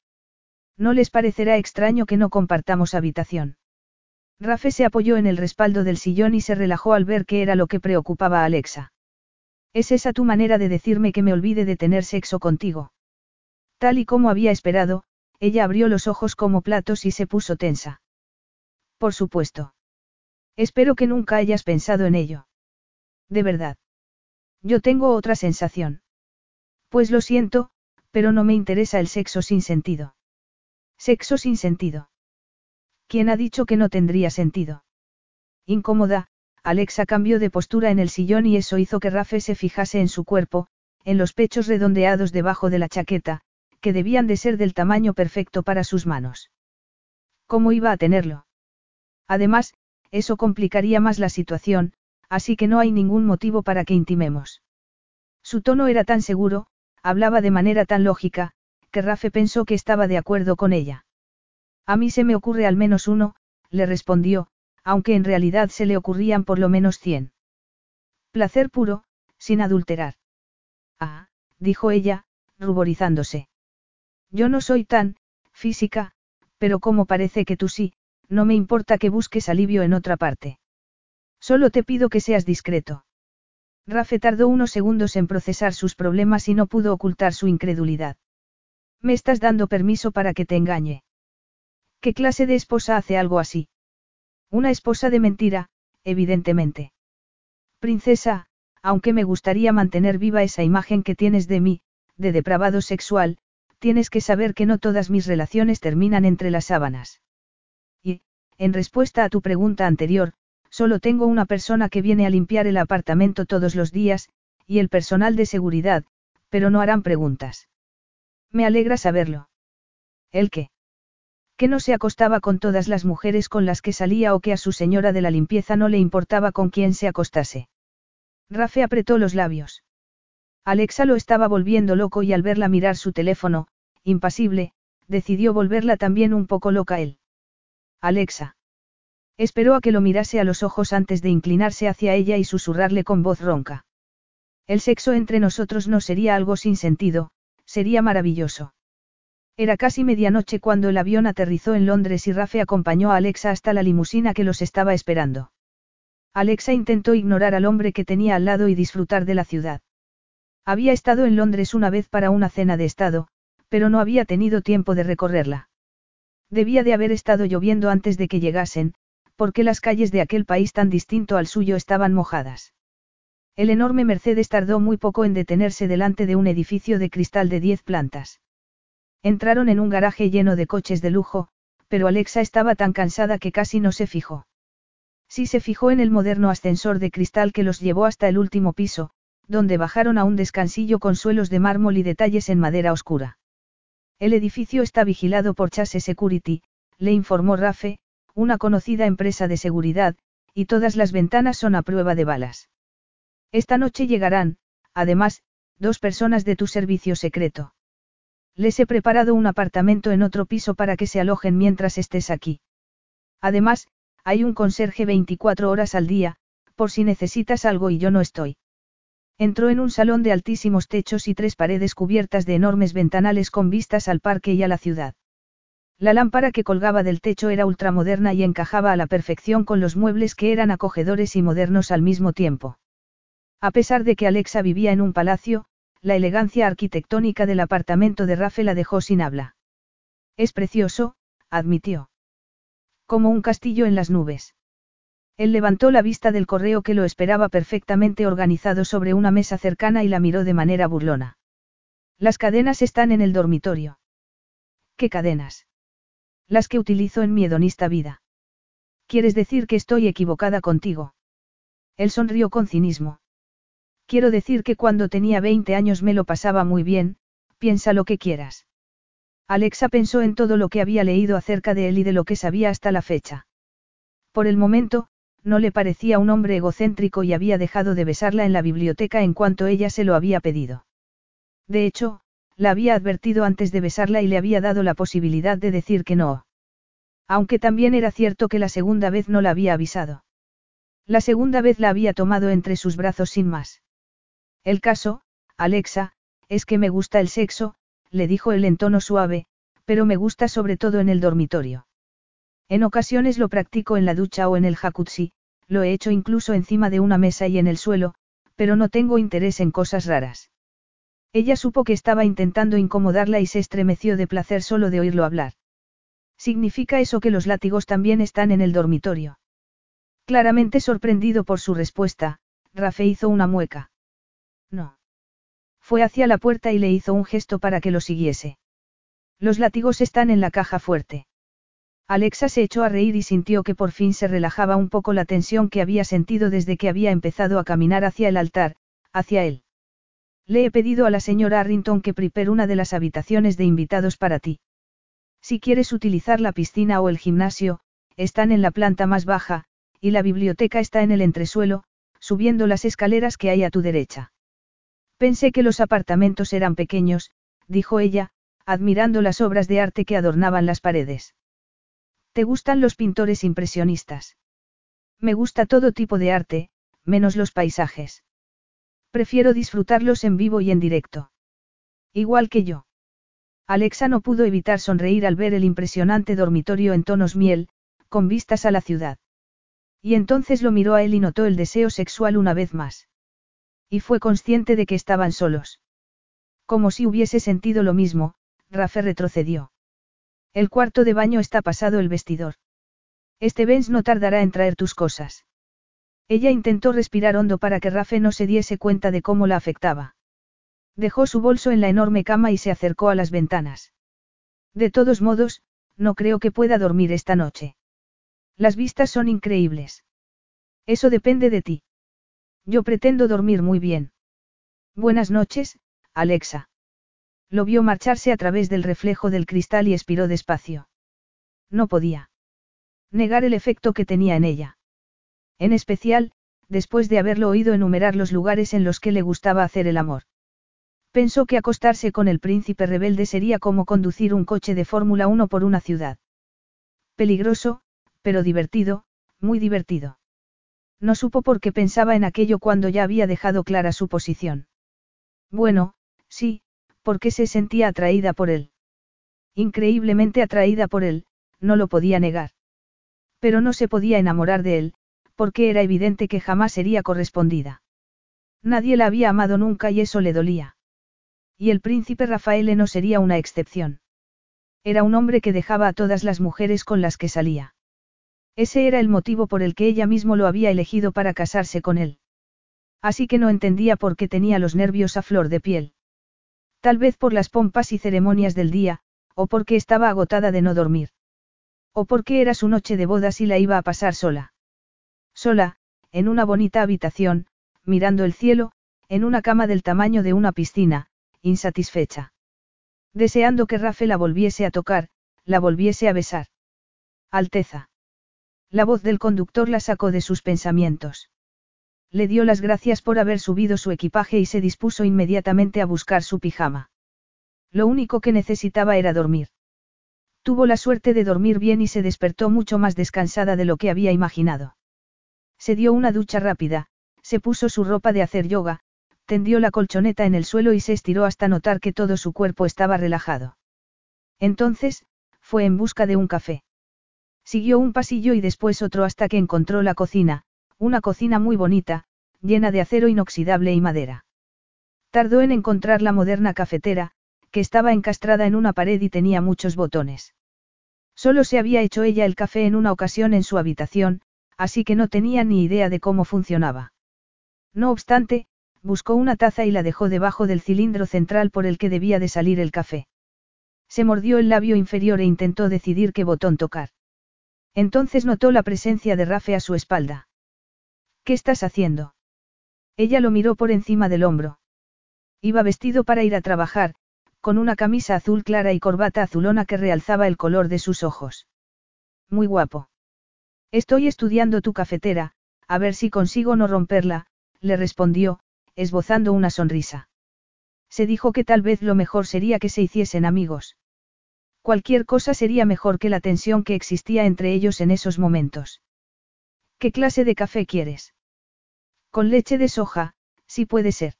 ¿No les parecerá extraño que no compartamos habitación? Rafe se apoyó en el respaldo del sillón y se relajó al ver que era lo que preocupaba a Alexa. ¿Es esa tu manera de decirme que me olvide de tener sexo contigo? Tal y como había esperado, ella abrió los ojos como platos y se puso tensa. Por supuesto. Espero que nunca hayas pensado en ello. De verdad. Yo tengo otra sensación. Pues lo siento, pero no me interesa el sexo sin sentido. Sexo sin sentido. ¿Quién ha dicho que no tendría sentido? Incómoda, Alexa cambió de postura en el sillón y eso hizo que Rafe se fijase en su cuerpo, en los pechos redondeados debajo de la chaqueta, que debían de ser del tamaño perfecto para sus manos. ¿Cómo iba a tenerlo? Además, eso complicaría más la situación, así que no hay ningún motivo para que intimemos. Su tono era tan seguro, hablaba de manera tan lógica, que Rafe pensó que estaba de acuerdo con ella. A mí se me ocurre al menos uno, le respondió, aunque en realidad se le ocurrían por lo menos cien. Placer puro, sin adulterar. Ah, dijo ella, ruborizándose. Yo no soy tan, física, pero como parece que tú sí, no me importa que busques alivio en otra parte. Solo te pido que seas discreto. Rafe tardó unos segundos en procesar sus problemas y no pudo ocultar su incredulidad. Me estás dando permiso para que te engañe. ¿Qué clase de esposa hace algo así? Una esposa de mentira, evidentemente. Princesa, aunque me gustaría mantener viva esa imagen que tienes de mí, de depravado sexual, tienes que saber que no todas mis relaciones terminan entre las sábanas. Y, en respuesta a tu pregunta anterior, Solo tengo una persona que viene a limpiar el apartamento todos los días, y el personal de seguridad, pero no harán preguntas. Me alegra saberlo. ¿El qué? Que no se acostaba con todas las mujeres con las que salía o que a su señora de la limpieza no le importaba con quién se acostase. Rafe apretó los labios. Alexa lo estaba volviendo loco y al verla mirar su teléfono, impasible, decidió volverla también un poco loca él. Alexa. Esperó a que lo mirase a los ojos antes de inclinarse hacia ella y susurrarle con voz ronca. El sexo entre nosotros no sería algo sin sentido, sería maravilloso. Era casi medianoche cuando el avión aterrizó en Londres y Rafe acompañó a Alexa hasta la limusina que los estaba esperando. Alexa intentó ignorar al hombre que tenía al lado y disfrutar de la ciudad. Había estado en Londres una vez para una cena de Estado, pero no había tenido tiempo de recorrerla. Debía de haber estado lloviendo antes de que llegasen, porque las calles de aquel país tan distinto al suyo estaban mojadas. El enorme Mercedes tardó muy poco en detenerse delante de un edificio de cristal de diez plantas. Entraron en un garaje lleno de coches de lujo, pero Alexa estaba tan cansada que casi no se fijó. Sí se fijó en el moderno ascensor de cristal que los llevó hasta el último piso, donde bajaron a un descansillo con suelos de mármol y detalles en madera oscura. El edificio está vigilado por Chase Security, le informó Rafe, una conocida empresa de seguridad, y todas las ventanas son a prueba de balas. Esta noche llegarán, además, dos personas de tu servicio secreto. Les he preparado un apartamento en otro piso para que se alojen mientras estés aquí. Además, hay un conserje 24 horas al día, por si necesitas algo y yo no estoy. Entró en un salón de altísimos techos y tres paredes cubiertas de enormes ventanales con vistas al parque y a la ciudad. La lámpara que colgaba del techo era ultramoderna y encajaba a la perfección con los muebles que eran acogedores y modernos al mismo tiempo. A pesar de que Alexa vivía en un palacio, la elegancia arquitectónica del apartamento de Rafe la dejó sin habla. Es precioso, admitió. Como un castillo en las nubes. Él levantó la vista del correo que lo esperaba perfectamente organizado sobre una mesa cercana y la miró de manera burlona. Las cadenas están en el dormitorio. ¿Qué cadenas? Las que utilizo en mi hedonista vida. ¿Quieres decir que estoy equivocada contigo? Él sonrió con cinismo. Quiero decir que cuando tenía 20 años me lo pasaba muy bien, piensa lo que quieras. Alexa pensó en todo lo que había leído acerca de él y de lo que sabía hasta la fecha. Por el momento, no le parecía un hombre egocéntrico y había dejado de besarla en la biblioteca en cuanto ella se lo había pedido. De hecho, la había advertido antes de besarla y le había dado la posibilidad de decir que no. Aunque también era cierto que la segunda vez no la había avisado. La segunda vez la había tomado entre sus brazos sin más. El caso, Alexa, es que me gusta el sexo, le dijo él en tono suave, pero me gusta sobre todo en el dormitorio. En ocasiones lo practico en la ducha o en el jacuzzi, lo he hecho incluso encima de una mesa y en el suelo, pero no tengo interés en cosas raras. Ella supo que estaba intentando incomodarla y se estremeció de placer solo de oírlo hablar. ¿Significa eso que los látigos también están en el dormitorio? Claramente sorprendido por su respuesta, Rafe hizo una mueca. No. Fue hacia la puerta y le hizo un gesto para que lo siguiese. Los látigos están en la caja fuerte. Alexa se echó a reír y sintió que por fin se relajaba un poco la tensión que había sentido desde que había empezado a caminar hacia el altar, hacia él. Le he pedido a la señora Arrington que prepare una de las habitaciones de invitados para ti. Si quieres utilizar la piscina o el gimnasio, están en la planta más baja, y la biblioteca está en el entresuelo, subiendo las escaleras que hay a tu derecha. Pensé que los apartamentos eran pequeños, dijo ella, admirando las obras de arte que adornaban las paredes. ¿Te gustan los pintores impresionistas? Me gusta todo tipo de arte, menos los paisajes. Prefiero disfrutarlos en vivo y en directo. Igual que yo. Alexa no pudo evitar sonreír al ver el impresionante dormitorio en tonos miel, con vistas a la ciudad. Y entonces lo miró a él y notó el deseo sexual una vez más. Y fue consciente de que estaban solos. Como si hubiese sentido lo mismo, Rafe retrocedió. El cuarto de baño está pasado el vestidor. Este Benz no tardará en traer tus cosas. Ella intentó respirar hondo para que Rafe no se diese cuenta de cómo la afectaba. Dejó su bolso en la enorme cama y se acercó a las ventanas. De todos modos, no creo que pueda dormir esta noche. Las vistas son increíbles. Eso depende de ti. Yo pretendo dormir muy bien. Buenas noches, Alexa. Lo vio marcharse a través del reflejo del cristal y expiró despacio. No podía negar el efecto que tenía en ella. En especial, después de haberlo oído enumerar los lugares en los que le gustaba hacer el amor. Pensó que acostarse con el príncipe rebelde sería como conducir un coche de Fórmula 1 por una ciudad. Peligroso, pero divertido, muy divertido. No supo por qué pensaba en aquello cuando ya había dejado clara su posición. Bueno, sí, porque se sentía atraída por él. Increíblemente atraída por él, no lo podía negar. Pero no se podía enamorar de él, porque era evidente que jamás sería correspondida. Nadie la había amado nunca y eso le dolía. Y el príncipe Rafael no sería una excepción. Era un hombre que dejaba a todas las mujeres con las que salía. Ese era el motivo por el que ella mismo lo había elegido para casarse con él. Así que no entendía por qué tenía los nervios a flor de piel. Tal vez por las pompas y ceremonias del día, o porque estaba agotada de no dormir. O porque era su noche de bodas y la iba a pasar sola. Sola, en una bonita habitación, mirando el cielo, en una cama del tamaño de una piscina, insatisfecha. Deseando que Rafe la volviese a tocar, la volviese a besar. Alteza. La voz del conductor la sacó de sus pensamientos. Le dio las gracias por haber subido su equipaje y se dispuso inmediatamente a buscar su pijama. Lo único que necesitaba era dormir. Tuvo la suerte de dormir bien y se despertó mucho más descansada de lo que había imaginado. Se dio una ducha rápida, se puso su ropa de hacer yoga, tendió la colchoneta en el suelo y se estiró hasta notar que todo su cuerpo estaba relajado. Entonces, fue en busca de un café. Siguió un pasillo y después otro hasta que encontró la cocina, una cocina muy bonita, llena de acero inoxidable y madera. Tardó en encontrar la moderna cafetera, que estaba encastrada en una pared y tenía muchos botones. Solo se había hecho ella el café en una ocasión en su habitación, así que no tenía ni idea de cómo funcionaba. No obstante, buscó una taza y la dejó debajo del cilindro central por el que debía de salir el café. Se mordió el labio inferior e intentó decidir qué botón tocar. Entonces notó la presencia de Rafe a su espalda. ¿Qué estás haciendo? Ella lo miró por encima del hombro. Iba vestido para ir a trabajar, con una camisa azul clara y corbata azulona que realzaba el color de sus ojos. Muy guapo. Estoy estudiando tu cafetera, a ver si consigo no romperla, le respondió, esbozando una sonrisa. Se dijo que tal vez lo mejor sería que se hiciesen amigos. Cualquier cosa sería mejor que la tensión que existía entre ellos en esos momentos. ¿Qué clase de café quieres? Con leche de soja, sí puede ser.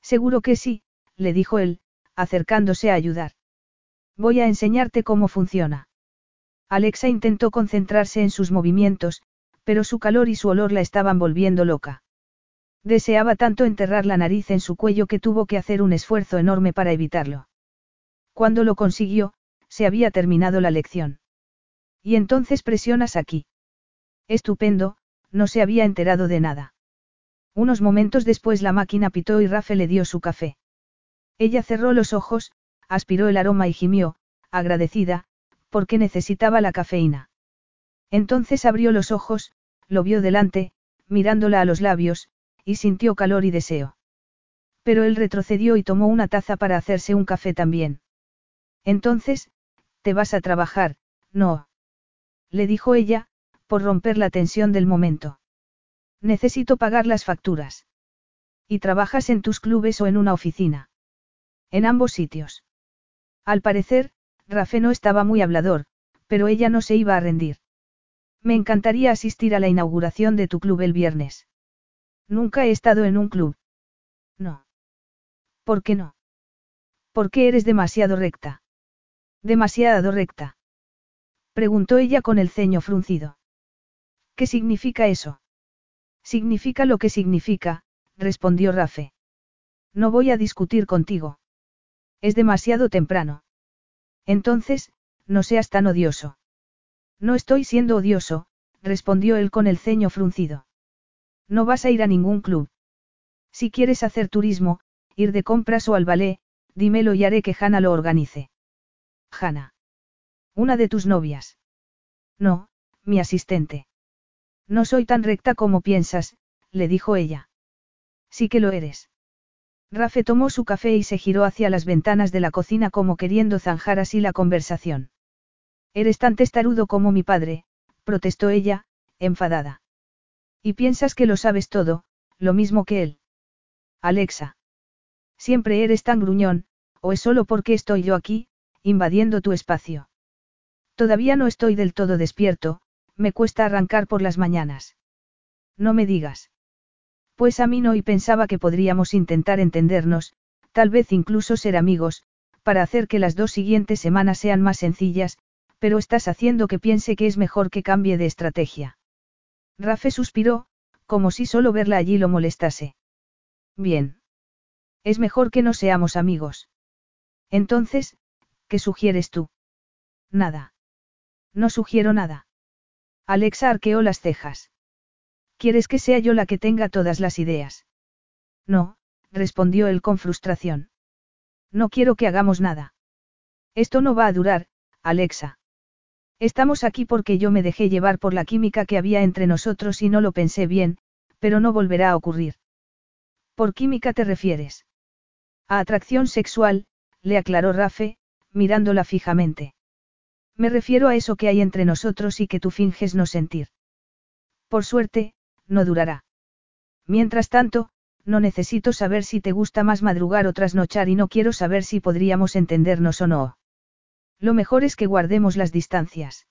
Seguro que sí, le dijo él, acercándose a ayudar. Voy a enseñarte cómo funciona. Alexa intentó concentrarse en sus movimientos, pero su calor y su olor la estaban volviendo loca. Deseaba tanto enterrar la nariz en su cuello que tuvo que hacer un esfuerzo enorme para evitarlo. Cuando lo consiguió, se había terminado la lección. Y entonces presionas aquí. Estupendo, no se había enterado de nada. Unos momentos después la máquina pitó y Rafe le dio su café. Ella cerró los ojos, aspiró el aroma y gimió, agradecida, porque necesitaba la cafeína. Entonces abrió los ojos, lo vio delante, mirándola a los labios, y sintió calor y deseo. Pero él retrocedió y tomó una taza para hacerse un café también. Entonces, te vas a trabajar, no. Le dijo ella, por romper la tensión del momento. Necesito pagar las facturas. ¿Y trabajas en tus clubes o en una oficina? En ambos sitios. Al parecer, Rafe no estaba muy hablador, pero ella no se iba a rendir. Me encantaría asistir a la inauguración de tu club el viernes. Nunca he estado en un club. No. ¿Por qué no? Porque eres demasiado recta. Demasiado recta. Preguntó ella con el ceño fruncido. ¿Qué significa eso? Significa lo que significa, respondió Rafe. No voy a discutir contigo. Es demasiado temprano. Entonces, no seas tan odioso. No estoy siendo odioso, respondió él con el ceño fruncido. No vas a ir a ningún club. Si quieres hacer turismo, ir de compras o al ballet, dímelo y haré que Hannah lo organice. Hannah. Una de tus novias. No, mi asistente. No soy tan recta como piensas, le dijo ella. Sí que lo eres. Rafe tomó su café y se giró hacia las ventanas de la cocina como queriendo zanjar así la conversación. Eres tan testarudo como mi padre, protestó ella, enfadada. Y piensas que lo sabes todo, lo mismo que él. Alexa. Siempre eres tan gruñón, o es solo porque estoy yo aquí, invadiendo tu espacio. Todavía no estoy del todo despierto, me cuesta arrancar por las mañanas. No me digas. Pues a mí no y pensaba que podríamos intentar entendernos, tal vez incluso ser amigos, para hacer que las dos siguientes semanas sean más sencillas, pero estás haciendo que piense que es mejor que cambie de estrategia. Rafe suspiró, como si solo verla allí lo molestase. Bien. Es mejor que no seamos amigos. Entonces, ¿qué sugieres tú? Nada. No sugiero nada. Alexa arqueó las cejas. ¿Quieres que sea yo la que tenga todas las ideas? No, respondió él con frustración. No quiero que hagamos nada. Esto no va a durar, Alexa. Estamos aquí porque yo me dejé llevar por la química que había entre nosotros y no lo pensé bien, pero no volverá a ocurrir. ¿Por química te refieres? A atracción sexual, le aclaró Rafe, mirándola fijamente. Me refiero a eso que hay entre nosotros y que tú finges no sentir. Por suerte, no durará. Mientras tanto, no necesito saber si te gusta más madrugar o trasnochar y no quiero saber si podríamos entendernos o no. Lo mejor es que guardemos las distancias.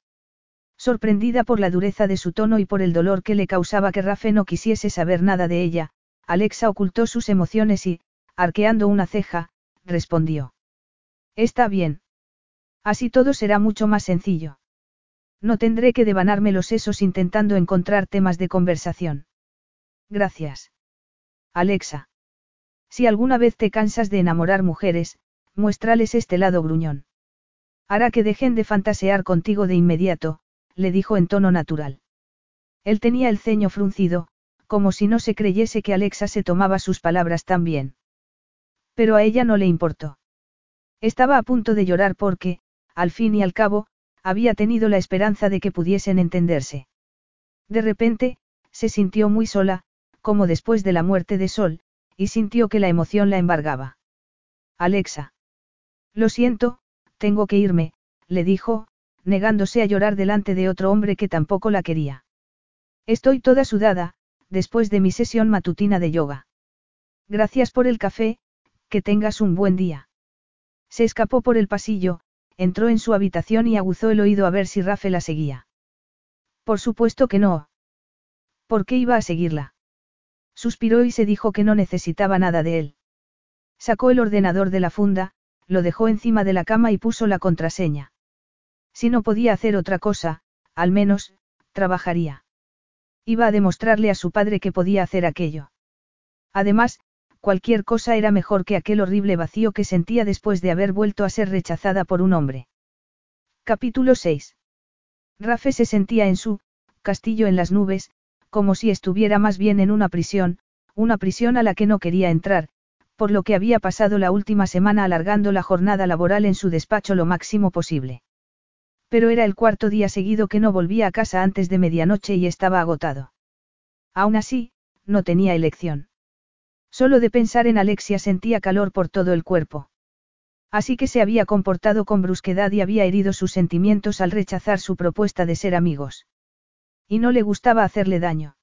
Sorprendida por la dureza de su tono y por el dolor que le causaba que Rafe no quisiese saber nada de ella, Alexa ocultó sus emociones y, arqueando una ceja, respondió. Está bien. Así todo será mucho más sencillo. No tendré que devanarme los sesos intentando encontrar temas de conversación. Gracias. Alexa. Si alguna vez te cansas de enamorar mujeres, muéstrales este lado gruñón. Hará que dejen de fantasear contigo de inmediato, le dijo en tono natural. Él tenía el ceño fruncido, como si no se creyese que Alexa se tomaba sus palabras tan bien. Pero a ella no le importó. Estaba a punto de llorar porque, al fin y al cabo, había tenido la esperanza de que pudiesen entenderse. De repente, se sintió muy sola, como después de la muerte de Sol, y sintió que la emoción la embargaba. Alexa. Lo siento, tengo que irme, le dijo, negándose a llorar delante de otro hombre que tampoco la quería. Estoy toda sudada, después de mi sesión matutina de yoga. Gracias por el café, que tengas un buen día. Se escapó por el pasillo, entró en su habitación y aguzó el oído a ver si Rafe la seguía. Por supuesto que no. ¿Por qué iba a seguirla? Suspiró y se dijo que no necesitaba nada de él. Sacó el ordenador de la funda, lo dejó encima de la cama y puso la contraseña. Si no podía hacer otra cosa, al menos, trabajaría. Iba a demostrarle a su padre que podía hacer aquello. Además, cualquier cosa era mejor que aquel horrible vacío que sentía después de haber vuelto a ser rechazada por un hombre. Capítulo 6. Rafe se sentía en su castillo en las nubes, como si estuviera más bien en una prisión, una prisión a la que no quería entrar, por lo que había pasado la última semana alargando la jornada laboral en su despacho lo máximo posible. Pero era el cuarto día seguido que no volvía a casa antes de medianoche y estaba agotado. Aún así, no tenía elección. Solo de pensar en Alexia sentía calor por todo el cuerpo. Así que se había comportado con brusquedad y había herido sus sentimientos al rechazar su propuesta de ser amigos. Y no le gustaba hacerle daño.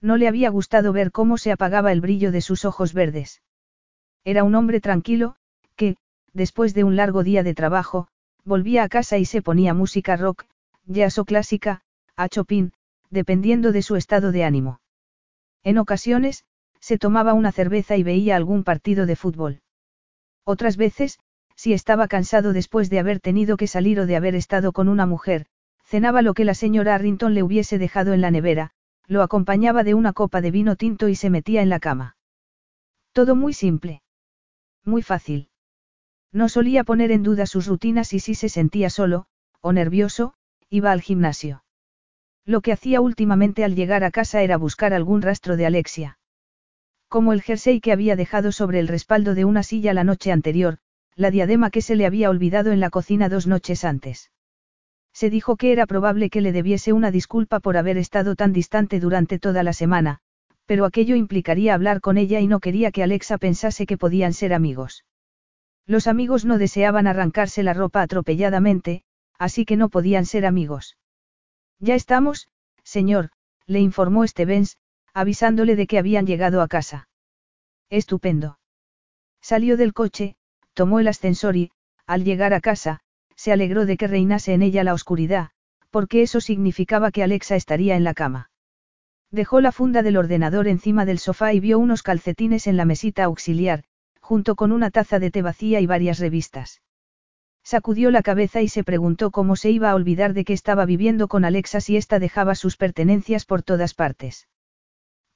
No le había gustado ver cómo se apagaba el brillo de sus ojos verdes. Era un hombre tranquilo, que, después de un largo día de trabajo, volvía a casa y se ponía música rock, jazz o clásica, a Chopin, dependiendo de su estado de ánimo. En ocasiones, se tomaba una cerveza y veía algún partido de fútbol. Otras veces, si estaba cansado después de haber tenido que salir o de haber estado con una mujer, cenaba lo que la señora Arrington le hubiese dejado en la nevera, lo acompañaba de una copa de vino tinto y se metía en la cama. Todo muy simple. Muy fácil. No solía poner en duda sus rutinas y si se sentía solo, o nervioso, iba al gimnasio. Lo que hacía últimamente al llegar a casa era buscar algún rastro de Alexia. Como el jersey que había dejado sobre el respaldo de una silla la noche anterior, la diadema que se le había olvidado en la cocina dos noches antes. Se dijo que era probable que le debiese una disculpa por haber estado tan distante durante toda la semana, pero aquello implicaría hablar con ella y no quería que Alexa pensase que podían ser amigos. Los amigos no deseaban arrancarse la ropa atropelladamente, así que no podían ser amigos. Ya estamos, señor, le informó Stevens, avisándole de que habían llegado a casa. Estupendo. Salió del coche, tomó el ascensor y, al llegar a casa, se alegró de que reinase en ella la oscuridad, porque eso significaba que Alexa estaría en la cama. Dejó la funda del ordenador encima del sofá y vio unos calcetines en la mesita auxiliar, junto con una taza de té vacía y varias revistas. Sacudió la cabeza y se preguntó cómo se iba a olvidar de que estaba viviendo con Alexa si ésta dejaba sus pertenencias por todas partes.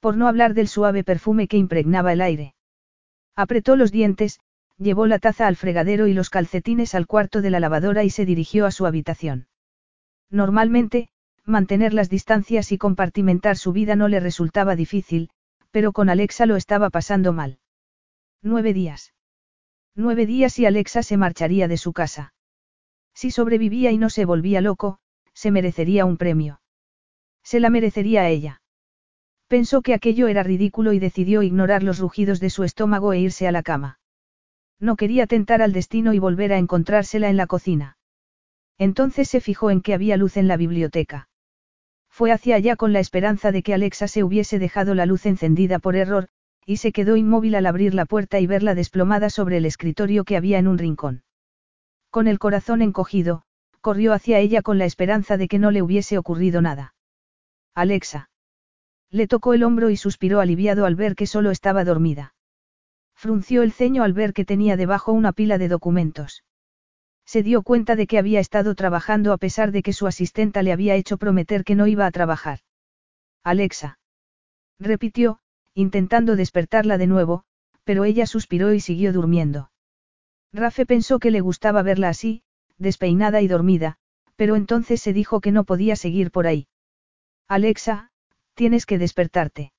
Por no hablar del suave perfume que impregnaba el aire. Apretó los dientes, llevó la taza al fregadero y los calcetines al cuarto de la lavadora y se dirigió a su habitación. Normalmente, mantener las distancias y compartimentar su vida no le resultaba difícil, pero con Alexa lo estaba pasando mal. Nueve días. Nueve días y Alexa se marcharía de su casa. Si sobrevivía y no se volvía loco, se merecería un premio. Se la merecería a ella. Pensó que aquello era ridículo y decidió ignorar los rugidos de su estómago e irse a la cama. No quería tentar al destino y volver a encontrársela en la cocina. Entonces se fijó en que había luz en la biblioteca. Fue hacia allá con la esperanza de que Alexa se hubiese dejado la luz encendida por error, y se quedó inmóvil al abrir la puerta y verla desplomada sobre el escritorio que había en un rincón. Con el corazón encogido, corrió hacia ella con la esperanza de que no le hubiese ocurrido nada. Alexa. Le tocó el hombro y suspiró aliviado al ver que solo estaba dormida. Frunció el ceño al ver que tenía debajo una pila de documentos. Se dio cuenta de que había estado trabajando a pesar de que su asistenta le había hecho prometer que no iba a trabajar. Alexa. Repitió, intentando despertarla de nuevo, pero ella suspiró y siguió durmiendo. Rafe pensó que le gustaba verla así, despeinada y dormida, pero entonces se dijo que no podía seguir por ahí. Alexa, tienes que despertarte.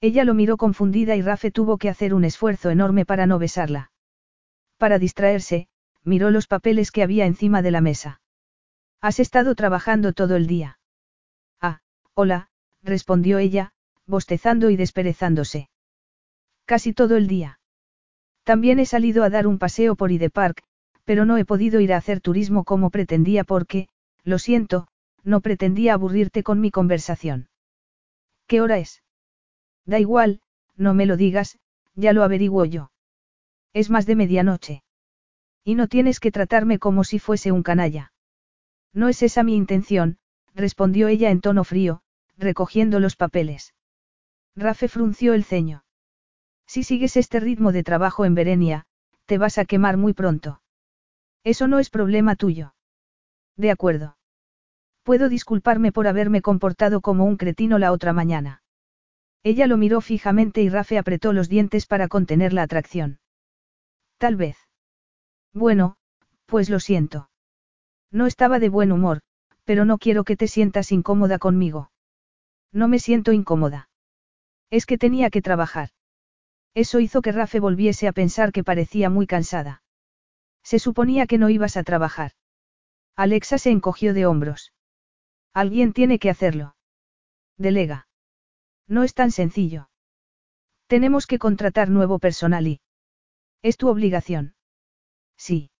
Ella lo miró confundida y Rafe tuvo que hacer un esfuerzo enorme para no besarla. Para distraerse, miró los papeles que había encima de la mesa. ¿Has estado trabajando todo el día? Ah, hola, respondió ella, bostezando y desperezándose. Casi todo el día. También he salido a dar un paseo por Ide Park, pero no he podido ir a hacer turismo como pretendía porque, lo siento, no pretendía aburrirte con mi conversación. ¿Qué hora es? Da igual, no me lo digas, ya lo averiguo yo. Es más de medianoche. Y no tienes que tratarme como si fuese un canalla. No es esa mi intención, respondió ella en tono frío, recogiendo los papeles. Rafe frunció el ceño. Si sigues este ritmo de trabajo en Berenia, te vas a quemar muy pronto. Eso no es problema tuyo. De acuerdo. Puedo disculparme por haberme comportado como un cretino la otra mañana. Ella lo miró fijamente y Rafe apretó los dientes para contener la atracción. Tal vez. Bueno, pues lo siento. No estaba de buen humor, pero no quiero que te sientas incómoda conmigo. No me siento incómoda. Es que tenía que trabajar. Eso hizo que Rafe volviese a pensar que parecía muy cansada. Se suponía que no ibas a trabajar. Alexa se encogió de hombros. Alguien tiene que hacerlo. Delega. No es tan sencillo. Tenemos que contratar nuevo personal y... Es tu obligación. Sí.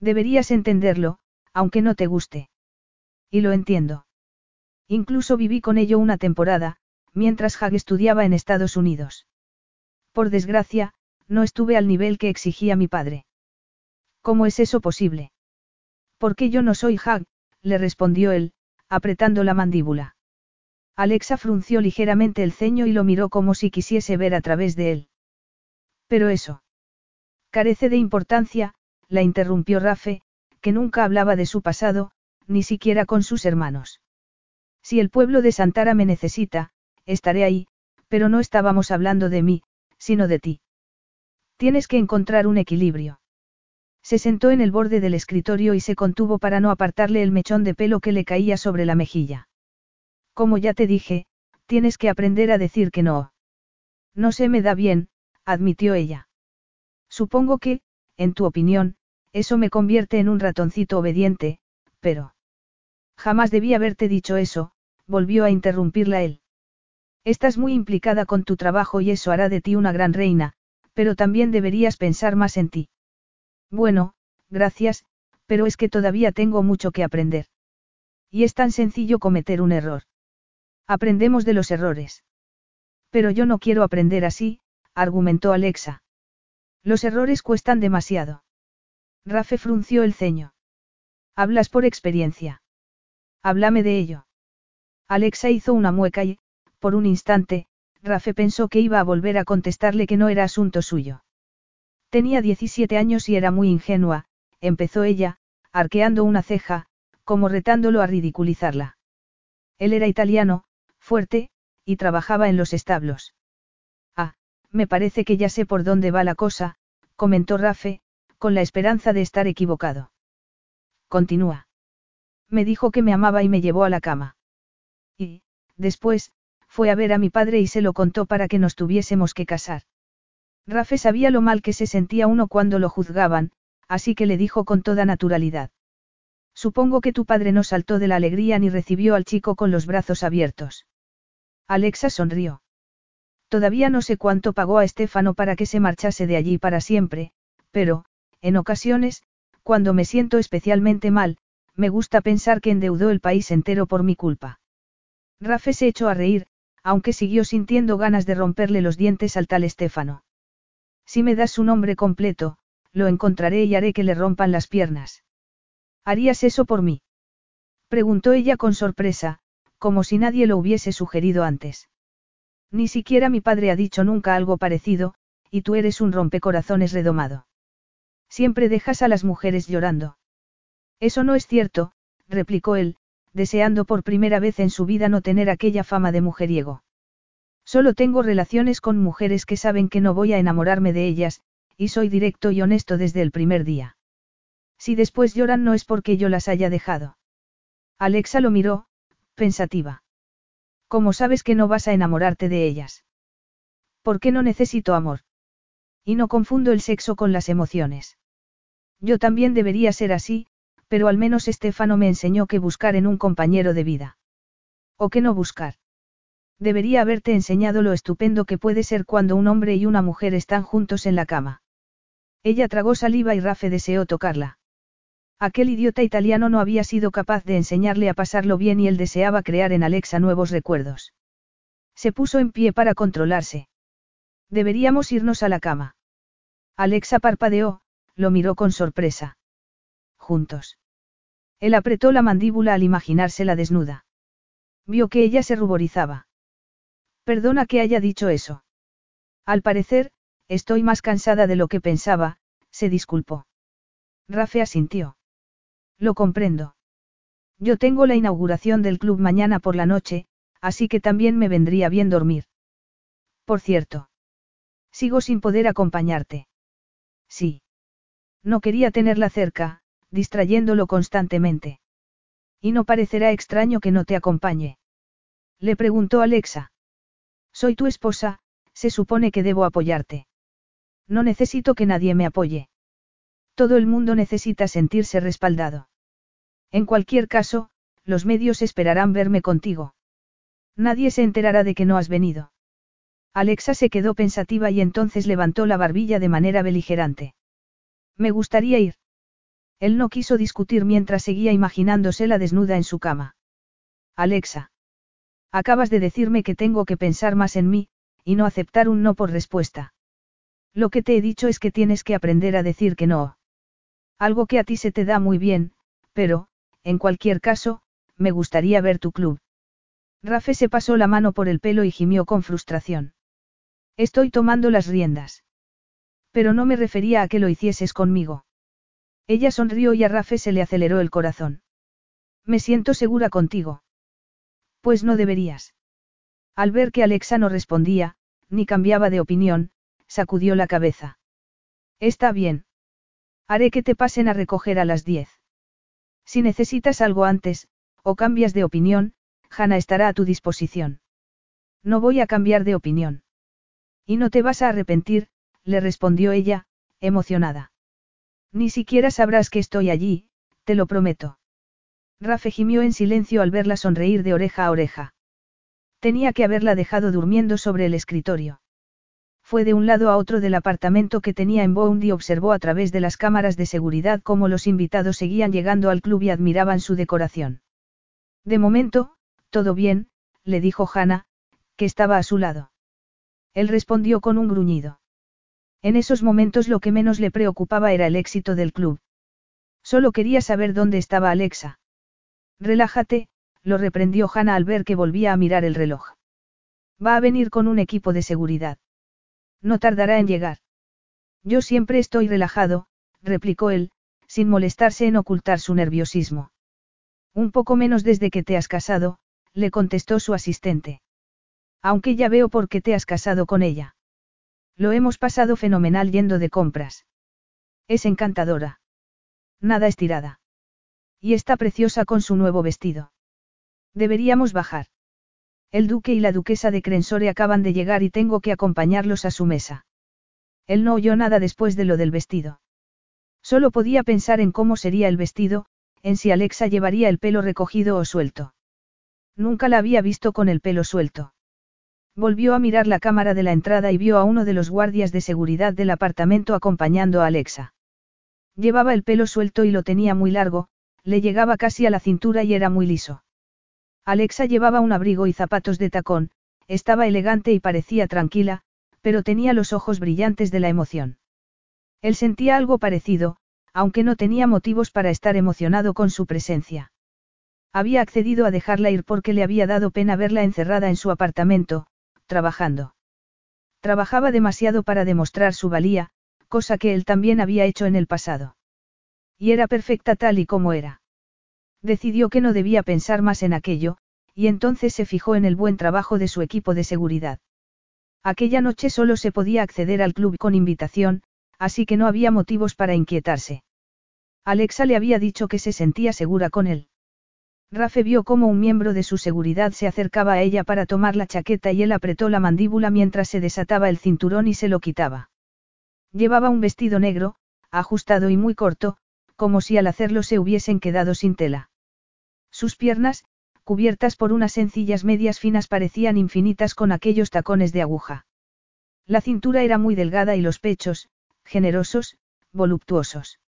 Deberías entenderlo, aunque no te guste. Y lo entiendo. Incluso viví con ello una temporada, mientras Hag estudiaba en Estados Unidos. Por desgracia, no estuve al nivel que exigía mi padre. ¿Cómo es eso posible? Porque yo no soy Hag, le respondió él, apretando la mandíbula. Alexa frunció ligeramente el ceño y lo miró como si quisiese ver a través de él. Pero eso. Carece de importancia, la interrumpió Rafe, que nunca hablaba de su pasado, ni siquiera con sus hermanos. Si el pueblo de Santara me necesita, estaré ahí, pero no estábamos hablando de mí, sino de ti. Tienes que encontrar un equilibrio. Se sentó en el borde del escritorio y se contuvo para no apartarle el mechón de pelo que le caía sobre la mejilla. Como ya te dije, tienes que aprender a decir que no. No se me da bien, admitió ella. Supongo que, en tu opinión, eso me convierte en un ratoncito obediente, pero... Jamás debí haberte dicho eso, volvió a interrumpirla él. Estás muy implicada con tu trabajo y eso hará de ti una gran reina, pero también deberías pensar más en ti. Bueno, gracias, pero es que todavía tengo mucho que aprender. Y es tan sencillo cometer un error. Aprendemos de los errores. Pero yo no quiero aprender así, argumentó Alexa. Los errores cuestan demasiado. Rafe frunció el ceño. Hablas por experiencia. Háblame de ello. Alexa hizo una mueca y, por un instante, Rafe pensó que iba a volver a contestarle que no era asunto suyo. Tenía 17 años y era muy ingenua, empezó ella, arqueando una ceja, como retándolo a ridiculizarla. Él era italiano, fuerte, y trabajaba en los establos. Ah, me parece que ya sé por dónde va la cosa, comentó Rafe, con la esperanza de estar equivocado. Continúa. Me dijo que me amaba y me llevó a la cama. Y, después, fue a ver a mi padre y se lo contó para que nos tuviésemos que casar. Rafe sabía lo mal que se sentía uno cuando lo juzgaban, así que le dijo con toda naturalidad. Supongo que tu padre no saltó de la alegría ni recibió al chico con los brazos abiertos. Alexa sonrió. Todavía no sé cuánto pagó a Estefano para que se marchase de allí para siempre, pero, en ocasiones, cuando me siento especialmente mal, me gusta pensar que endeudó el país entero por mi culpa. Rafe se echó a reír, aunque siguió sintiendo ganas de romperle los dientes al tal Estefano. Si me das su nombre completo, lo encontraré y haré que le rompan las piernas. ¿Harías eso por mí? Preguntó ella con sorpresa, como si nadie lo hubiese sugerido antes. Ni siquiera mi padre ha dicho nunca algo parecido, y tú eres un rompecorazones redomado. Siempre dejas a las mujeres llorando. Eso no es cierto, replicó él, deseando por primera vez en su vida no tener aquella fama de mujeriego. Solo tengo relaciones con mujeres que saben que no voy a enamorarme de ellas, y soy directo y honesto desde el primer día. Si después lloran no es porque yo las haya dejado. Alexa lo miró, pensativa. ¿Cómo sabes que no vas a enamorarte de ellas? ¿Por qué no necesito amor? Y no confundo el sexo con las emociones. Yo también debería ser así, pero al menos Estefano me enseñó que buscar en un compañero de vida. O que no buscar. Debería haberte enseñado lo estupendo que puede ser cuando un hombre y una mujer están juntos en la cama. Ella tragó saliva y Rafe deseó tocarla. Aquel idiota italiano no había sido capaz de enseñarle a pasarlo bien y él deseaba crear en Alexa nuevos recuerdos. Se puso en pie para controlarse. Deberíamos irnos a la cama. Alexa parpadeó, lo miró con sorpresa. Juntos. Él apretó la mandíbula al imaginársela desnuda. Vio que ella se ruborizaba. Perdona que haya dicho eso. Al parecer, estoy más cansada de lo que pensaba, se disculpó. Rafe asintió. Lo comprendo. Yo tengo la inauguración del club mañana por la noche, así que también me vendría bien dormir. Por cierto. Sigo sin poder acompañarte. Sí. No quería tenerla cerca, distrayéndolo constantemente. Y no parecerá extraño que no te acompañe. Le preguntó Alexa. Soy tu esposa, se supone que debo apoyarte. No necesito que nadie me apoye. Todo el mundo necesita sentirse respaldado. En cualquier caso, los medios esperarán verme contigo. Nadie se enterará de que no has venido. Alexa se quedó pensativa y entonces levantó la barbilla de manera beligerante. Me gustaría ir. Él no quiso discutir mientras seguía imaginándosela desnuda en su cama. Alexa. Acabas de decirme que tengo que pensar más en mí, y no aceptar un no por respuesta. Lo que te he dicho es que tienes que aprender a decir que no. Algo que a ti se te da muy bien, pero, en cualquier caso, me gustaría ver tu club. Rafe se pasó la mano por el pelo y gimió con frustración. Estoy tomando las riendas. Pero no me refería a que lo hicieses conmigo. Ella sonrió y a Rafe se le aceleró el corazón. Me siento segura contigo. Pues no deberías. Al ver que Alexa no respondía, ni cambiaba de opinión, sacudió la cabeza. Está bien. Haré que te pasen a recoger a las diez. Si necesitas algo antes, o cambias de opinión, Hanna estará a tu disposición. No voy a cambiar de opinión. Y no te vas a arrepentir, le respondió ella, emocionada. Ni siquiera sabrás que estoy allí, te lo prometo. Rafe gimió en silencio al verla sonreír de oreja a oreja. Tenía que haberla dejado durmiendo sobre el escritorio. Fue de un lado a otro del apartamento que tenía en Bound y observó a través de las cámaras de seguridad cómo los invitados seguían llegando al club y admiraban su decoración. De momento, todo bien, le dijo Hannah, que estaba a su lado. Él respondió con un gruñido. En esos momentos lo que menos le preocupaba era el éxito del club. Solo quería saber dónde estaba Alexa. Relájate, lo reprendió Hannah al ver que volvía a mirar el reloj. Va a venir con un equipo de seguridad. No tardará en llegar. Yo siempre estoy relajado, replicó él, sin molestarse en ocultar su nerviosismo. Un poco menos desde que te has casado, le contestó su asistente. Aunque ya veo por qué te has casado con ella. Lo hemos pasado fenomenal yendo de compras. Es encantadora. Nada estirada. Y está preciosa con su nuevo vestido. Deberíamos bajar. El duque y la duquesa de Crensore acaban de llegar y tengo que acompañarlos a su mesa. Él no oyó nada después de lo del vestido. Solo podía pensar en cómo sería el vestido, en si Alexa llevaría el pelo recogido o suelto. Nunca la había visto con el pelo suelto. Volvió a mirar la cámara de la entrada y vio a uno de los guardias de seguridad del apartamento acompañando a Alexa. Llevaba el pelo suelto y lo tenía muy largo, le llegaba casi a la cintura y era muy liso. Alexa llevaba un abrigo y zapatos de tacón, estaba elegante y parecía tranquila, pero tenía los ojos brillantes de la emoción. Él sentía algo parecido, aunque no tenía motivos para estar emocionado con su presencia. Había accedido a dejarla ir porque le había dado pena verla encerrada en su apartamento, trabajando. Trabajaba demasiado para demostrar su valía, cosa que él también había hecho en el pasado. Y era perfecta tal y como era. Decidió que no debía pensar más en aquello, y entonces se fijó en el buen trabajo de su equipo de seguridad. Aquella noche solo se podía acceder al club con invitación, así que no había motivos para inquietarse. Alexa le había dicho que se sentía segura con él. Rafe vio cómo un miembro de su seguridad se acercaba a ella para tomar la chaqueta y él apretó la mandíbula mientras se desataba el cinturón y se lo quitaba. Llevaba un vestido negro, ajustado y muy corto, como si al hacerlo se hubiesen quedado sin tela. Sus piernas, cubiertas por unas sencillas medias finas parecían infinitas con aquellos tacones de aguja. La cintura era muy delgada y los pechos, generosos, voluptuosos.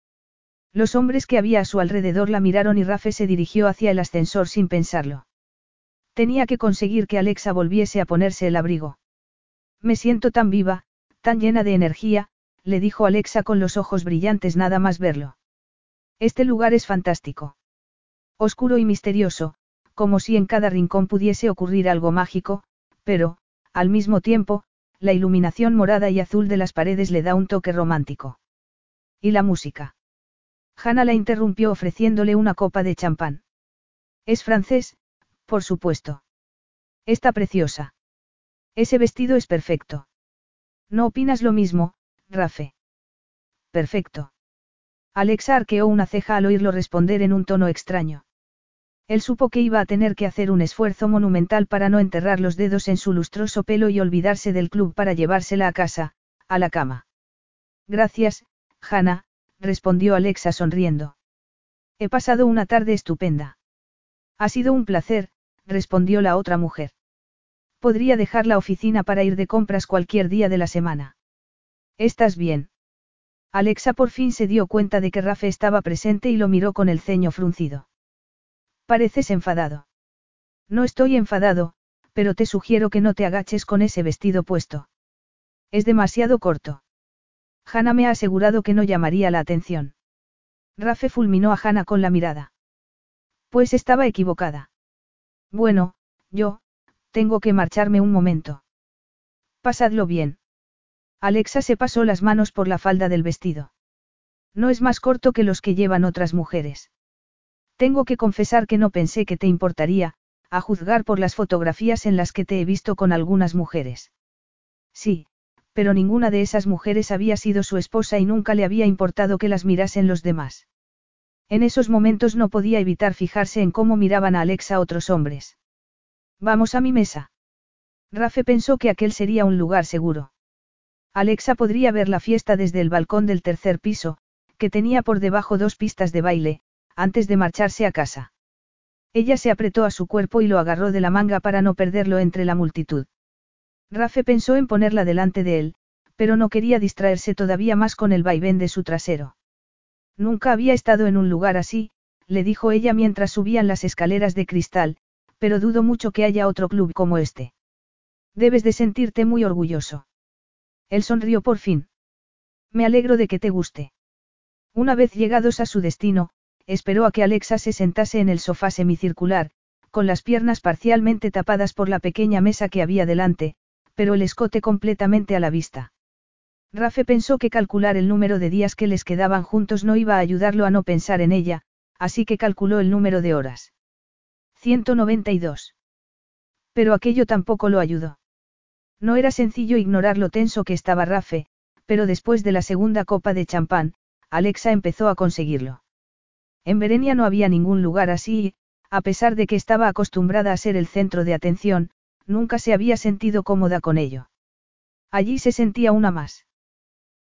Los hombres que había a su alrededor la miraron y Rafe se dirigió hacia el ascensor sin pensarlo. Tenía que conseguir que Alexa volviese a ponerse el abrigo. Me siento tan viva, tan llena de energía, le dijo Alexa con los ojos brillantes nada más verlo. Este lugar es fantástico. Oscuro y misterioso, como si en cada rincón pudiese ocurrir algo mágico, pero, al mismo tiempo, la iluminación morada y azul de las paredes le da un toque romántico. ¿Y la música? Hannah la interrumpió ofreciéndole una copa de champán. Es francés, por supuesto. Está preciosa. Ese vestido es perfecto. ¿No opinas lo mismo, Rafe? Perfecto. Alexa arqueó una ceja al oírlo responder en un tono extraño. Él supo que iba a tener que hacer un esfuerzo monumental para no enterrar los dedos en su lustroso pelo y olvidarse del club para llevársela a casa, a la cama. Gracias, Hannah, respondió Alexa sonriendo. He pasado una tarde estupenda. Ha sido un placer, respondió la otra mujer. Podría dejar la oficina para ir de compras cualquier día de la semana. ¿Estás bien? Alexa por fin se dio cuenta de que Rafe estaba presente y lo miró con el ceño fruncido. Pareces enfadado. No estoy enfadado, pero te sugiero que no te agaches con ese vestido puesto. Es demasiado corto. Hannah me ha asegurado que no llamaría la atención. Rafe fulminó a Hannah con la mirada. Pues estaba equivocada. Bueno, Yo, tengo que marcharme un momento. Pasadlo bien. Alexa se pasó las manos por la falda del vestido. No es más corto que los que llevan otras mujeres. Tengo que confesar que no pensé que te importaría, a juzgar por las fotografías en las que te he visto con algunas mujeres. Sí, pero ninguna de esas mujeres había sido su esposa y nunca le había importado que las mirasen los demás. En esos momentos no podía evitar fijarse en cómo miraban a Alexa otros hombres. Vamos a mi mesa. Rafe pensó que aquel sería un lugar seguro. Alexa podría ver la fiesta desde el balcón del tercer piso, que tenía por debajo dos pistas de baile, antes de marcharse a casa. Ella se apretó a su cuerpo y lo agarró de la manga para no perderlo entre la multitud. Rafe pensó en ponerla delante de él, pero no quería distraerse todavía más con el vaivén de su trasero. Nunca había estado en un lugar así, le dijo ella mientras subían las escaleras de cristal, pero dudo mucho que haya otro club como este. Debes de sentirte muy orgulloso. Él sonrió por fin. Me alegro de que te guste. Una vez llegados a su destino, esperó a que Alexa se sentase en el sofá semicircular, con las piernas parcialmente tapadas por la pequeña mesa que había delante, pero el escote completamente a la vista. Rafe pensó que calcular el número de días que les quedaban juntos no iba a ayudarlo a no pensar en ella, así que calculó el número de horas. 192. Pero aquello tampoco lo ayudó. No era sencillo ignorar lo tenso que estaba Rafe, pero después de la segunda copa de champán, Alexa empezó a conseguirlo. En Berenia no había ningún lugar así y, a pesar de que estaba acostumbrada a ser el centro de atención, nunca se había sentido cómoda con ello. Allí se sentía una más.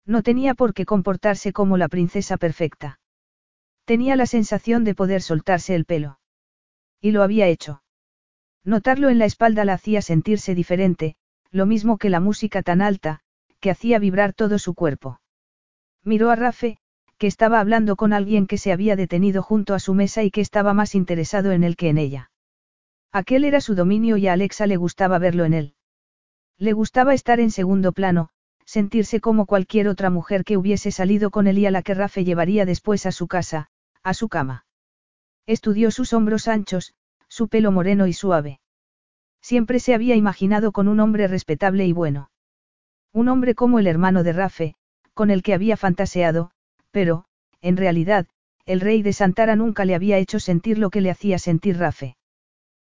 No tenía por qué comportarse como la princesa perfecta. Tenía la sensación de poder soltarse el pelo. Y lo había hecho. Notarlo en la espalda la hacía sentirse diferente, lo mismo que la música tan alta, que hacía vibrar todo su cuerpo. Miró a Rafe, que estaba hablando con alguien que se había detenido junto a su mesa y que estaba más interesado en él que en ella. Aquel era su dominio y a Alexa le gustaba verlo en él. Le gustaba estar en segundo plano, sentirse como cualquier otra mujer que hubiese salido con él y a la que Rafe llevaría después a su casa, a su cama. Estudió sus hombros anchos, su pelo moreno y suave. Siempre se había imaginado con un hombre respetable y bueno. Un hombre como el hermano de Rafe, con el que había fantaseado, pero, en realidad, el rey de Santara nunca le había hecho sentir lo que le hacía sentir Rafe.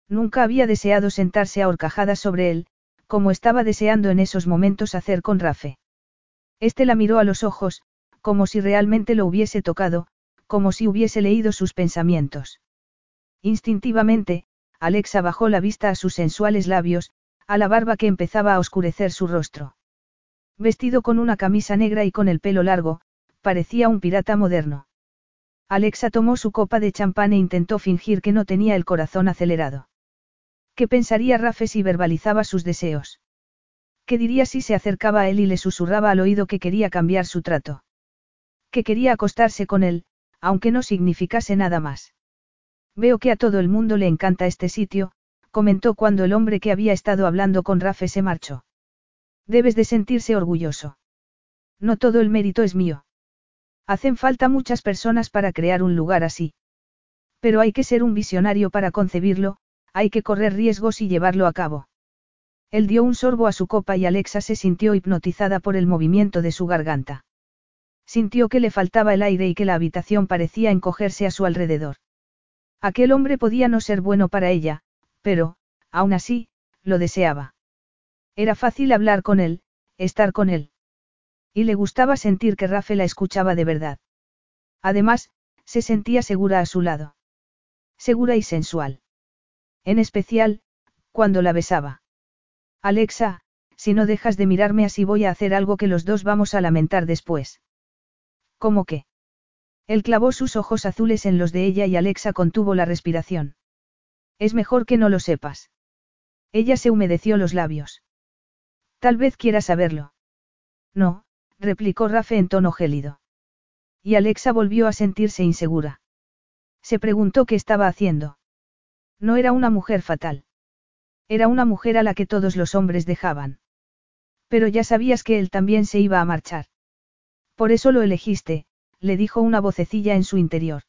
Nunca había deseado sentarse a horcajadas sobre él, como estaba deseando en esos momentos hacer con Rafe. Este la miró a los ojos, como si realmente lo hubiese tocado, como si hubiese leído sus pensamientos. Instintivamente, Alexa bajó la vista a sus sensuales labios, a la barba que empezaba a oscurecer su rostro. Vestido con una camisa negra y con el pelo largo, parecía un pirata moderno. Alexa tomó su copa de champán e intentó fingir que no tenía el corazón acelerado. ¿Qué pensaría Rafe si verbalizaba sus deseos? ¿Qué diría si se acercaba a él y le susurraba al oído que quería cambiar su trato? Que quería acostarse con él, aunque no significase nada más. Veo que a todo el mundo le encanta este sitio, comentó cuando el hombre que había estado hablando con Rafe se marchó. Debes de sentirse orgulloso. No todo el mérito es mío. Hacen falta muchas personas para crear un lugar así. Pero hay que ser un visionario para concebirlo, hay que correr riesgos y llevarlo a cabo. Él dio un sorbo a su copa y Alexa se sintió hipnotizada por el movimiento de su garganta. Sintió que le faltaba el aire y que la habitación parecía encogerse a su alrededor. Aquel hombre podía no ser bueno para ella, pero, aún así, lo deseaba. Era fácil hablar con él, estar con él. Y le gustaba sentir que Rafe la escuchaba de verdad. Además, se sentía segura a su lado. Segura y sensual. En especial, cuando la besaba. Alexa, si no dejas de mirarme así voy a hacer algo que los dos vamos a lamentar después. ¿Cómo qué? Él clavó sus ojos azules en los de ella y Alexa contuvo la respiración. Es mejor que no lo sepas. Ella se humedeció los labios. Tal vez quiera saberlo. No, replicó Rafe en tono gélido. Y Alexa volvió a sentirse insegura. Se preguntó qué estaba haciendo. No era una mujer fatal. Era una mujer a la que todos los hombres dejaban. Pero ya sabías que él también se iba a marchar. Por eso lo elegiste, le dijo una vocecilla en su interior.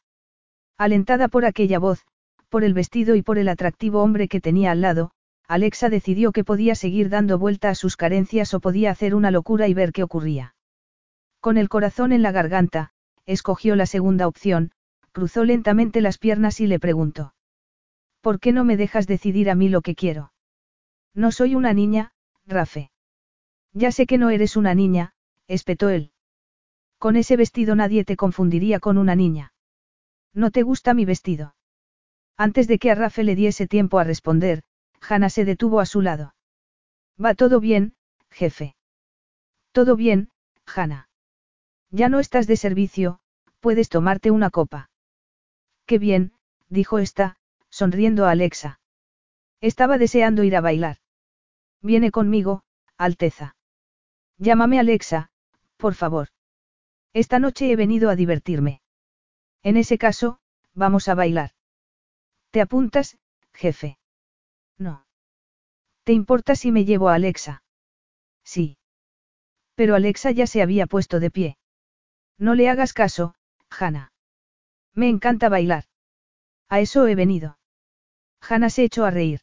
Alentada por aquella voz, por el vestido y por el atractivo hombre que tenía al lado, Alexa decidió que podía seguir dando vuelta a sus carencias o podía hacer una locura y ver qué ocurría. Con el corazón en la garganta, escogió la segunda opción, cruzó lentamente las piernas y le preguntó. ¿Por qué no me dejas decidir a mí lo que quiero? No soy una niña, Rafe. Ya sé que no eres una niña, espetó él. Con ese vestido nadie te confundiría con una niña. ¿No te gusta mi vestido? Antes de que a Rafe le diese tiempo a responder, Hanna se detuvo a su lado. Va todo bien, jefe. Todo bien, Hanna. Ya no estás de servicio, puedes tomarte una copa. Qué bien, dijo esta, sonriendo a Alexa. Estaba deseando ir a bailar. Viene conmigo, Alteza. Llámame Alexa, por favor. Esta noche he venido a divertirme. En ese caso, vamos a bailar. ¿Te apuntas, jefe? No. ¿Te importa si me llevo a Alexa? Sí. Pero Alexa ya se había puesto de pie. No le hagas caso, Hannah. Me encanta bailar. A eso he venido. Hannah se echó a reír.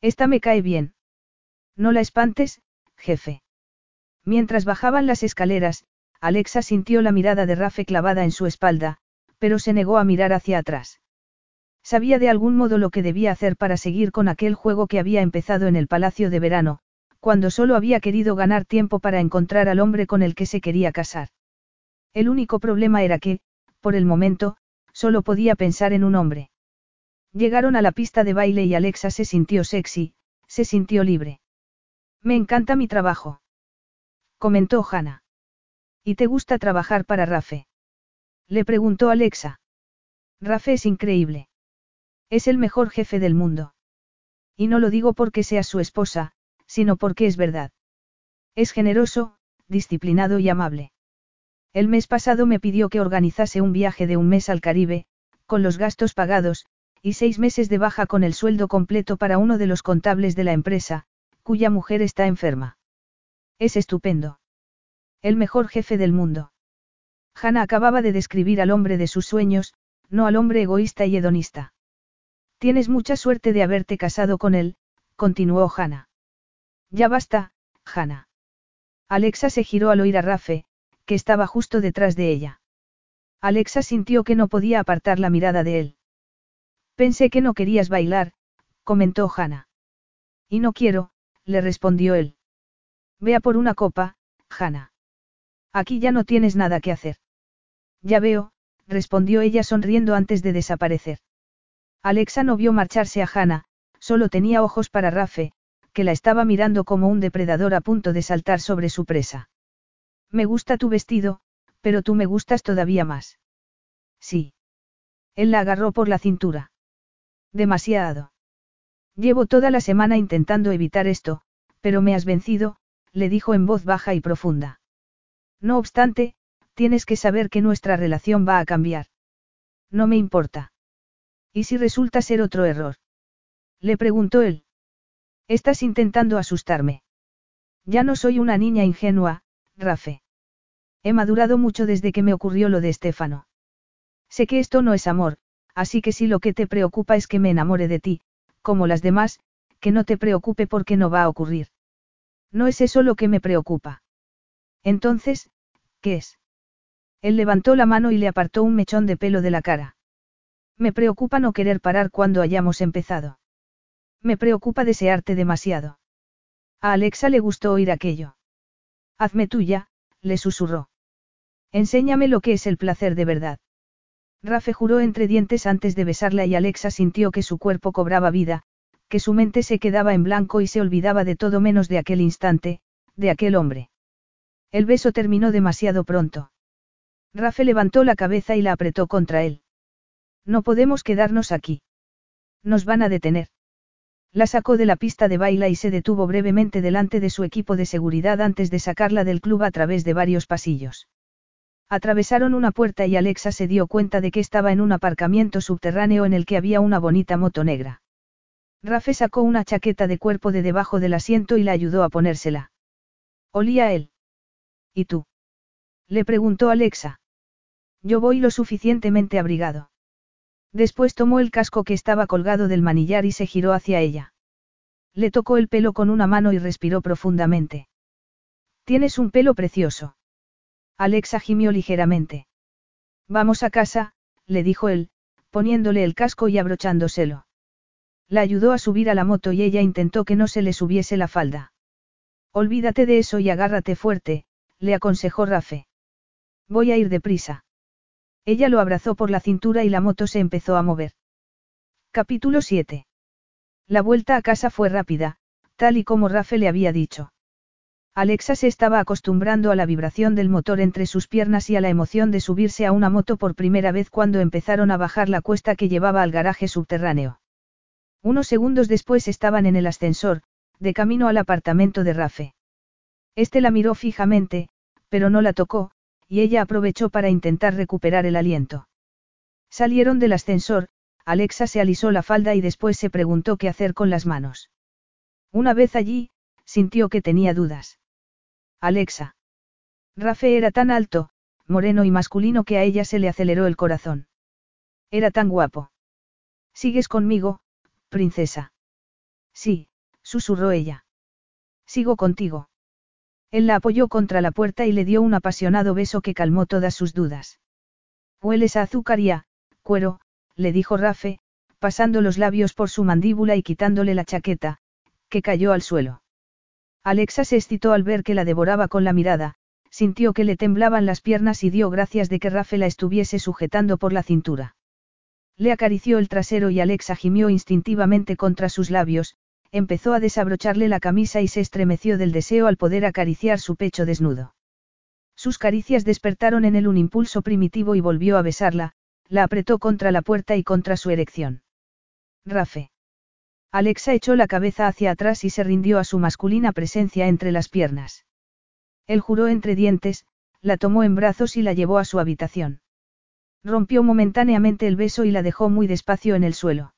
Esta me cae bien. No la espantes, jefe. Mientras bajaban las escaleras, Alexa sintió la mirada de Rafe clavada en su espalda, pero se negó a mirar hacia atrás. Sabía de algún modo lo que debía hacer para seguir con aquel juego que había empezado en el palacio de verano, cuando solo había querido ganar tiempo para encontrar al hombre con el que se quería casar. El único problema era que, por el momento, solo podía pensar en un hombre. Llegaron a la pista de baile y Alexa se sintió sexy, se sintió libre. Me encanta mi trabajo. Comentó Hannah. ¿Y te gusta trabajar para Rafe? Le preguntó Alexa. Rafe es increíble. Es el mejor jefe del mundo. Y no lo digo porque sea su esposa, sino porque es verdad. Es generoso, disciplinado y amable. El mes pasado me pidió que organizase un viaje de un mes al Caribe, con los gastos pagados, y seis meses de baja con el sueldo completo para uno de los contables de la empresa, cuya mujer está enferma. Es estupendo. El mejor jefe del mundo. Hannah acababa de describir al hombre de sus sueños, no al hombre egoísta y hedonista. Tienes mucha suerte de haberte casado con él, continuó Hannah. Ya basta, Hannah. Alexa se giró al oír a Rafe, que estaba justo detrás de ella. Alexa sintió que no podía apartar la mirada de él. Pensé que no querías bailar, comentó Hannah. Y no quiero, le respondió él. Vea por una copa, Hannah. Aquí ya no tienes nada que hacer. Ya veo, respondió ella sonriendo antes de desaparecer. Alexa no vio marcharse a Hannah, solo tenía ojos para Rafe, que la estaba mirando como un depredador a punto de saltar sobre su presa. Me gusta tu vestido, pero tú me gustas todavía más. Sí. Él la agarró por la cintura. Demasiado. Llevo toda la semana intentando evitar esto, pero me has vencido, le dijo en voz baja y profunda. No obstante, tienes que saber que nuestra relación va a cambiar. No me importa. ¿Y si resulta ser otro error? Le preguntó él. Estás intentando asustarme. Ya no soy una niña ingenua, Rafe. He madurado mucho desde que me ocurrió lo de Estefano. Sé que esto no es amor, así que si lo que te preocupa es que me enamore de ti, como las demás, que no te preocupe porque no va a ocurrir. No es eso lo que me preocupa. Entonces, ¿qué es? Él levantó la mano y le apartó un mechón de pelo de la cara. Me preocupa no querer parar cuando hayamos empezado. Me preocupa desearte demasiado. A Alexa le gustó oír aquello. Hazme tuya, le susurró. Enséñame lo que es el placer de verdad. Rafe juró entre dientes antes de besarla y Alexa sintió que su cuerpo cobraba vida, que su mente se quedaba en blanco y se olvidaba de todo menos de aquel instante, de aquel hombre. El beso terminó demasiado pronto. Rafe levantó la cabeza y la apretó contra él. No podemos quedarnos aquí. Nos van a detener. La sacó de la pista de baila y se detuvo brevemente delante de su equipo de seguridad antes de sacarla del club a través de varios pasillos. Atravesaron una puerta y Alexa se dio cuenta de que estaba en un aparcamiento subterráneo en el que había una bonita moto negra. Rafe sacó una chaqueta de cuerpo de debajo del asiento y la ayudó a ponérsela. Olía a él. ¿Y tú? Le preguntó Alexa. Yo voy lo suficientemente abrigado. Después tomó el casco que estaba colgado del manillar y se giró hacia ella. Le tocó el pelo con una mano y respiró profundamente. Tienes un pelo precioso. Alexa gimió ligeramente. Vamos a casa, le dijo él, poniéndole el casco y abrochándoselo. La ayudó a subir a la moto y ella intentó que no se le subiese la falda. Olvídate de eso y agárrate fuerte, le aconsejó Rafe. Voy a ir deprisa. Ella lo abrazó por la cintura y la moto se empezó a mover. Capítulo 7. La vuelta a casa fue rápida, tal y como Rafe le había dicho. Alexa se estaba acostumbrando a la vibración del motor entre sus piernas y a la emoción de subirse a una moto por primera vez cuando empezaron a bajar la cuesta que llevaba al garaje subterráneo. Unos segundos después estaban en el ascensor, de camino al apartamento de Rafe. Este la miró fijamente, pero no la tocó, y ella aprovechó para intentar recuperar el aliento. Salieron del ascensor, Alexa se alisó la falda y después se preguntó qué hacer con las manos. Una vez allí, sintió que tenía dudas. Alexa. Rafe era tan alto, moreno y masculino que a ella se le aceleró el corazón. Era tan guapo. ¿Sigues conmigo, princesa? Sí, susurró ella. Sigo contigo. Él la apoyó contra la puerta y le dio un apasionado beso que calmó todas sus dudas. Hueles a azúcar y a, cuero, le dijo Rafe, pasando los labios por su mandíbula y quitándole la chaqueta, que cayó al suelo. Alexa se excitó al ver que la devoraba con la mirada, sintió que le temblaban las piernas y dio gracias de que Rafe la estuviese sujetando por la cintura. Le acarició el trasero y Alexa gimió instintivamente contra sus labios, empezó a desabrocharle la camisa y se estremeció del deseo al poder acariciar su pecho desnudo. Sus caricias despertaron en él un impulso primitivo y volvió a besarla, la apretó contra la puerta y contra su erección. Rafe. Alexa echó la cabeza hacia atrás y se rindió a su masculina presencia entre las piernas. Él juró entre dientes, la tomó en brazos y la llevó a su habitación. Rompió momentáneamente el beso y la dejó muy despacio en el suelo.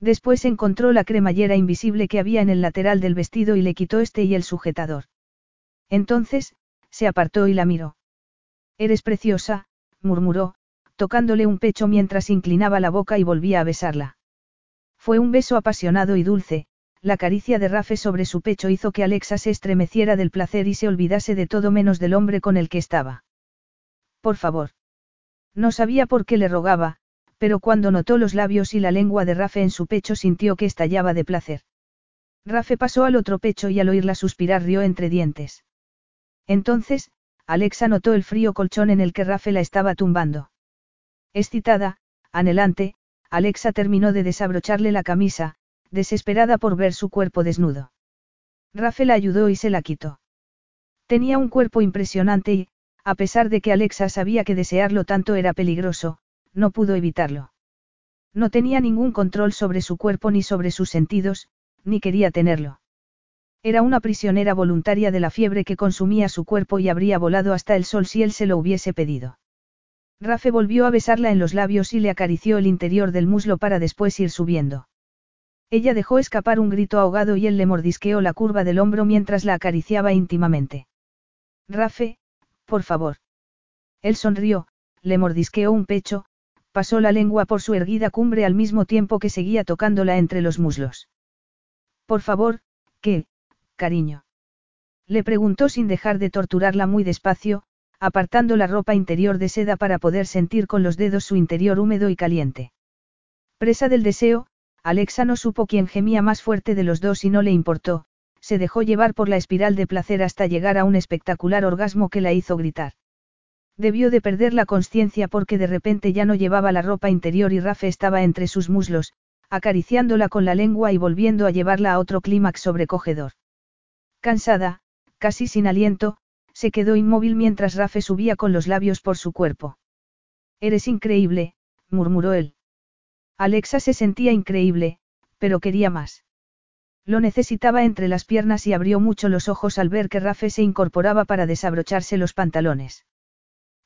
Después encontró la cremallera invisible que había en el lateral del vestido y le quitó este y el sujetador. Entonces, se apartó y la miró. Eres preciosa, murmuró, tocándole un pecho mientras inclinaba la boca y volvía a besarla. Fue un beso apasionado y dulce, la caricia de Rafe sobre su pecho hizo que Alexa se estremeciera del placer y se olvidase de todo menos del hombre con el que estaba. Por favor. No sabía por qué le rogaba, pero cuando notó los labios y la lengua de Rafe en su pecho sintió que estallaba de placer. Rafe pasó al otro pecho y al oírla suspirar rió entre dientes. Entonces, Alexa notó el frío colchón en el que Rafe la estaba tumbando. Excitada, anhelante, Alexa terminó de desabrocharle la camisa, desesperada por ver su cuerpo desnudo. Rafael la ayudó y se la quitó. Tenía un cuerpo impresionante y, a pesar de que Alexa sabía que desearlo tanto era peligroso, no pudo evitarlo. No tenía ningún control sobre su cuerpo ni sobre sus sentidos, ni quería tenerlo. Era una prisionera voluntaria de la fiebre que consumía su cuerpo y habría volado hasta el sol si él se lo hubiese pedido. Rafe volvió a besarla en los labios y le acarició el interior del muslo para después ir subiendo. Ella dejó escapar un grito ahogado y él le mordisqueó la curva del hombro mientras la acariciaba íntimamente. Rafe, por favor. Él sonrió, le mordisqueó un pecho, pasó la lengua por su erguida cumbre al mismo tiempo que seguía tocándola entre los muslos. Por favor, ¿qué, cariño? Le preguntó sin dejar de torturarla muy despacio, apartando la ropa interior de seda para poder sentir con los dedos su interior húmedo y caliente. Presa del deseo, Alexa no supo quién gemía más fuerte de los dos y no le importó, se dejó llevar por la espiral de placer hasta llegar a un espectacular orgasmo que la hizo gritar. Debió de perder la conciencia porque de repente ya no llevaba la ropa interior y Rafe estaba entre sus muslos, acariciándola con la lengua y volviendo a llevarla a otro clímax sobrecogedor. Cansada, casi sin aliento, se quedó inmóvil mientras Rafe subía con los labios por su cuerpo. Eres increíble, murmuró él. Alexa se sentía increíble, pero quería más. Lo necesitaba entre las piernas y abrió mucho los ojos al ver que Rafe se incorporaba para desabrocharse los pantalones.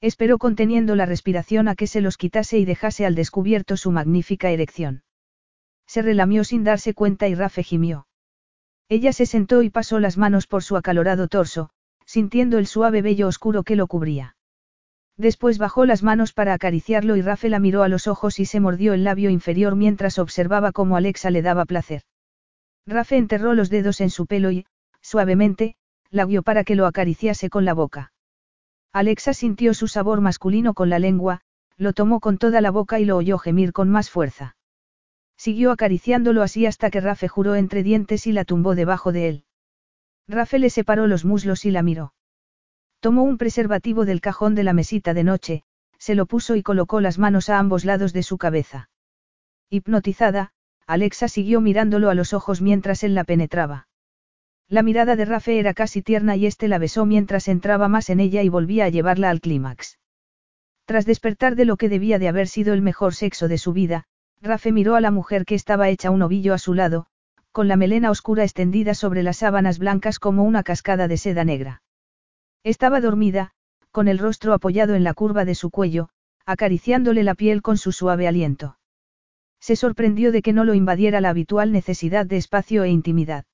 Esperó conteniendo la respiración a que se los quitase y dejase al descubierto su magnífica erección. Se relamió sin darse cuenta y Rafe gimió. Ella se sentó y pasó las manos por su acalorado torso, sintiendo el suave vello oscuro que lo cubría. Después bajó las manos para acariciarlo y Rafe la miró a los ojos y se mordió el labio inferior mientras observaba cómo Alexa le daba placer. Rafe enterró los dedos en su pelo y, suavemente, la guió para que lo acariciase con la boca. Alexa sintió su sabor masculino con la lengua, lo tomó con toda la boca y lo oyó gemir con más fuerza. Siguió acariciándolo así hasta que Rafe juró entre dientes y la tumbó debajo de él. Rafe le separó los muslos y la miró. Tomó un preservativo del cajón de la mesita de noche, se lo puso y colocó las manos a ambos lados de su cabeza. Hipnotizada, Alexa siguió mirándolo a los ojos mientras él la penetraba. La mirada de Rafe era casi tierna y este la besó mientras entraba más en ella y volvía a llevarla al clímax. Tras despertar de lo que debía de haber sido el mejor sexo de su vida, Rafe miró a la mujer que estaba hecha un ovillo a su lado, con la melena oscura extendida sobre las sábanas blancas como una cascada de seda negra. Estaba dormida, con el rostro apoyado en la curva de su cuello, acariciándole la piel con su suave aliento. Se sorprendió de que no lo invadiera la habitual necesidad de espacio e intimidad.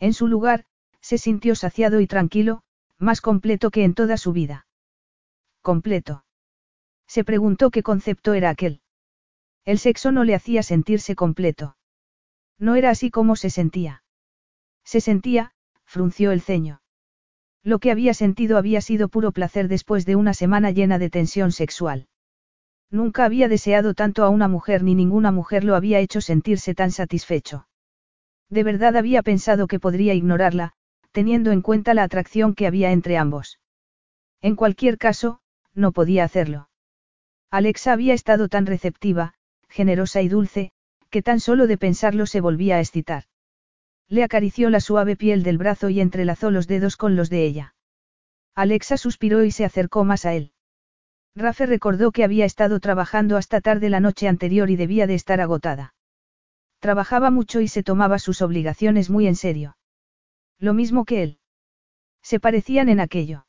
En su lugar, se sintió saciado y tranquilo, más completo que en toda su vida. Completo. Se preguntó qué concepto era aquel. El sexo no le hacía sentirse completo. No era así como se sentía. Se sentía, frunció el ceño. Lo que había sentido había sido puro placer después de una semana llena de tensión sexual. Nunca había deseado tanto a una mujer ni ninguna mujer lo había hecho sentirse tan satisfecho. De verdad había pensado que podría ignorarla, teniendo en cuenta la atracción que había entre ambos. En cualquier caso, no podía hacerlo. Alexa había estado tan receptiva, generosa y dulce, que tan solo de pensarlo se volvía a excitar. Le acarició la suave piel del brazo y entrelazó los dedos con los de ella. Alexa suspiró y se acercó más a él. Rafe recordó que había estado trabajando hasta tarde la noche anterior y debía de estar agotada. Trabajaba mucho y se tomaba sus obligaciones muy en serio. Lo mismo que él. Se parecían en aquello.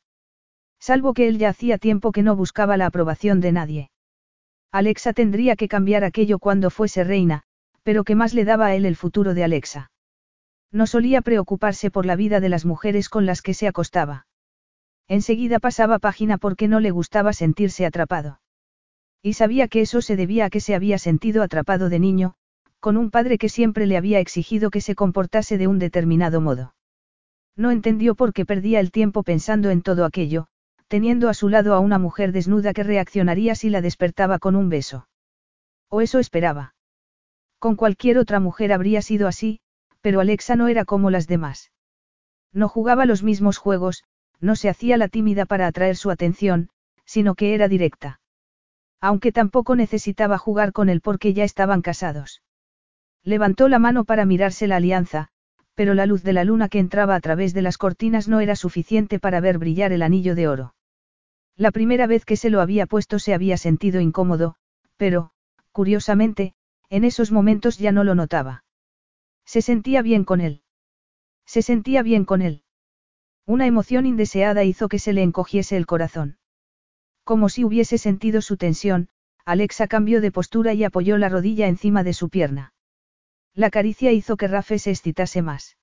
Salvo que él ya hacía tiempo que no buscaba la aprobación de nadie. Alexa tendría que cambiar aquello cuando fuese reina, pero ¿qué más le daba a él el futuro de Alexa? No solía preocuparse por la vida de las mujeres con las que se acostaba. Enseguida pasaba página porque no le gustaba sentirse atrapado. Y sabía que eso se debía a que se había sentido atrapado de niño, con un padre que siempre le había exigido que se comportase de un determinado modo. No entendió por qué perdía el tiempo pensando en todo aquello, teniendo a su lado a una mujer desnuda que reaccionaría si la despertaba con un beso. O eso esperaba. Con cualquier otra mujer habría sido así, pero Alexa no era como las demás. No jugaba los mismos juegos, no se hacía la tímida para atraer su atención, sino que era directa. Aunque tampoco necesitaba jugar con él porque ya estaban casados. Levantó la mano para mirarse la alianza, pero la luz de la luna que entraba a través de las cortinas no era suficiente para ver brillar el anillo de oro. La primera vez que se lo había puesto se había sentido incómodo, pero, curiosamente, en esos momentos ya no lo notaba. Se sentía bien con él. Se sentía bien con él. Una emoción indeseada hizo que se le encogiese el corazón. Como si hubiese sentido su tensión, Alexa cambió de postura y apoyó la rodilla encima de su pierna. La caricia hizo que Rafe se excitase más.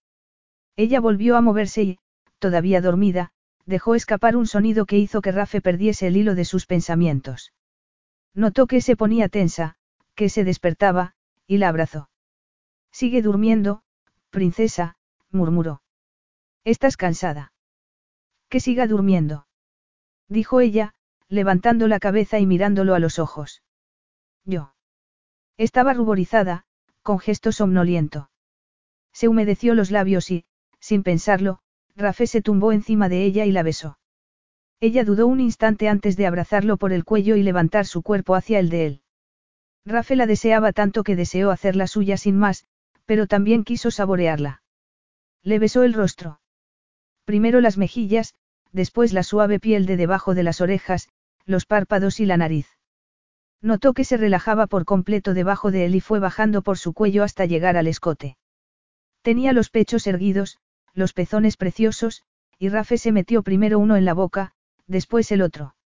Ella volvió a moverse y, todavía dormida, dejó escapar un sonido que hizo que Rafe perdiese el hilo de sus pensamientos. Notó que se ponía tensa, que se despertaba, y la abrazó. Sigue durmiendo, princesa, murmuró. ¿Estás cansada? Que siga durmiendo. Dijo ella, levantando la cabeza y mirándolo a los ojos. Yo. Estaba ruborizada, con gesto somnoliento. Se humedeció los labios y, sin pensarlo, Rafé se tumbó encima de ella y la besó. Ella dudó un instante antes de abrazarlo por el cuello y levantar su cuerpo hacia el de él. Rafe la deseaba tanto que deseó hacerla suya sin más, pero también quiso saborearla. Le besó el rostro. Primero las mejillas, después la suave piel de debajo de las orejas, los párpados y la nariz. Notó que se relajaba por completo debajo de él y fue bajando por su cuello hasta llegar al escote. Tenía los pechos erguidos, los pezones preciosos, y Rafe se metió primero uno en la boca, después el otro.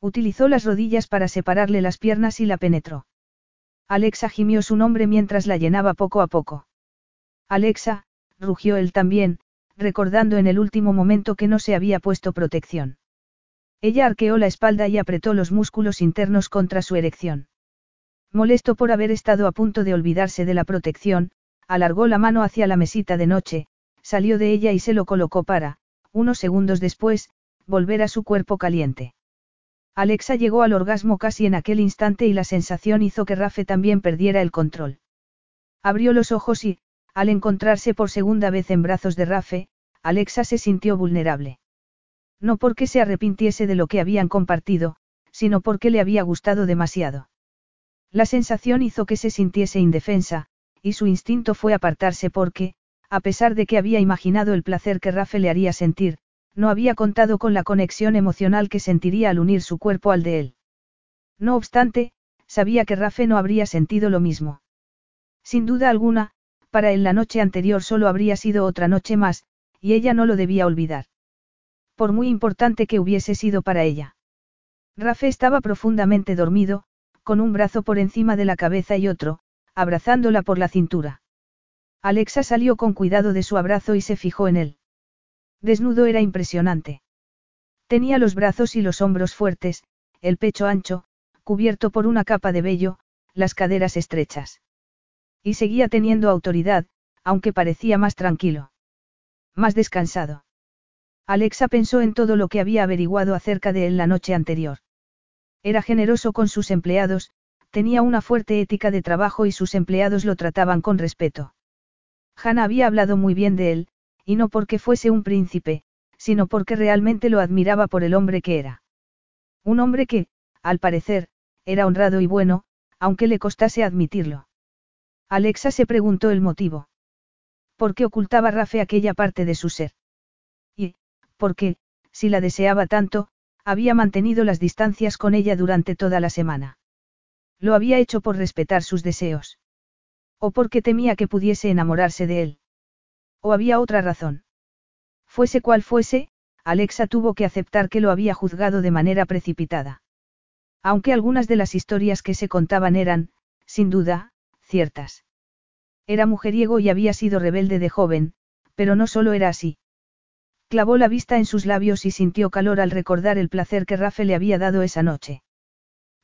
Utilizó las rodillas para separarle las piernas y la penetró. Alexa gimió su nombre mientras la llenaba poco a poco. Alexa, rugió él también, recordando en el último momento que no se había puesto protección. Ella arqueó la espalda y apretó los músculos internos contra su erección. Molesto por haber estado a punto de olvidarse de la protección, alargó la mano hacia la mesita de noche, salió de ella y se lo colocó para, unos segundos después, volver a su cuerpo caliente. Alexa llegó al orgasmo casi en aquel instante y la sensación hizo que Rafe también perdiera el control. Abrió los ojos y, al encontrarse por segunda vez en brazos de Rafe, Alexa se sintió vulnerable. No porque se arrepintiese de lo que habían compartido, sino porque le había gustado demasiado. La sensación hizo que se sintiese indefensa, y su instinto fue apartarse porque, a pesar de que había imaginado el placer que Rafe le haría sentir, no había contado con la conexión emocional que sentiría al unir su cuerpo al de él. No obstante, sabía que Rafe no habría sentido lo mismo. Sin duda alguna, para él la noche anterior solo habría sido otra noche más, y ella no lo debía olvidar. Por muy importante que hubiese sido para ella. Rafe estaba profundamente dormido, con un brazo por encima de la cabeza y otro, abrazándola por la cintura. Alexa salió con cuidado de su abrazo y se fijó en él. Desnudo era impresionante. Tenía los brazos y los hombros fuertes, el pecho ancho, cubierto por una capa de vello, las caderas estrechas. Y seguía teniendo autoridad, aunque parecía más tranquilo. Más descansado. Alexa pensó en todo lo que había averiguado acerca de él la noche anterior. Era generoso con sus empleados, tenía una fuerte ética de trabajo y sus empleados lo trataban con respeto. Hannah había hablado muy bien de él, y no porque fuese un príncipe, sino porque realmente lo admiraba por el hombre que era. Un hombre que, al parecer, era honrado y bueno, aunque le costase admitirlo. Alexa se preguntó el motivo. ¿Por qué ocultaba Rafe aquella parte de su ser? Y, por qué, si la deseaba tanto, había mantenido las distancias con ella durante toda la semana. Lo había hecho por respetar sus deseos. O porque temía que pudiese enamorarse de él. ¿O había otra razón? Fuese cual fuese, Alexa tuvo que aceptar que lo había juzgado de manera precipitada. Aunque algunas de las historias que se contaban eran, sin duda, ciertas. Era mujeriego y había sido rebelde de joven, pero no solo era así. Clavó la vista en sus labios y sintió calor al recordar el placer que Rafe le había dado esa noche.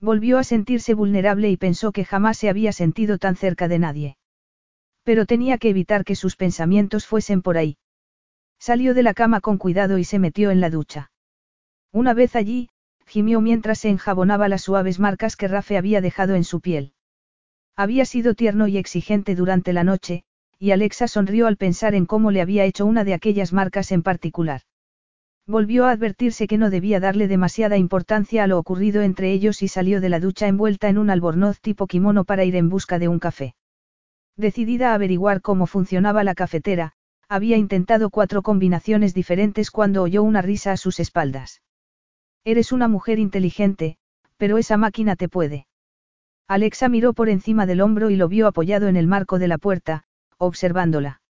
Volvió a sentirse vulnerable y pensó que jamás se había sentido tan cerca de nadie. Pero tenía que evitar que sus pensamientos fuesen por ahí. Salió de la cama con cuidado y se metió en la ducha. Una vez allí, gimió mientras se enjabonaba las suaves marcas que Rafe había dejado en su piel. Había sido tierno y exigente durante la noche, y Alexa sonrió al pensar en cómo le había hecho una de aquellas marcas en particular. Volvió a advertirse que no debía darle demasiada importancia a lo ocurrido entre ellos y salió de la ducha envuelta en un albornoz tipo kimono para ir en busca de un café. Decidida a averiguar cómo funcionaba la cafetera, había intentado cuatro combinaciones diferentes cuando oyó una risa a sus espaldas. Eres una mujer inteligente, pero esa máquina te puede. Alexa miró por encima del hombro y lo vio apoyado en el marco de la puerta, observándola.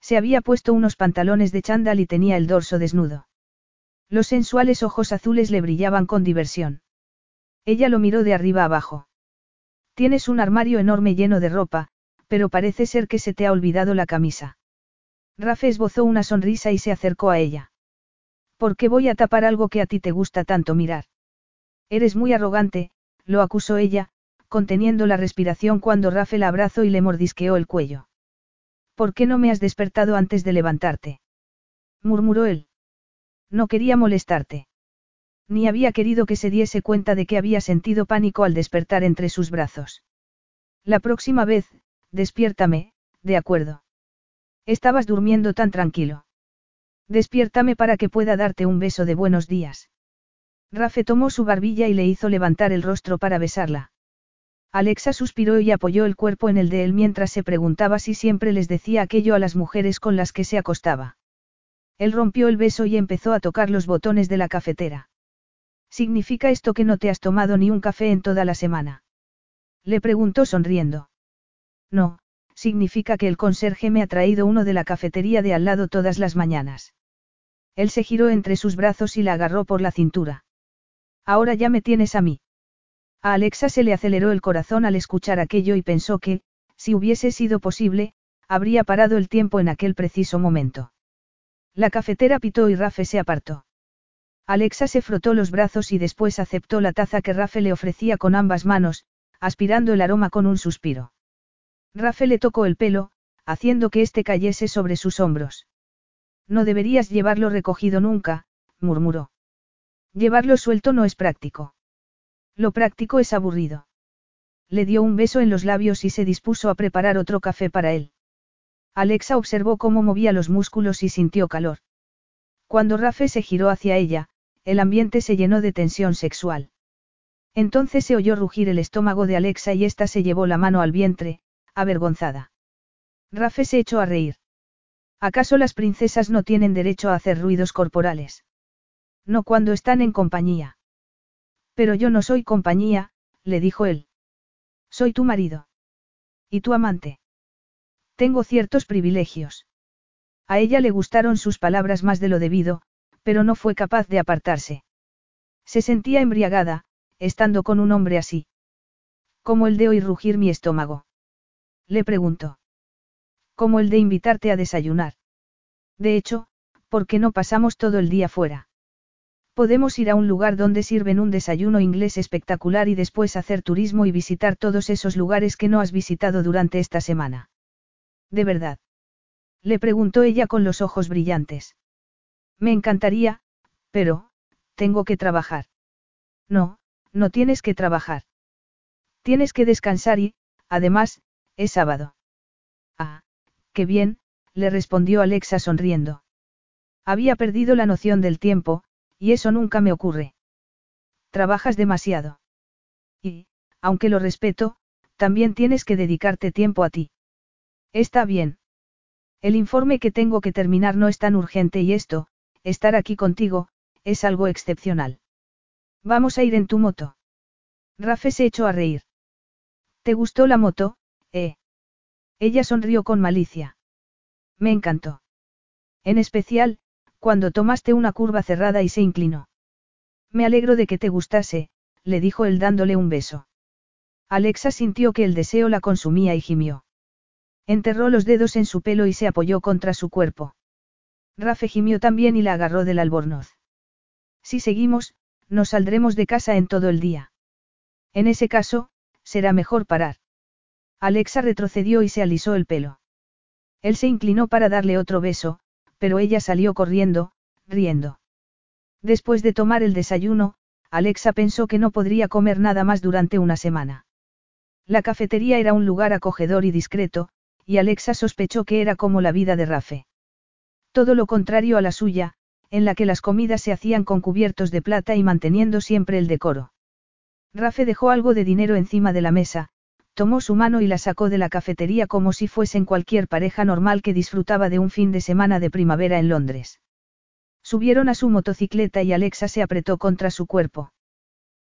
Se había puesto unos pantalones de chándal y tenía el dorso desnudo. Los sensuales ojos azules le brillaban con diversión. Ella lo miró de arriba abajo. Tienes un armario enorme lleno de ropa, pero parece ser que se te ha olvidado la camisa. Rafe esbozó una sonrisa y se acercó a ella. ¿Por qué voy a tapar algo que a ti te gusta tanto mirar? Eres muy arrogante, lo acusó ella, conteniendo la respiración cuando Rafe la abrazó y le mordisqueó el cuello. ¿Por qué no me has despertado antes de levantarte? murmuró él. No quería molestarte. Ni había querido que se diese cuenta de que había sentido pánico al despertar entre sus brazos. La próxima vez, Despiértame, de acuerdo. Estabas durmiendo tan tranquilo. Despiértame para que pueda darte un beso de buenos días. Rafe tomó su barbilla y le hizo levantar el rostro para besarla. Alexa suspiró y apoyó el cuerpo en el de él mientras se preguntaba si siempre les decía aquello a las mujeres con las que se acostaba. Él rompió el beso y empezó a tocar los botones de la cafetera. ¿Significa esto que no te has tomado ni un café en toda la semana? Le preguntó sonriendo. No, significa que el conserje me ha traído uno de la cafetería de al lado todas las mañanas. Él se giró entre sus brazos y la agarró por la cintura. Ahora ya me tienes a mí. A Alexa se le aceleró el corazón al escuchar aquello y pensó que, si hubiese sido posible, habría parado el tiempo en aquel preciso momento. La cafetera pitó y Rafe se apartó. Alexa se frotó los brazos y después aceptó la taza que Rafe le ofrecía con ambas manos, aspirando el aroma con un suspiro. Rafe le tocó el pelo, haciendo que éste cayese sobre sus hombros. No deberías llevarlo recogido nunca, murmuró. Llevarlo suelto no es práctico. Lo práctico es aburrido. Le dio un beso en los labios y se dispuso a preparar otro café para él. Alexa observó cómo movía los músculos y sintió calor. Cuando Rafe se giró hacia ella, el ambiente se llenó de tensión sexual. Entonces se oyó rugir el estómago de Alexa y ésta se llevó la mano al vientre, avergonzada. Rafe se echó a reír. ¿Acaso las princesas no tienen derecho a hacer ruidos corporales? No cuando están en compañía. Pero yo no soy compañía, le dijo él. Soy tu marido. ¿Y tu amante? Tengo ciertos privilegios. A ella le gustaron sus palabras más de lo debido, pero no fue capaz de apartarse. Se sentía embriagada, estando con un hombre así. Como el de oír rugir mi estómago. Le preguntó. Como el de invitarte a desayunar. De hecho, ¿por qué no pasamos todo el día fuera? Podemos ir a un lugar donde sirven un desayuno inglés espectacular y después hacer turismo y visitar todos esos lugares que no has visitado durante esta semana. ¿De verdad? Le preguntó ella con los ojos brillantes. Me encantaría, pero, tengo que trabajar. No, no tienes que trabajar. Tienes que descansar y, además, es sábado. Ah, qué bien, le respondió Alexa sonriendo. Había perdido la noción del tiempo, y eso nunca me ocurre. Trabajas demasiado. Y, aunque lo respeto, también tienes que dedicarte tiempo a ti. Está bien. El informe que tengo que terminar no es tan urgente y esto, estar aquí contigo, es algo excepcional. Vamos a ir en tu moto. Rafe se echó a reír. ¿Te gustó la moto, eh? Ella sonrió con malicia. Me encantó. En especial, cuando tomaste una curva cerrada y se inclinó. Me alegro de que te gustase, le dijo él dándole un beso. Alexa sintió que el deseo la consumía y gimió. Enterró los dedos en su pelo y se apoyó contra su cuerpo. Rafe gimió también y la agarró del albornoz. Si seguimos, nos saldremos de casa en todo el día. En ese caso, será mejor parar. Alexa retrocedió y se alisó el pelo. Él se inclinó para darle otro beso, pero ella salió corriendo, riendo. Después de tomar el desayuno, Alexa pensó que no podría comer nada más durante una semana. La cafetería era un lugar acogedor y discreto, y Alexa sospechó que era como la vida de Rafe. Todo lo contrario a la suya, en la que las comidas se hacían con cubiertos de plata y manteniendo siempre el decoro. Rafe dejó algo de dinero encima de la mesa, tomó su mano y la sacó de la cafetería como si fuesen cualquier pareja normal que disfrutaba de un fin de semana de primavera en Londres. Subieron a su motocicleta y Alexa se apretó contra su cuerpo.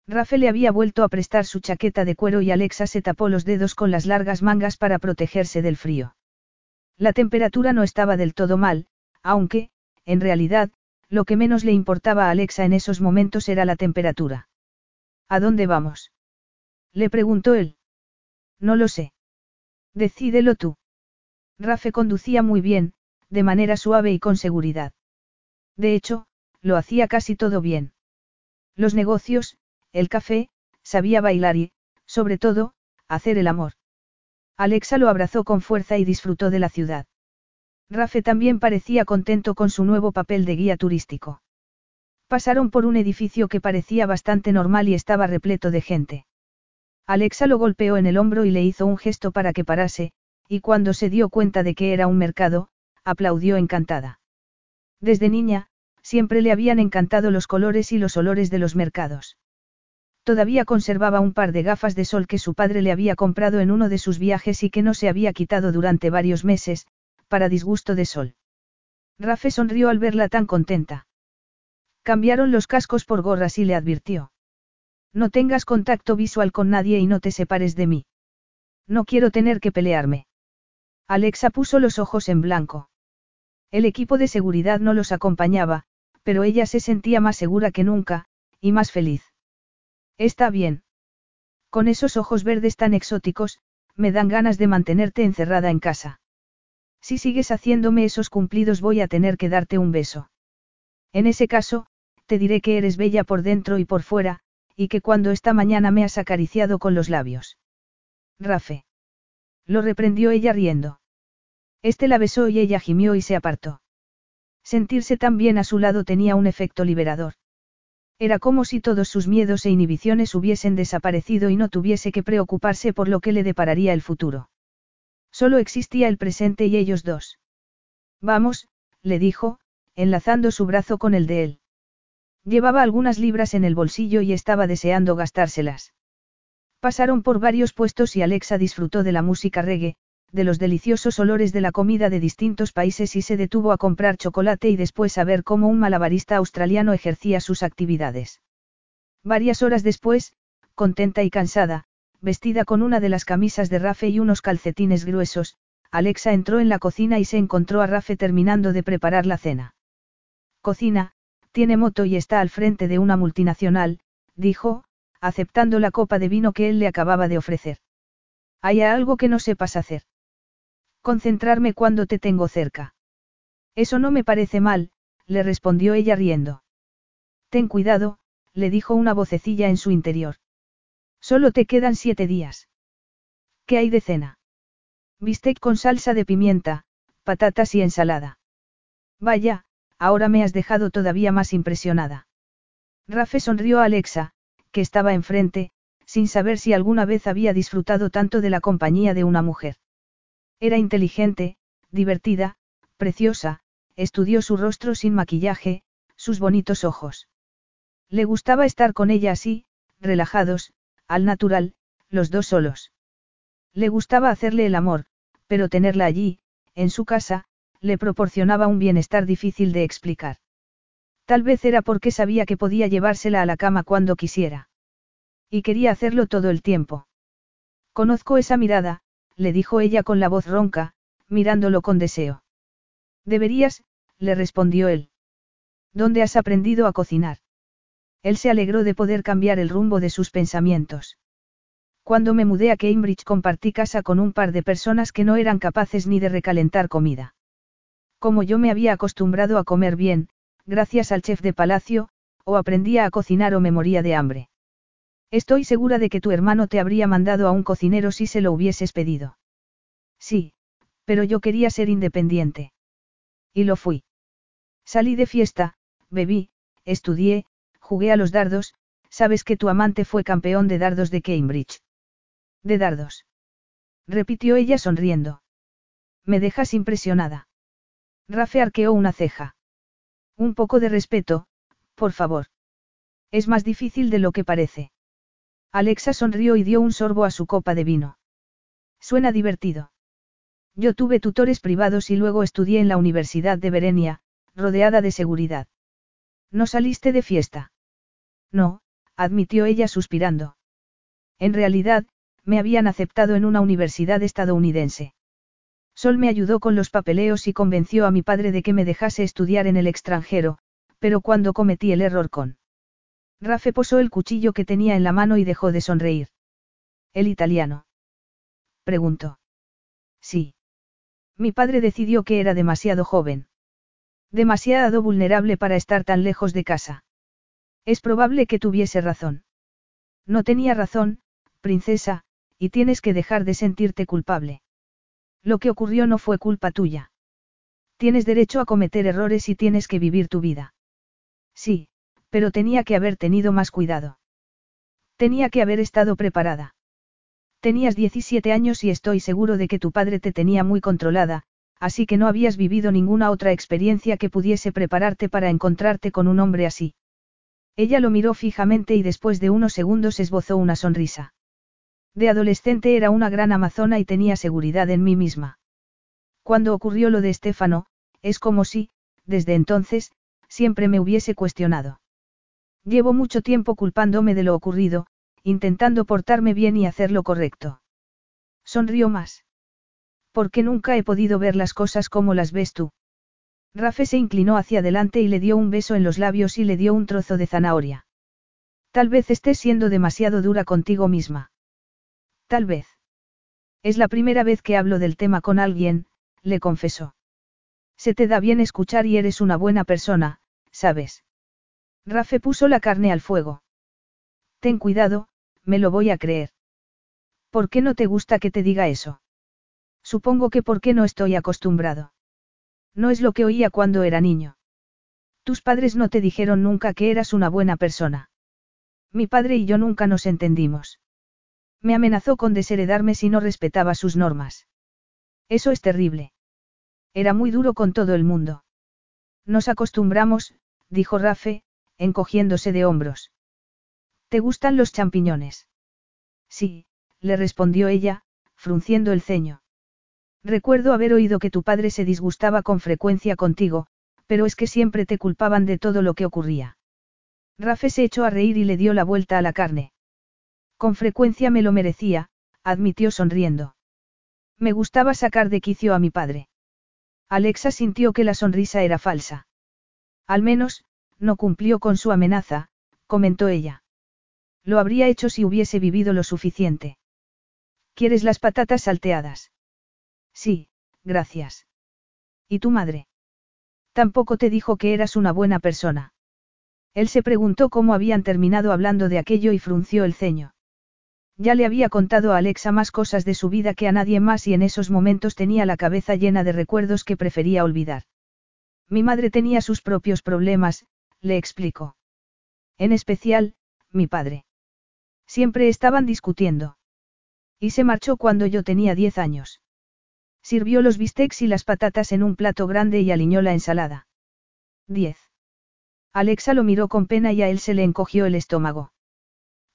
Rafe le había vuelto a prestar su chaqueta de cuero y Alexa se tapó los dedos con las largas mangas para protegerse del frío. La temperatura no estaba del todo mal, aunque, en realidad, lo que menos le importaba a Alexa en esos momentos era la temperatura. ¿A dónde vamos? Le preguntó él. No lo sé. Decídelo tú. Rafe conducía muy bien, de manera suave y con seguridad. De hecho, lo hacía casi todo bien. Los negocios, el café, sabía bailar y, sobre todo, hacer el amor. Alexa lo abrazó con fuerza y disfrutó de la ciudad. Rafe también parecía contento con su nuevo papel de guía turístico. Pasaron por un edificio que parecía bastante normal y estaba repleto de gente. Alexa lo golpeó en el hombro y le hizo un gesto para que parase, y cuando se dio cuenta de que era un mercado, aplaudió encantada. Desde niña, siempre le habían encantado los colores y los olores de los mercados. Todavía conservaba un par de gafas de sol que su padre le había comprado en uno de sus viajes y que no se había quitado durante varios meses, para disgusto de sol. Rafe sonrió al verla tan contenta. Cambiaron los cascos por gorras y le advirtió. No tengas contacto visual con nadie y no te separes de mí. No quiero tener que pelearme. Alexa puso los ojos en blanco. El equipo de seguridad no los acompañaba, pero ella se sentía más segura que nunca, y más feliz. Está bien. Con esos ojos verdes tan exóticos, me dan ganas de mantenerte encerrada en casa. Si sigues haciéndome esos cumplidos voy a tener que darte un beso. En ese caso, te diré que eres bella por dentro y por fuera, y que cuando esta mañana me has acariciado con los labios. Rafe. Lo reprendió ella riendo. Este la besó y ella gimió y se apartó. Sentirse tan bien a su lado tenía un efecto liberador. Era como si todos sus miedos e inhibiciones hubiesen desaparecido y no tuviese que preocuparse por lo que le depararía el futuro. Solo existía el presente y ellos dos. Vamos, le dijo, enlazando su brazo con el de él. Llevaba algunas libras en el bolsillo y estaba deseando gastárselas. Pasaron por varios puestos y Alexa disfrutó de la música reggae, de los deliciosos olores de la comida de distintos países y se detuvo a comprar chocolate y después a ver cómo un malabarista australiano ejercía sus actividades. Varias horas después, contenta y cansada, vestida con una de las camisas de Rafe y unos calcetines gruesos, Alexa entró en la cocina y se encontró a Rafe terminando de preparar la cena. Cocina, tiene moto y está al frente de una multinacional, dijo, aceptando la copa de vino que él le acababa de ofrecer. ¿Hay algo que no sepas hacer? Concentrarme cuando te tengo cerca. Eso no me parece mal, le respondió ella riendo. Ten cuidado, le dijo una vocecilla en su interior. Solo te quedan siete días. ¿Qué hay de cena? Bistec con salsa de pimienta, patatas y ensalada. Vaya, ahora me has dejado todavía más impresionada. Rafe sonrió a Alexa, que estaba enfrente, sin saber si alguna vez había disfrutado tanto de la compañía de una mujer. Era inteligente, divertida, preciosa, estudió su rostro sin maquillaje, sus bonitos ojos. Le gustaba estar con ella así, relajados, al natural, los dos solos. Le gustaba hacerle el amor, pero tenerla allí, en su casa, le proporcionaba un bienestar difícil de explicar. Tal vez era porque sabía que podía llevársela a la cama cuando quisiera. Y quería hacerlo todo el tiempo. Conozco esa mirada, le dijo ella con la voz ronca, mirándolo con deseo. Deberías, le respondió él. ¿Dónde has aprendido a cocinar? Él se alegró de poder cambiar el rumbo de sus pensamientos. Cuando me mudé a Cambridge compartí casa con un par de personas que no eran capaces ni de recalentar comida. Como yo me había acostumbrado a comer bien, gracias al chef de palacio, o aprendía a cocinar o me moría de hambre. Estoy segura de que tu hermano te habría mandado a un cocinero si se lo hubieses pedido. Sí, pero yo quería ser independiente. Y lo fui. Salí de fiesta, bebí, estudié, jugué a los dardos, sabes que tu amante fue campeón de dardos de Cambridge. De dardos. Repitió ella sonriendo. Me dejas impresionada. Rafe arqueó una ceja. Un poco de respeto, por favor. Es más difícil de lo que parece. Alexa sonrió y dio un sorbo a su copa de vino. Suena divertido. Yo tuve tutores privados y luego estudié en la Universidad de Berenia, rodeada de seguridad. ¿No saliste de fiesta? No, admitió ella suspirando. En realidad, me habían aceptado en una universidad estadounidense. Sol me ayudó con los papeleos y convenció a mi padre de que me dejase estudiar en el extranjero, pero cuando cometí el error con Rafe posó el cuchillo que tenía en la mano y dejó de sonreír. ¿El italiano? Preguntó. Sí. Mi padre decidió que era demasiado joven. Demasiado vulnerable para estar tan lejos de casa. Es probable que tuviese razón. No tenía razón, princesa, y tienes que dejar de sentirte culpable. Lo que ocurrió no fue culpa tuya. Tienes derecho a cometer errores y tienes que vivir tu vida. Sí, pero tenía que haber tenido más cuidado. Tenía que haber estado preparada. Tenías 17 años y estoy seguro de que tu padre te tenía muy controlada, así que no habías vivido ninguna otra experiencia que pudiese prepararte para encontrarte con un hombre así. Ella lo miró fijamente y después de unos segundos esbozó una sonrisa. De adolescente era una gran amazona y tenía seguridad en mí misma. Cuando ocurrió lo de Estefano, es como si, desde entonces, siempre me hubiese cuestionado. Llevo mucho tiempo culpándome de lo ocurrido, intentando portarme bien y hacer lo correcto. Sonrió más. Porque nunca he podido ver las cosas como las ves tú. Rafe se inclinó hacia adelante y le dio un beso en los labios y le dio un trozo de zanahoria. Tal vez estés siendo demasiado dura contigo misma. Tal vez. Es la primera vez que hablo del tema con alguien, le confesó. Se te da bien escuchar y eres una buena persona, ¿sabes? Rafe puso la carne al fuego. Ten cuidado, me lo voy a creer. ¿Por qué no te gusta que te diga eso? Supongo que porque no estoy acostumbrado. No es lo que oía cuando era niño. Tus padres no te dijeron nunca que eras una buena persona. Mi padre y yo nunca nos entendimos. Me amenazó con desheredarme si no respetaba sus normas. Eso es terrible. Era muy duro con todo el mundo. Nos acostumbramos, dijo Rafe, encogiéndose de hombros. ¿Te gustan los champiñones? Sí, le respondió ella, frunciendo el ceño. Recuerdo haber oído que tu padre se disgustaba con frecuencia contigo, pero es que siempre te culpaban de todo lo que ocurría. Rafe se echó a reír y le dio la vuelta a la carne. Con frecuencia me lo merecía, admitió sonriendo. Me gustaba sacar de quicio a mi padre. Alexa sintió que la sonrisa era falsa. Al menos, no cumplió con su amenaza, comentó ella. Lo habría hecho si hubiese vivido lo suficiente. ¿Quieres las patatas salteadas? Sí, gracias. ¿Y tu madre? Tampoco te dijo que eras una buena persona. Él se preguntó cómo habían terminado hablando de aquello y frunció el ceño. Ya le había contado a Alexa más cosas de su vida que a nadie más y en esos momentos tenía la cabeza llena de recuerdos que prefería olvidar. Mi madre tenía sus propios problemas, le explicó. En especial, mi padre. Siempre estaban discutiendo. Y se marchó cuando yo tenía diez años. Sirvió los bistecs y las patatas en un plato grande y aliñó la ensalada. Diez. Alexa lo miró con pena y a él se le encogió el estómago.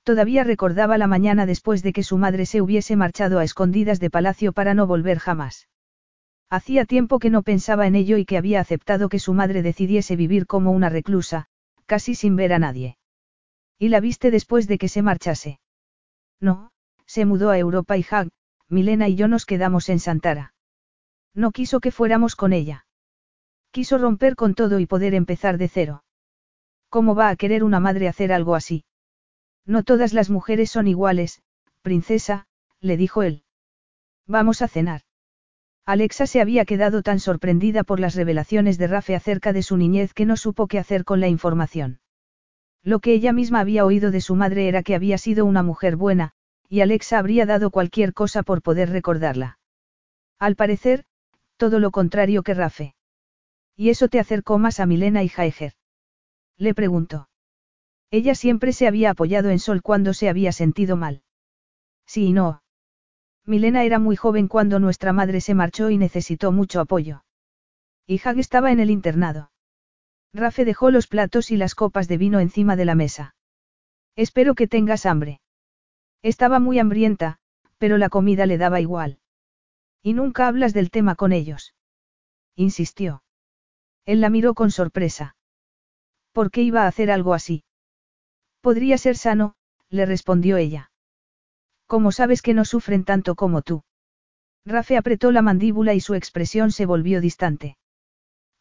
Todavía recordaba la mañana después de que su madre se hubiese marchado a escondidas de palacio para no volver jamás. Hacía tiempo que no pensaba en ello y que había aceptado que su madre decidiese vivir como una reclusa, casi sin ver a nadie. ¿Y la viste después de que se marchase? No, se mudó a Europa y Hag, Milena y yo nos quedamos en Santara. No quiso que fuéramos con ella. Quiso romper con todo y poder empezar de cero. ¿Cómo va a querer una madre hacer algo así? No todas las mujeres son iguales, princesa, le dijo él. Vamos a cenar. Alexa se había quedado tan sorprendida por las revelaciones de Rafe acerca de su niñez que no supo qué hacer con la información. Lo que ella misma había oído de su madre era que había sido una mujer buena, y Alexa habría dado cualquier cosa por poder recordarla. Al parecer, todo lo contrario que Rafe. ¿Y eso te acercó más a Milena y Jaiger? Le preguntó. Ella siempre se había apoyado en Sol cuando se había sentido mal. Sí y no. Milena era muy joven cuando nuestra madre se marchó y necesitó mucho apoyo. Y Hag estaba en el internado. Rafe dejó los platos y las copas de vino encima de la mesa. Espero que tengas hambre. Estaba muy hambrienta, pero la comida le daba igual. Y nunca hablas del tema con ellos. Insistió. Él la miró con sorpresa. ¿Por qué iba a hacer algo así? Podría ser sano, le respondió ella. ¿Cómo sabes que no sufren tanto como tú? Rafe apretó la mandíbula y su expresión se volvió distante.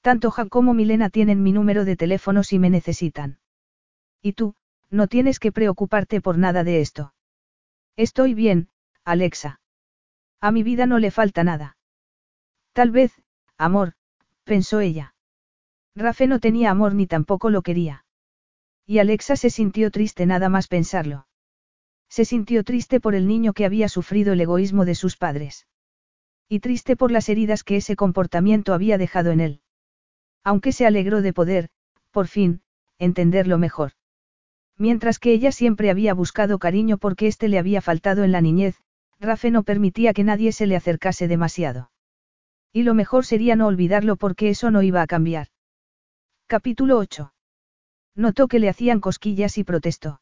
Tanto Jack como Milena tienen mi número de teléfono si me necesitan. Y tú, no tienes que preocuparte por nada de esto. Estoy bien, Alexa. A mi vida no le falta nada. Tal vez, amor, pensó ella. Rafe no tenía amor ni tampoco lo quería. Y Alexa se sintió triste nada más pensarlo. Se sintió triste por el niño que había sufrido el egoísmo de sus padres. Y triste por las heridas que ese comportamiento había dejado en él. Aunque se alegró de poder, por fin, entenderlo mejor. Mientras que ella siempre había buscado cariño porque éste le había faltado en la niñez, Rafe no permitía que nadie se le acercase demasiado. Y lo mejor sería no olvidarlo porque eso no iba a cambiar. Capítulo 8. Notó que le hacían cosquillas y protestó.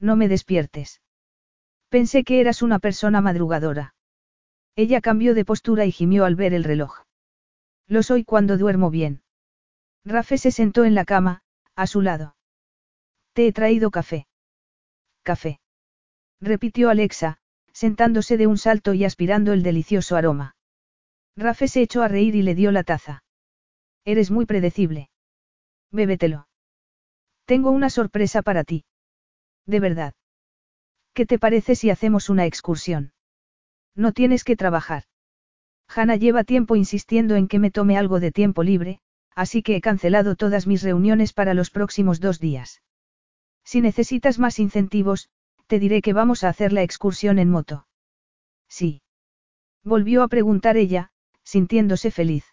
No me despiertes. Pensé que eras una persona madrugadora. Ella cambió de postura y gimió al ver el reloj. Lo soy cuando duermo bien. Rafe se sentó en la cama, a su lado. Te he traído café. Café. Repitió Alexa, sentándose de un salto y aspirando el delicioso aroma. Rafe se echó a reír y le dio la taza. Eres muy predecible. Bébetelo. Tengo una sorpresa para ti. De verdad. ¿Qué te parece si hacemos una excursión? No tienes que trabajar. Hannah lleva tiempo insistiendo en que me tome algo de tiempo libre, así que he cancelado todas mis reuniones para los próximos dos días. Si necesitas más incentivos, te diré que vamos a hacer la excursión en moto. Sí. Volvió a preguntar ella, sintiéndose feliz.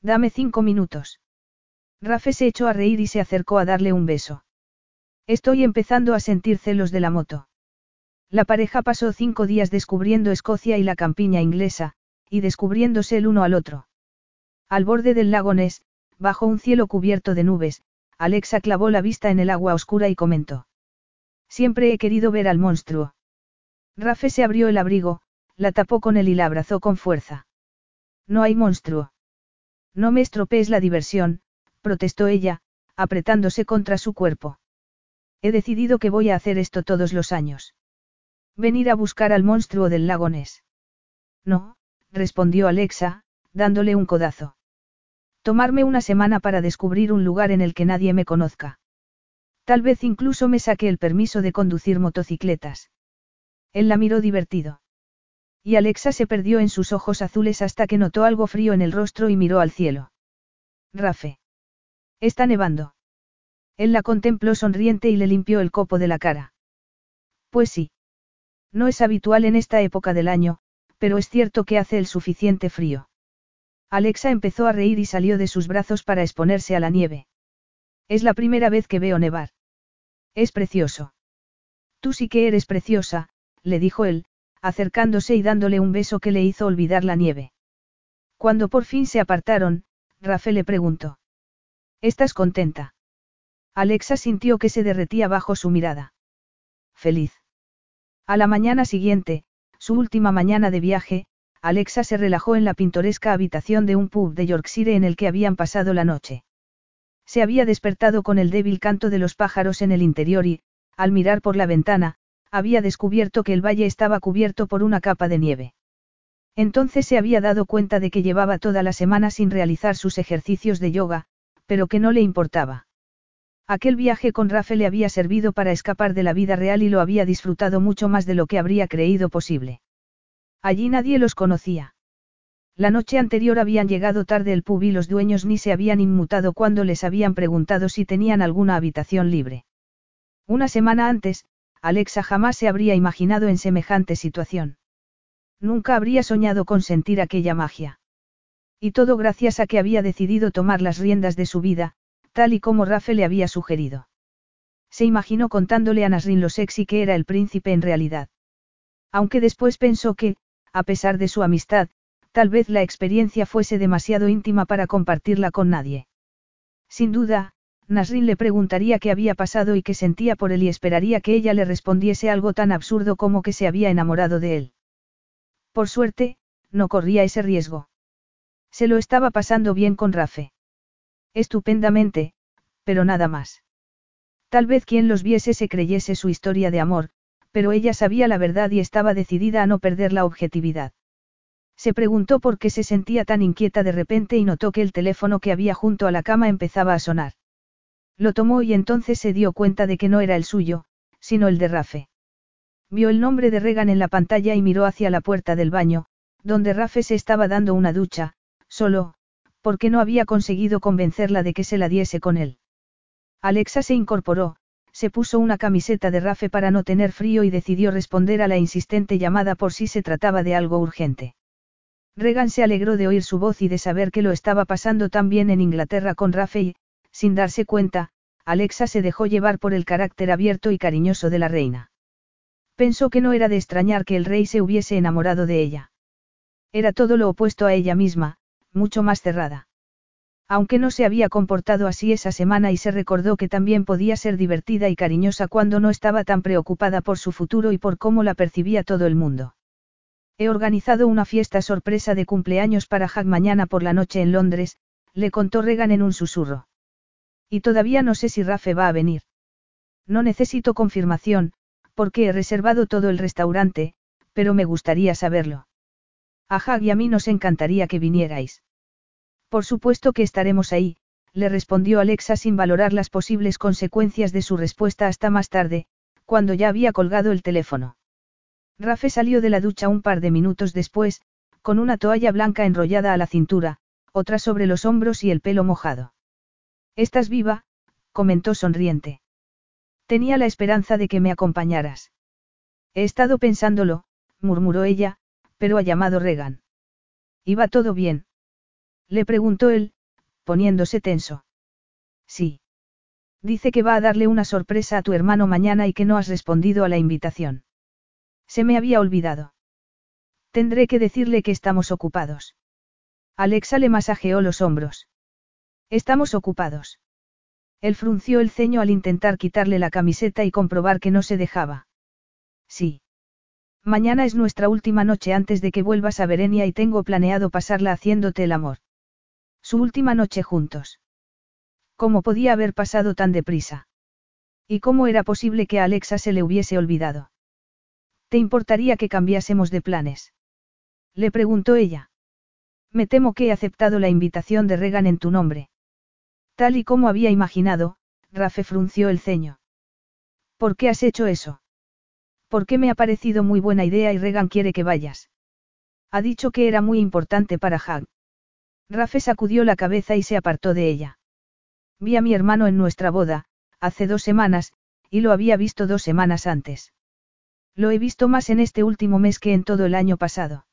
Dame cinco minutos. Rafe se echó a reír y se acercó a darle un beso. Estoy empezando a sentir celos de la moto. La pareja pasó cinco días descubriendo Escocia y la campiña inglesa, y descubriéndose el uno al otro. Al borde del lago Ness, bajo un cielo cubierto de nubes, Alexa clavó la vista en el agua oscura y comentó. Siempre he querido ver al monstruo. Rafe se abrió el abrigo, la tapó con él y la abrazó con fuerza. No hay monstruo. No me estropees la diversión, protestó ella, apretándose contra su cuerpo. He decidido que voy a hacer esto todos los años. Venir a buscar al monstruo del lago Ness. No, respondió Alexa, dándole un codazo. Tomarme una semana para descubrir un lugar en el que nadie me conozca. Tal vez incluso me saque el permiso de conducir motocicletas. Él la miró divertido. Y Alexa se perdió en sus ojos azules hasta que notó algo frío en el rostro y miró al cielo. Rafe. Está nevando. Él la contempló sonriente y le limpió el copo de la cara. Pues sí. No es habitual en esta época del año, pero es cierto que hace el suficiente frío. Alexa empezó a reír y salió de sus brazos para exponerse a la nieve. Es la primera vez que veo nevar. Es precioso. Tú sí que eres preciosa, le dijo él, acercándose y dándole un beso que le hizo olvidar la nieve. Cuando por fin se apartaron, Rafael le preguntó. ¿Estás contenta? Alexa sintió que se derretía bajo su mirada. Feliz. A la mañana siguiente, su última mañana de viaje, Alexa se relajó en la pintoresca habitación de un pub de Yorkshire en el que habían pasado la noche. Se había despertado con el débil canto de los pájaros en el interior y, al mirar por la ventana, había descubierto que el valle estaba cubierto por una capa de nieve. Entonces se había dado cuenta de que llevaba toda la semana sin realizar sus ejercicios de yoga, pero que no le importaba. Aquel viaje con Rafe le había servido para escapar de la vida real y lo había disfrutado mucho más de lo que habría creído posible. Allí nadie los conocía. La noche anterior habían llegado tarde el pub y los dueños ni se habían inmutado cuando les habían preguntado si tenían alguna habitación libre. Una semana antes, Alexa jamás se habría imaginado en semejante situación. Nunca habría soñado con sentir aquella magia. Y todo gracias a que había decidido tomar las riendas de su vida, tal y como Rafe le había sugerido. Se imaginó contándole a Nasrin lo sexy que era el príncipe en realidad. Aunque después pensó que, a pesar de su amistad, tal vez la experiencia fuese demasiado íntima para compartirla con nadie. Sin duda, Nasrin le preguntaría qué había pasado y qué sentía por él y esperaría que ella le respondiese algo tan absurdo como que se había enamorado de él. Por suerte, no corría ese riesgo. Se lo estaba pasando bien con Rafe. Estupendamente, pero nada más. Tal vez quien los viese se creyese su historia de amor, pero ella sabía la verdad y estaba decidida a no perder la objetividad. Se preguntó por qué se sentía tan inquieta de repente y notó que el teléfono que había junto a la cama empezaba a sonar. Lo tomó y entonces se dio cuenta de que no era el suyo, sino el de Rafe. Vio el nombre de Regan en la pantalla y miró hacia la puerta del baño, donde Rafe se estaba dando una ducha, solo, porque no había conseguido convencerla de que se la diese con él. Alexa se incorporó, se puso una camiseta de Rafe para no tener frío y decidió responder a la insistente llamada por si se trataba de algo urgente. Regan se alegró de oír su voz y de saber que lo estaba pasando tan bien en Inglaterra con Rafe y, sin darse cuenta, Alexa se dejó llevar por el carácter abierto y cariñoso de la reina. Pensó que no era de extrañar que el rey se hubiese enamorado de ella. Era todo lo opuesto a ella misma, mucho más cerrada. Aunque no se había comportado así esa semana y se recordó que también podía ser divertida y cariñosa cuando no estaba tan preocupada por su futuro y por cómo la percibía todo el mundo. He organizado una fiesta sorpresa de cumpleaños para Jack mañana por la noche en Londres, le contó Regan en un susurro. Y todavía no sé si Rafe va a venir. No necesito confirmación, porque he reservado todo el restaurante, pero me gustaría saberlo. A Hag y a mí nos encantaría que vinierais. Por supuesto que estaremos ahí, le respondió Alexa sin valorar las posibles consecuencias de su respuesta hasta más tarde, cuando ya había colgado el teléfono. Rafe salió de la ducha un par de minutos después, con una toalla blanca enrollada a la cintura, otra sobre los hombros y el pelo mojado. Estás viva, comentó sonriente. Tenía la esperanza de que me acompañaras. He estado pensándolo, murmuró ella, pero ha llamado Regan. ¿Iba todo bien? Le preguntó él, poniéndose tenso. Sí. Dice que va a darle una sorpresa a tu hermano mañana y que no has respondido a la invitación. Se me había olvidado. Tendré que decirle que estamos ocupados. Alexa le masajeó los hombros. Estamos ocupados. Él frunció el ceño al intentar quitarle la camiseta y comprobar que no se dejaba. Sí. Mañana es nuestra última noche antes de que vuelvas a Berenia y tengo planeado pasarla haciéndote el amor. Su última noche juntos. ¿Cómo podía haber pasado tan deprisa? ¿Y cómo era posible que a Alexa se le hubiese olvidado? ¿Te importaría que cambiásemos de planes? Le preguntó ella. Me temo que he aceptado la invitación de Regan en tu nombre. Tal y como había imaginado, Rafe frunció el ceño. ¿Por qué has hecho eso? Porque me ha parecido muy buena idea y Regan quiere que vayas. Ha dicho que era muy importante para Hag. Rafe sacudió la cabeza y se apartó de ella. Vi a mi hermano en nuestra boda, hace dos semanas, y lo había visto dos semanas antes. Lo he visto más en este último mes que en todo el año pasado.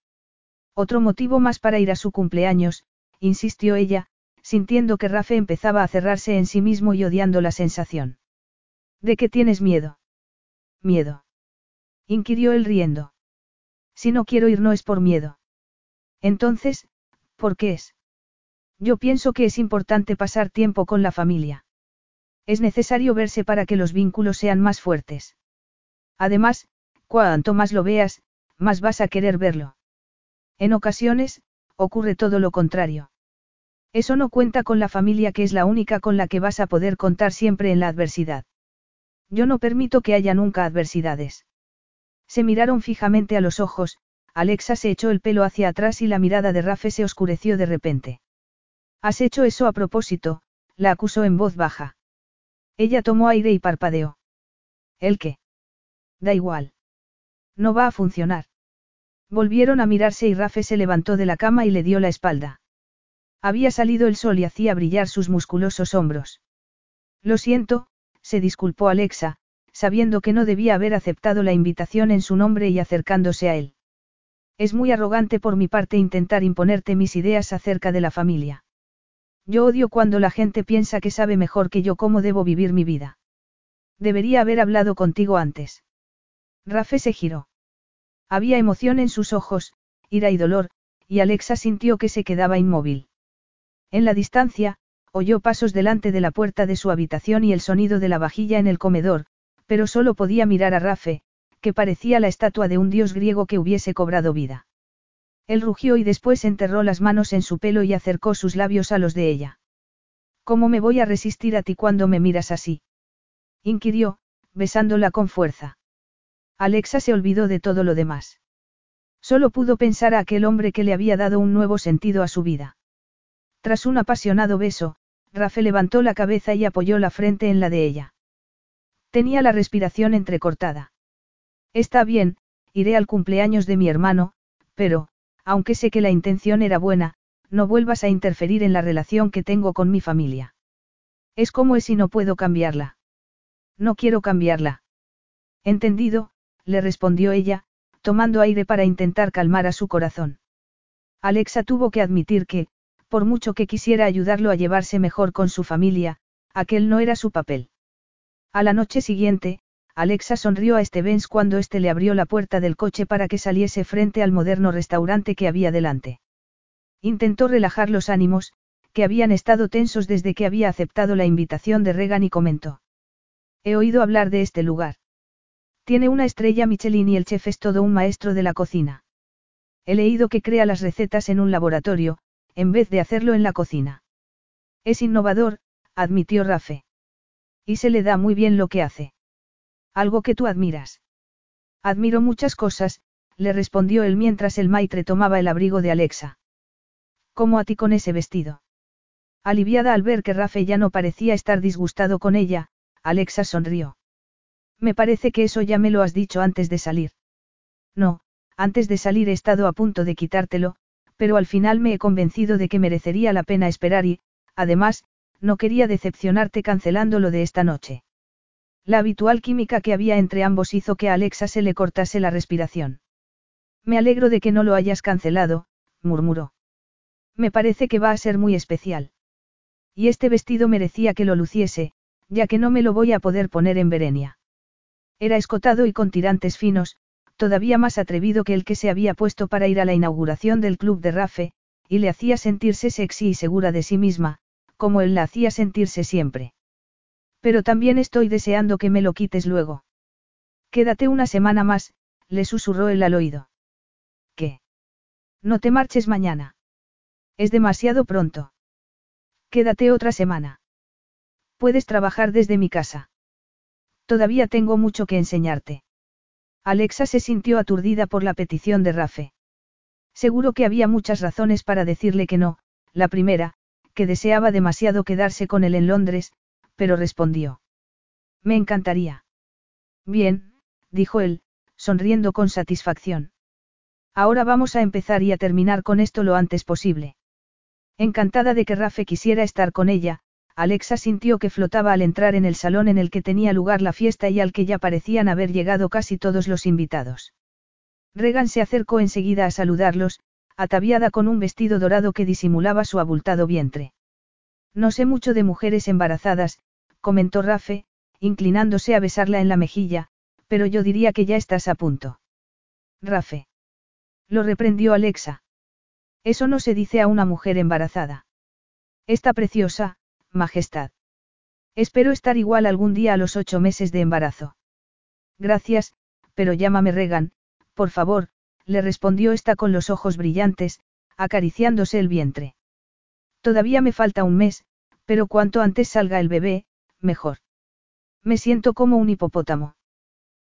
Otro motivo más para ir a su cumpleaños, insistió ella, sintiendo que Rafe empezaba a cerrarse en sí mismo y odiando la sensación. ¿De qué tienes miedo? Miedo. Inquirió él riendo. Si no quiero ir no es por miedo. Entonces, ¿por qué es? Yo pienso que es importante pasar tiempo con la familia. Es necesario verse para que los vínculos sean más fuertes. Además, cuanto más lo veas, más vas a querer verlo. En ocasiones, ocurre todo lo contrario. Eso no cuenta con la familia que es la única con la que vas a poder contar siempre en la adversidad. Yo no permito que haya nunca adversidades. Se miraron fijamente a los ojos, Alexa se echó el pelo hacia atrás y la mirada de Rafe se oscureció de repente. Has hecho eso a propósito, la acusó en voz baja. Ella tomó aire y parpadeó. ¿El qué? Da igual. No va a funcionar. Volvieron a mirarse y Rafe se levantó de la cama y le dio la espalda. Había salido el sol y hacía brillar sus musculosos hombros. Lo siento, se disculpó Alexa, sabiendo que no debía haber aceptado la invitación en su nombre y acercándose a él. Es muy arrogante por mi parte intentar imponerte mis ideas acerca de la familia. Yo odio cuando la gente piensa que sabe mejor que yo cómo debo vivir mi vida. Debería haber hablado contigo antes. Rafe se giró. Había emoción en sus ojos, ira y dolor, y Alexa sintió que se quedaba inmóvil. En la distancia, oyó pasos delante de la puerta de su habitación y el sonido de la vajilla en el comedor, pero solo podía mirar a Rafe, que parecía la estatua de un dios griego que hubiese cobrado vida. Él rugió y después enterró las manos en su pelo y acercó sus labios a los de ella. ¿Cómo me voy a resistir a ti cuando me miras así? inquirió, besándola con fuerza. Alexa se olvidó de todo lo demás. Solo pudo pensar a aquel hombre que le había dado un nuevo sentido a su vida. Tras un apasionado beso, Rafe levantó la cabeza y apoyó la frente en la de ella. Tenía la respiración entrecortada. Está bien, iré al cumpleaños de mi hermano, pero, aunque sé que la intención era buena, no vuelvas a interferir en la relación que tengo con mi familia. Es como es y no puedo cambiarla. No quiero cambiarla. Entendido, le respondió ella, tomando aire para intentar calmar a su corazón. Alexa tuvo que admitir que, por mucho que quisiera ayudarlo a llevarse mejor con su familia, aquel no era su papel. A la noche siguiente, Alexa sonrió a Stevens cuando éste le abrió la puerta del coche para que saliese frente al moderno restaurante que había delante. Intentó relajar los ánimos, que habían estado tensos desde que había aceptado la invitación de Regan y comentó. He oído hablar de este lugar. Tiene una estrella Michelin y el chef es todo un maestro de la cocina. He leído que crea las recetas en un laboratorio, en vez de hacerlo en la cocina. Es innovador, admitió Rafe. Y se le da muy bien lo que hace. Algo que tú admiras. Admiro muchas cosas, le respondió él mientras el maitre tomaba el abrigo de Alexa. ¿Cómo a ti con ese vestido? Aliviada al ver que Rafe ya no parecía estar disgustado con ella, Alexa sonrió. Me parece que eso ya me lo has dicho antes de salir. No, antes de salir he estado a punto de quitártelo, pero al final me he convencido de que merecería la pena esperar y, además, no quería decepcionarte cancelando lo de esta noche. La habitual química que había entre ambos hizo que a Alexa se le cortase la respiración. Me alegro de que no lo hayas cancelado, murmuró. Me parece que va a ser muy especial. Y este vestido merecía que lo luciese, ya que no me lo voy a poder poner en Berenia. Era escotado y con tirantes finos, todavía más atrevido que el que se había puesto para ir a la inauguración del club de Rafe, y le hacía sentirse sexy y segura de sí misma, como él la hacía sentirse siempre. Pero también estoy deseando que me lo quites luego. Quédate una semana más, le susurró él al oído. ¿Qué? No te marches mañana. Es demasiado pronto. Quédate otra semana. Puedes trabajar desde mi casa. Todavía tengo mucho que enseñarte. Alexa se sintió aturdida por la petición de Rafe. Seguro que había muchas razones para decirle que no, la primera, que deseaba demasiado quedarse con él en Londres, pero respondió. Me encantaría. Bien, dijo él, sonriendo con satisfacción. Ahora vamos a empezar y a terminar con esto lo antes posible. Encantada de que Rafe quisiera estar con ella, Alexa sintió que flotaba al entrar en el salón en el que tenía lugar la fiesta y al que ya parecían haber llegado casi todos los invitados. Regan se acercó enseguida a saludarlos, ataviada con un vestido dorado que disimulaba su abultado vientre. No sé mucho de mujeres embarazadas, comentó Rafe, inclinándose a besarla en la mejilla, pero yo diría que ya estás a punto. Rafe. Lo reprendió Alexa. Eso no se dice a una mujer embarazada. Está preciosa, Majestad. Espero estar igual algún día a los ocho meses de embarazo. Gracias, pero llámame Regan, por favor, le respondió esta con los ojos brillantes, acariciándose el vientre. Todavía me falta un mes, pero cuanto antes salga el bebé, mejor. Me siento como un hipopótamo.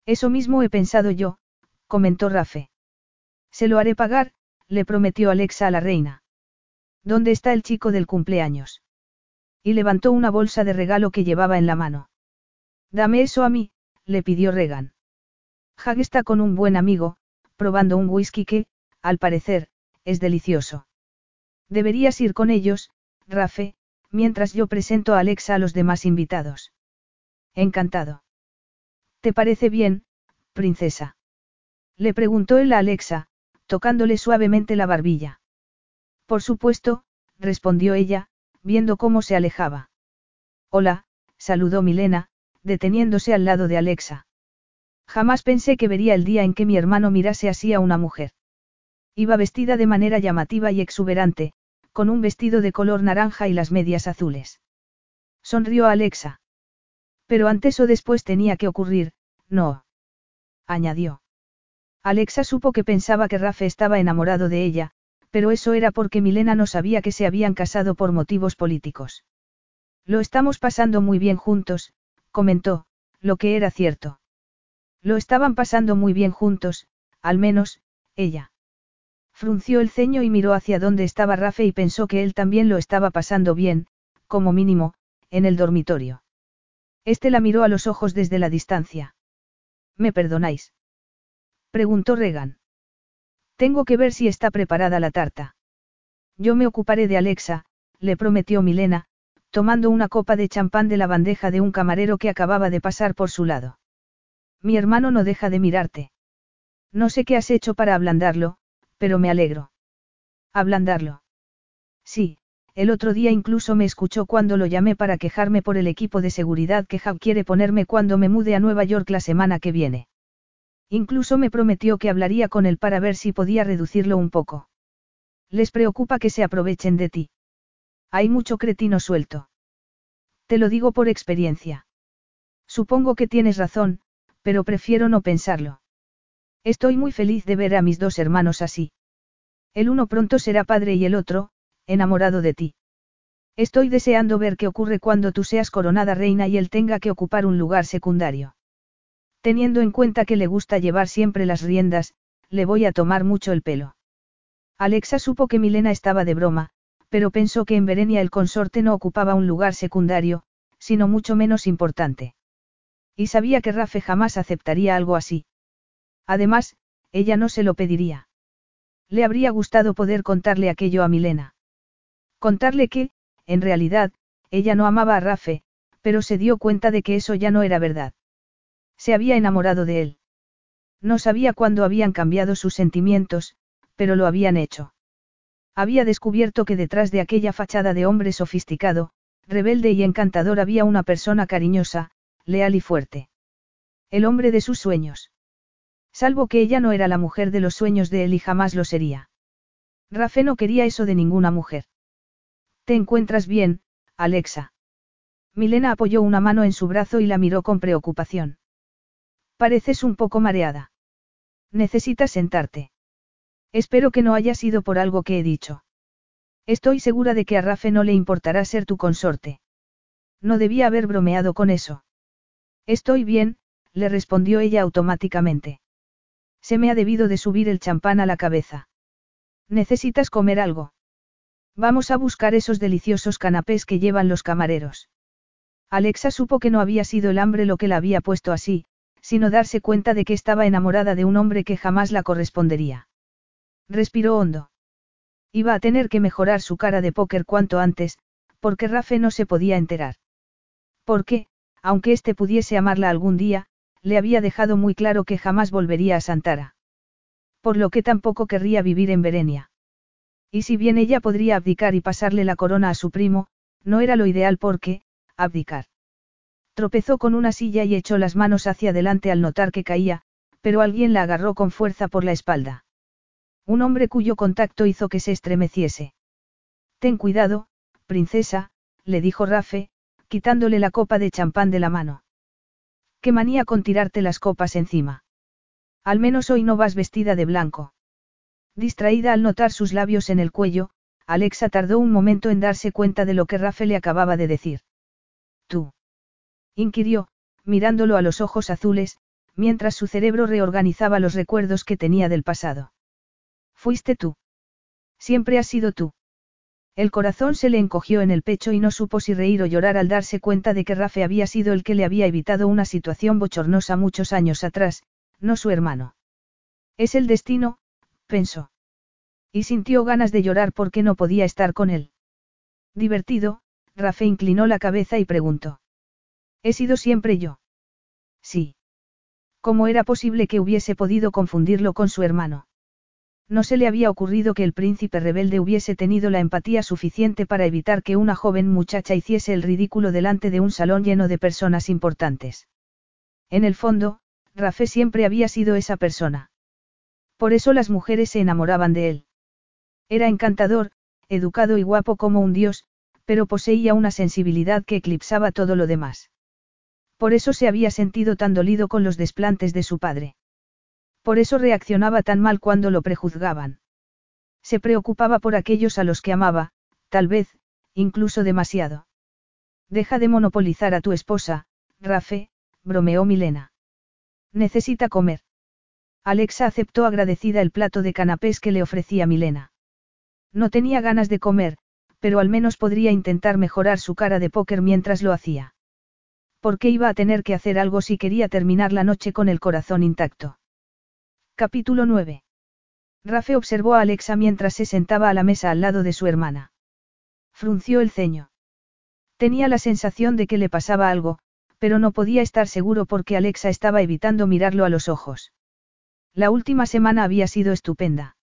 Eso mismo he pensado yo, comentó Rafe. Se lo haré pagar, le prometió Alexa a la reina. ¿Dónde está el chico del cumpleaños? Y levantó una bolsa de regalo que llevaba en la mano. Dame eso a mí, le pidió Regan. Hag está con un buen amigo, probando un whisky que, al parecer, es delicioso. Deberías ir con ellos, Rafe, mientras yo presento a Alexa a los demás invitados. Encantado. ¿Te parece bien, princesa? Le preguntó él a Alexa, tocándole suavemente la barbilla. Por supuesto, respondió ella, viendo cómo se alejaba. Hola, saludó Milena, deteniéndose al lado de Alexa. Jamás pensé que vería el día en que mi hermano mirase así a una mujer. Iba vestida de manera llamativa y exuberante, con un vestido de color naranja y las medias azules. Sonrió Alexa. Pero antes o después tenía que ocurrir, no. Añadió. Alexa supo que pensaba que Rafe estaba enamorado de ella, pero eso era porque Milena no sabía que se habían casado por motivos políticos. Lo estamos pasando muy bien juntos, comentó, lo que era cierto. Lo estaban pasando muy bien juntos, al menos, ella. Frunció el ceño y miró hacia donde estaba Rafe y pensó que él también lo estaba pasando bien, como mínimo, en el dormitorio. Este la miró a los ojos desde la distancia. ¿Me perdonáis? Preguntó Regan. Tengo que ver si está preparada la tarta. Yo me ocuparé de Alexa, le prometió Milena, tomando una copa de champán de la bandeja de un camarero que acababa de pasar por su lado. Mi hermano no deja de mirarte. No sé qué has hecho para ablandarlo, pero me alegro. Ablandarlo. Sí, el otro día incluso me escuchó cuando lo llamé para quejarme por el equipo de seguridad que Jav quiere ponerme cuando me mude a Nueva York la semana que viene. Incluso me prometió que hablaría con él para ver si podía reducirlo un poco. Les preocupa que se aprovechen de ti. Hay mucho cretino suelto. Te lo digo por experiencia. Supongo que tienes razón, pero prefiero no pensarlo. Estoy muy feliz de ver a mis dos hermanos así. El uno pronto será padre y el otro, enamorado de ti. Estoy deseando ver qué ocurre cuando tú seas coronada reina y él tenga que ocupar un lugar secundario. Teniendo en cuenta que le gusta llevar siempre las riendas, le voy a tomar mucho el pelo. Alexa supo que Milena estaba de broma, pero pensó que en Berenia el consorte no ocupaba un lugar secundario, sino mucho menos importante. Y sabía que Rafe jamás aceptaría algo así. Además, ella no se lo pediría. Le habría gustado poder contarle aquello a Milena. Contarle que, en realidad, ella no amaba a Rafe, pero se dio cuenta de que eso ya no era verdad. Se había enamorado de él. No sabía cuándo habían cambiado sus sentimientos, pero lo habían hecho. Había descubierto que detrás de aquella fachada de hombre sofisticado, rebelde y encantador había una persona cariñosa, leal y fuerte. El hombre de sus sueños. Salvo que ella no era la mujer de los sueños de él y jamás lo sería. Rafe no quería eso de ninguna mujer. ¿Te encuentras bien, Alexa? Milena apoyó una mano en su brazo y la miró con preocupación. Pareces un poco mareada. Necesitas sentarte. Espero que no haya sido por algo que he dicho. Estoy segura de que a Rafe no le importará ser tu consorte. No debía haber bromeado con eso. Estoy bien, le respondió ella automáticamente. Se me ha debido de subir el champán a la cabeza. Necesitas comer algo. Vamos a buscar esos deliciosos canapés que llevan los camareros. Alexa supo que no había sido el hambre lo que la había puesto así, sino darse cuenta de que estaba enamorada de un hombre que jamás la correspondería. Respiró hondo. Iba a tener que mejorar su cara de póker cuanto antes, porque Rafe no se podía enterar. Porque, aunque éste pudiese amarla algún día, le había dejado muy claro que jamás volvería a Santara. Por lo que tampoco querría vivir en Berenia. Y si bien ella podría abdicar y pasarle la corona a su primo, no era lo ideal porque, abdicar. Tropezó con una silla y echó las manos hacia adelante al notar que caía, pero alguien la agarró con fuerza por la espalda. Un hombre cuyo contacto hizo que se estremeciese. Ten cuidado, princesa, le dijo Rafe, quitándole la copa de champán de la mano. Qué manía con tirarte las copas encima. Al menos hoy no vas vestida de blanco. Distraída al notar sus labios en el cuello, Alexa tardó un momento en darse cuenta de lo que Rafe le acababa de decir. Tú. inquirió, mirándolo a los ojos azules, mientras su cerebro reorganizaba los recuerdos que tenía del pasado. Fuiste tú. Siempre has sido tú. El corazón se le encogió en el pecho y no supo si reír o llorar al darse cuenta de que Rafe había sido el que le había evitado una situación bochornosa muchos años atrás, no su hermano. Es el destino, pensó. Y sintió ganas de llorar porque no podía estar con él. Divertido, Rafe inclinó la cabeza y preguntó. ¿He sido siempre yo? Sí. ¿Cómo era posible que hubiese podido confundirlo con su hermano? No se le había ocurrido que el príncipe rebelde hubiese tenido la empatía suficiente para evitar que una joven muchacha hiciese el ridículo delante de un salón lleno de personas importantes. En el fondo, Rafé siempre había sido esa persona. Por eso las mujeres se enamoraban de él. Era encantador, educado y guapo como un dios, pero poseía una sensibilidad que eclipsaba todo lo demás. Por eso se había sentido tan dolido con los desplantes de su padre. Por eso reaccionaba tan mal cuando lo prejuzgaban. Se preocupaba por aquellos a los que amaba, tal vez, incluso demasiado. Deja de monopolizar a tu esposa, Rafe, bromeó Milena. Necesita comer. Alexa aceptó agradecida el plato de canapés que le ofrecía Milena. No tenía ganas de comer, pero al menos podría intentar mejorar su cara de póker mientras lo hacía. ¿Por qué iba a tener que hacer algo si quería terminar la noche con el corazón intacto? Capítulo 9. Rafe observó a Alexa mientras se sentaba a la mesa al lado de su hermana. Frunció el ceño. Tenía la sensación de que le pasaba algo, pero no podía estar seguro porque Alexa estaba evitando mirarlo a los ojos. La última semana había sido estupenda.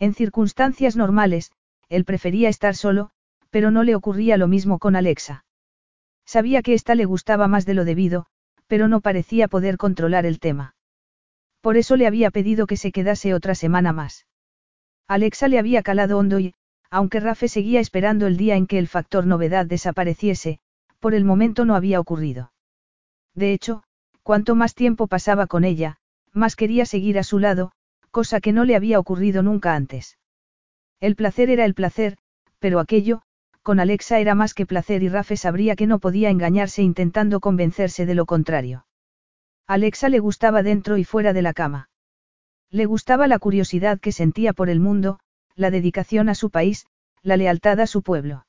En circunstancias normales, él prefería estar solo, pero no le ocurría lo mismo con Alexa. Sabía que ésta le gustaba más de lo debido, pero no parecía poder controlar el tema. Por eso le había pedido que se quedase otra semana más. Alexa le había calado hondo y, aunque Rafe seguía esperando el día en que el factor novedad desapareciese, por el momento no había ocurrido. De hecho, cuanto más tiempo pasaba con ella, más quería seguir a su lado, cosa que no le había ocurrido nunca antes. El placer era el placer, pero aquello, con Alexa era más que placer y Rafe sabría que no podía engañarse intentando convencerse de lo contrario. Alexa le gustaba dentro y fuera de la cama. Le gustaba la curiosidad que sentía por el mundo, la dedicación a su país, la lealtad a su pueblo.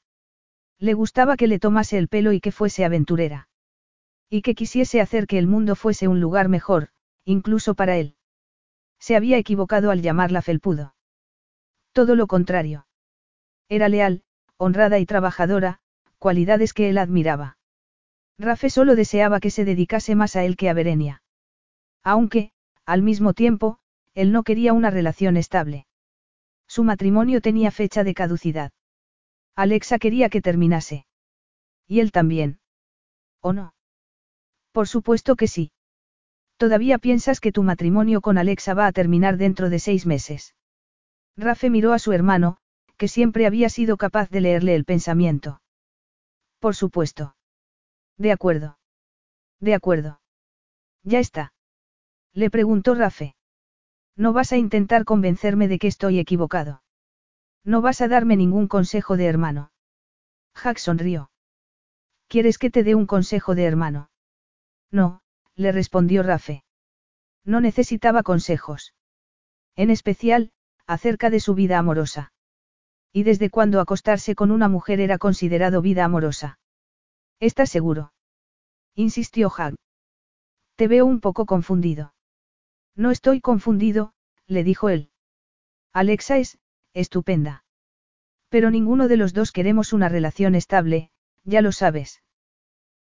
Le gustaba que le tomase el pelo y que fuese aventurera. Y que quisiese hacer que el mundo fuese un lugar mejor, incluso para él. Se había equivocado al llamarla felpudo. Todo lo contrario. Era leal, honrada y trabajadora, cualidades que él admiraba. Rafe solo deseaba que se dedicase más a él que a Berenia. Aunque, al mismo tiempo, él no quería una relación estable. Su matrimonio tenía fecha de caducidad. Alexa quería que terminase. Y él también. ¿O no? Por supuesto que sí. ¿Todavía piensas que tu matrimonio con Alexa va a terminar dentro de seis meses? Rafe miró a su hermano, que siempre había sido capaz de leerle el pensamiento. Por supuesto. De acuerdo. De acuerdo. Ya está. Le preguntó Rafe. No vas a intentar convencerme de que estoy equivocado. No vas a darme ningún consejo de hermano. Jack sonrió. ¿Quieres que te dé un consejo de hermano? No, le respondió Rafe. No necesitaba consejos. En especial, acerca de su vida amorosa. ¿Y desde cuándo acostarse con una mujer era considerado vida amorosa? ¿Estás seguro? Insistió Hag. Te veo un poco confundido. No estoy confundido, le dijo él. Alexa es, estupenda. Pero ninguno de los dos queremos una relación estable, ya lo sabes.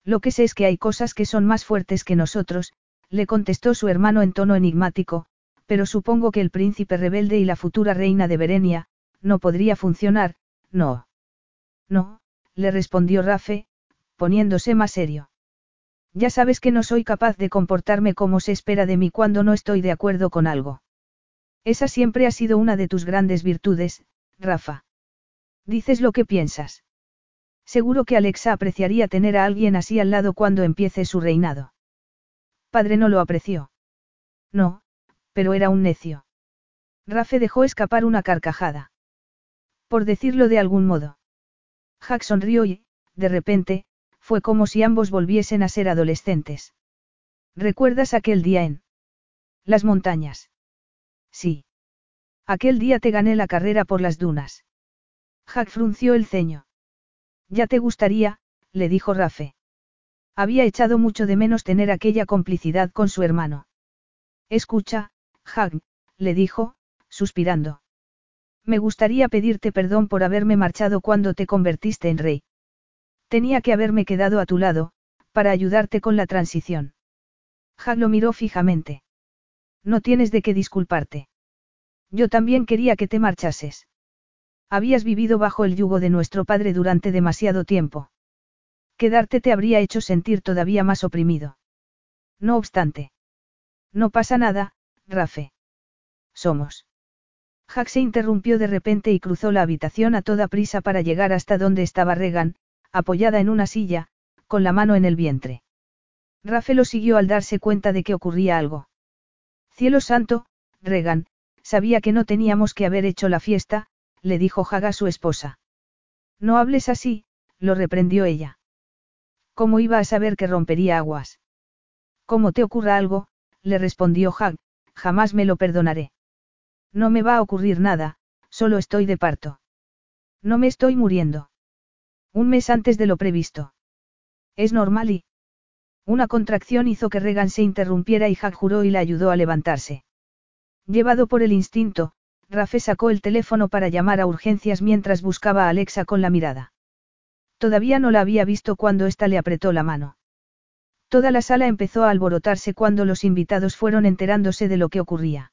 Lo que sé es que hay cosas que son más fuertes que nosotros, le contestó su hermano en tono enigmático, pero supongo que el príncipe rebelde y la futura reina de Berenia, no podría funcionar, no. No, le respondió Rafe, poniéndose más serio. Ya sabes que no soy capaz de comportarme como se espera de mí cuando no estoy de acuerdo con algo. Esa siempre ha sido una de tus grandes virtudes, Rafa. Dices lo que piensas. Seguro que Alexa apreciaría tener a alguien así al lado cuando empiece su reinado. Padre no lo apreció. No, pero era un necio. Rafe dejó escapar una carcajada. Por decirlo de algún modo. Jack sonrió y, de repente, fue como si ambos volviesen a ser adolescentes. ¿Recuerdas aquel día en las montañas? Sí. Aquel día te gané la carrera por las dunas. Jack frunció el ceño. Ya te gustaría, le dijo Rafe. Había echado mucho de menos tener aquella complicidad con su hermano. Escucha, Jack, le dijo, suspirando. Me gustaría pedirte perdón por haberme marchado cuando te convertiste en rey. Tenía que haberme quedado a tu lado, para ayudarte con la transición. Hag lo miró fijamente. No tienes de qué disculparte. Yo también quería que te marchases. Habías vivido bajo el yugo de nuestro padre durante demasiado tiempo. Quedarte te habría hecho sentir todavía más oprimido. No obstante. No pasa nada, Rafe. Somos. Jack se interrumpió de repente y cruzó la habitación a toda prisa para llegar hasta donde estaba Regan, apoyada en una silla, con la mano en el vientre. Rafe lo siguió al darse cuenta de que ocurría algo. Cielo santo, Regan, sabía que no teníamos que haber hecho la fiesta, le dijo Hag a su esposa. No hables así, lo reprendió ella. ¿Cómo iba a saber que rompería aguas? Como te ocurra algo, le respondió Hag, jamás me lo perdonaré. No me va a ocurrir nada, solo estoy de parto. No me estoy muriendo. Un mes antes de lo previsto. Es normal y... Una contracción hizo que Regan se interrumpiera y Jack juró y la ayudó a levantarse. Llevado por el instinto, Rafe sacó el teléfono para llamar a urgencias mientras buscaba a Alexa con la mirada. Todavía no la había visto cuando ésta le apretó la mano. Toda la sala empezó a alborotarse cuando los invitados fueron enterándose de lo que ocurría.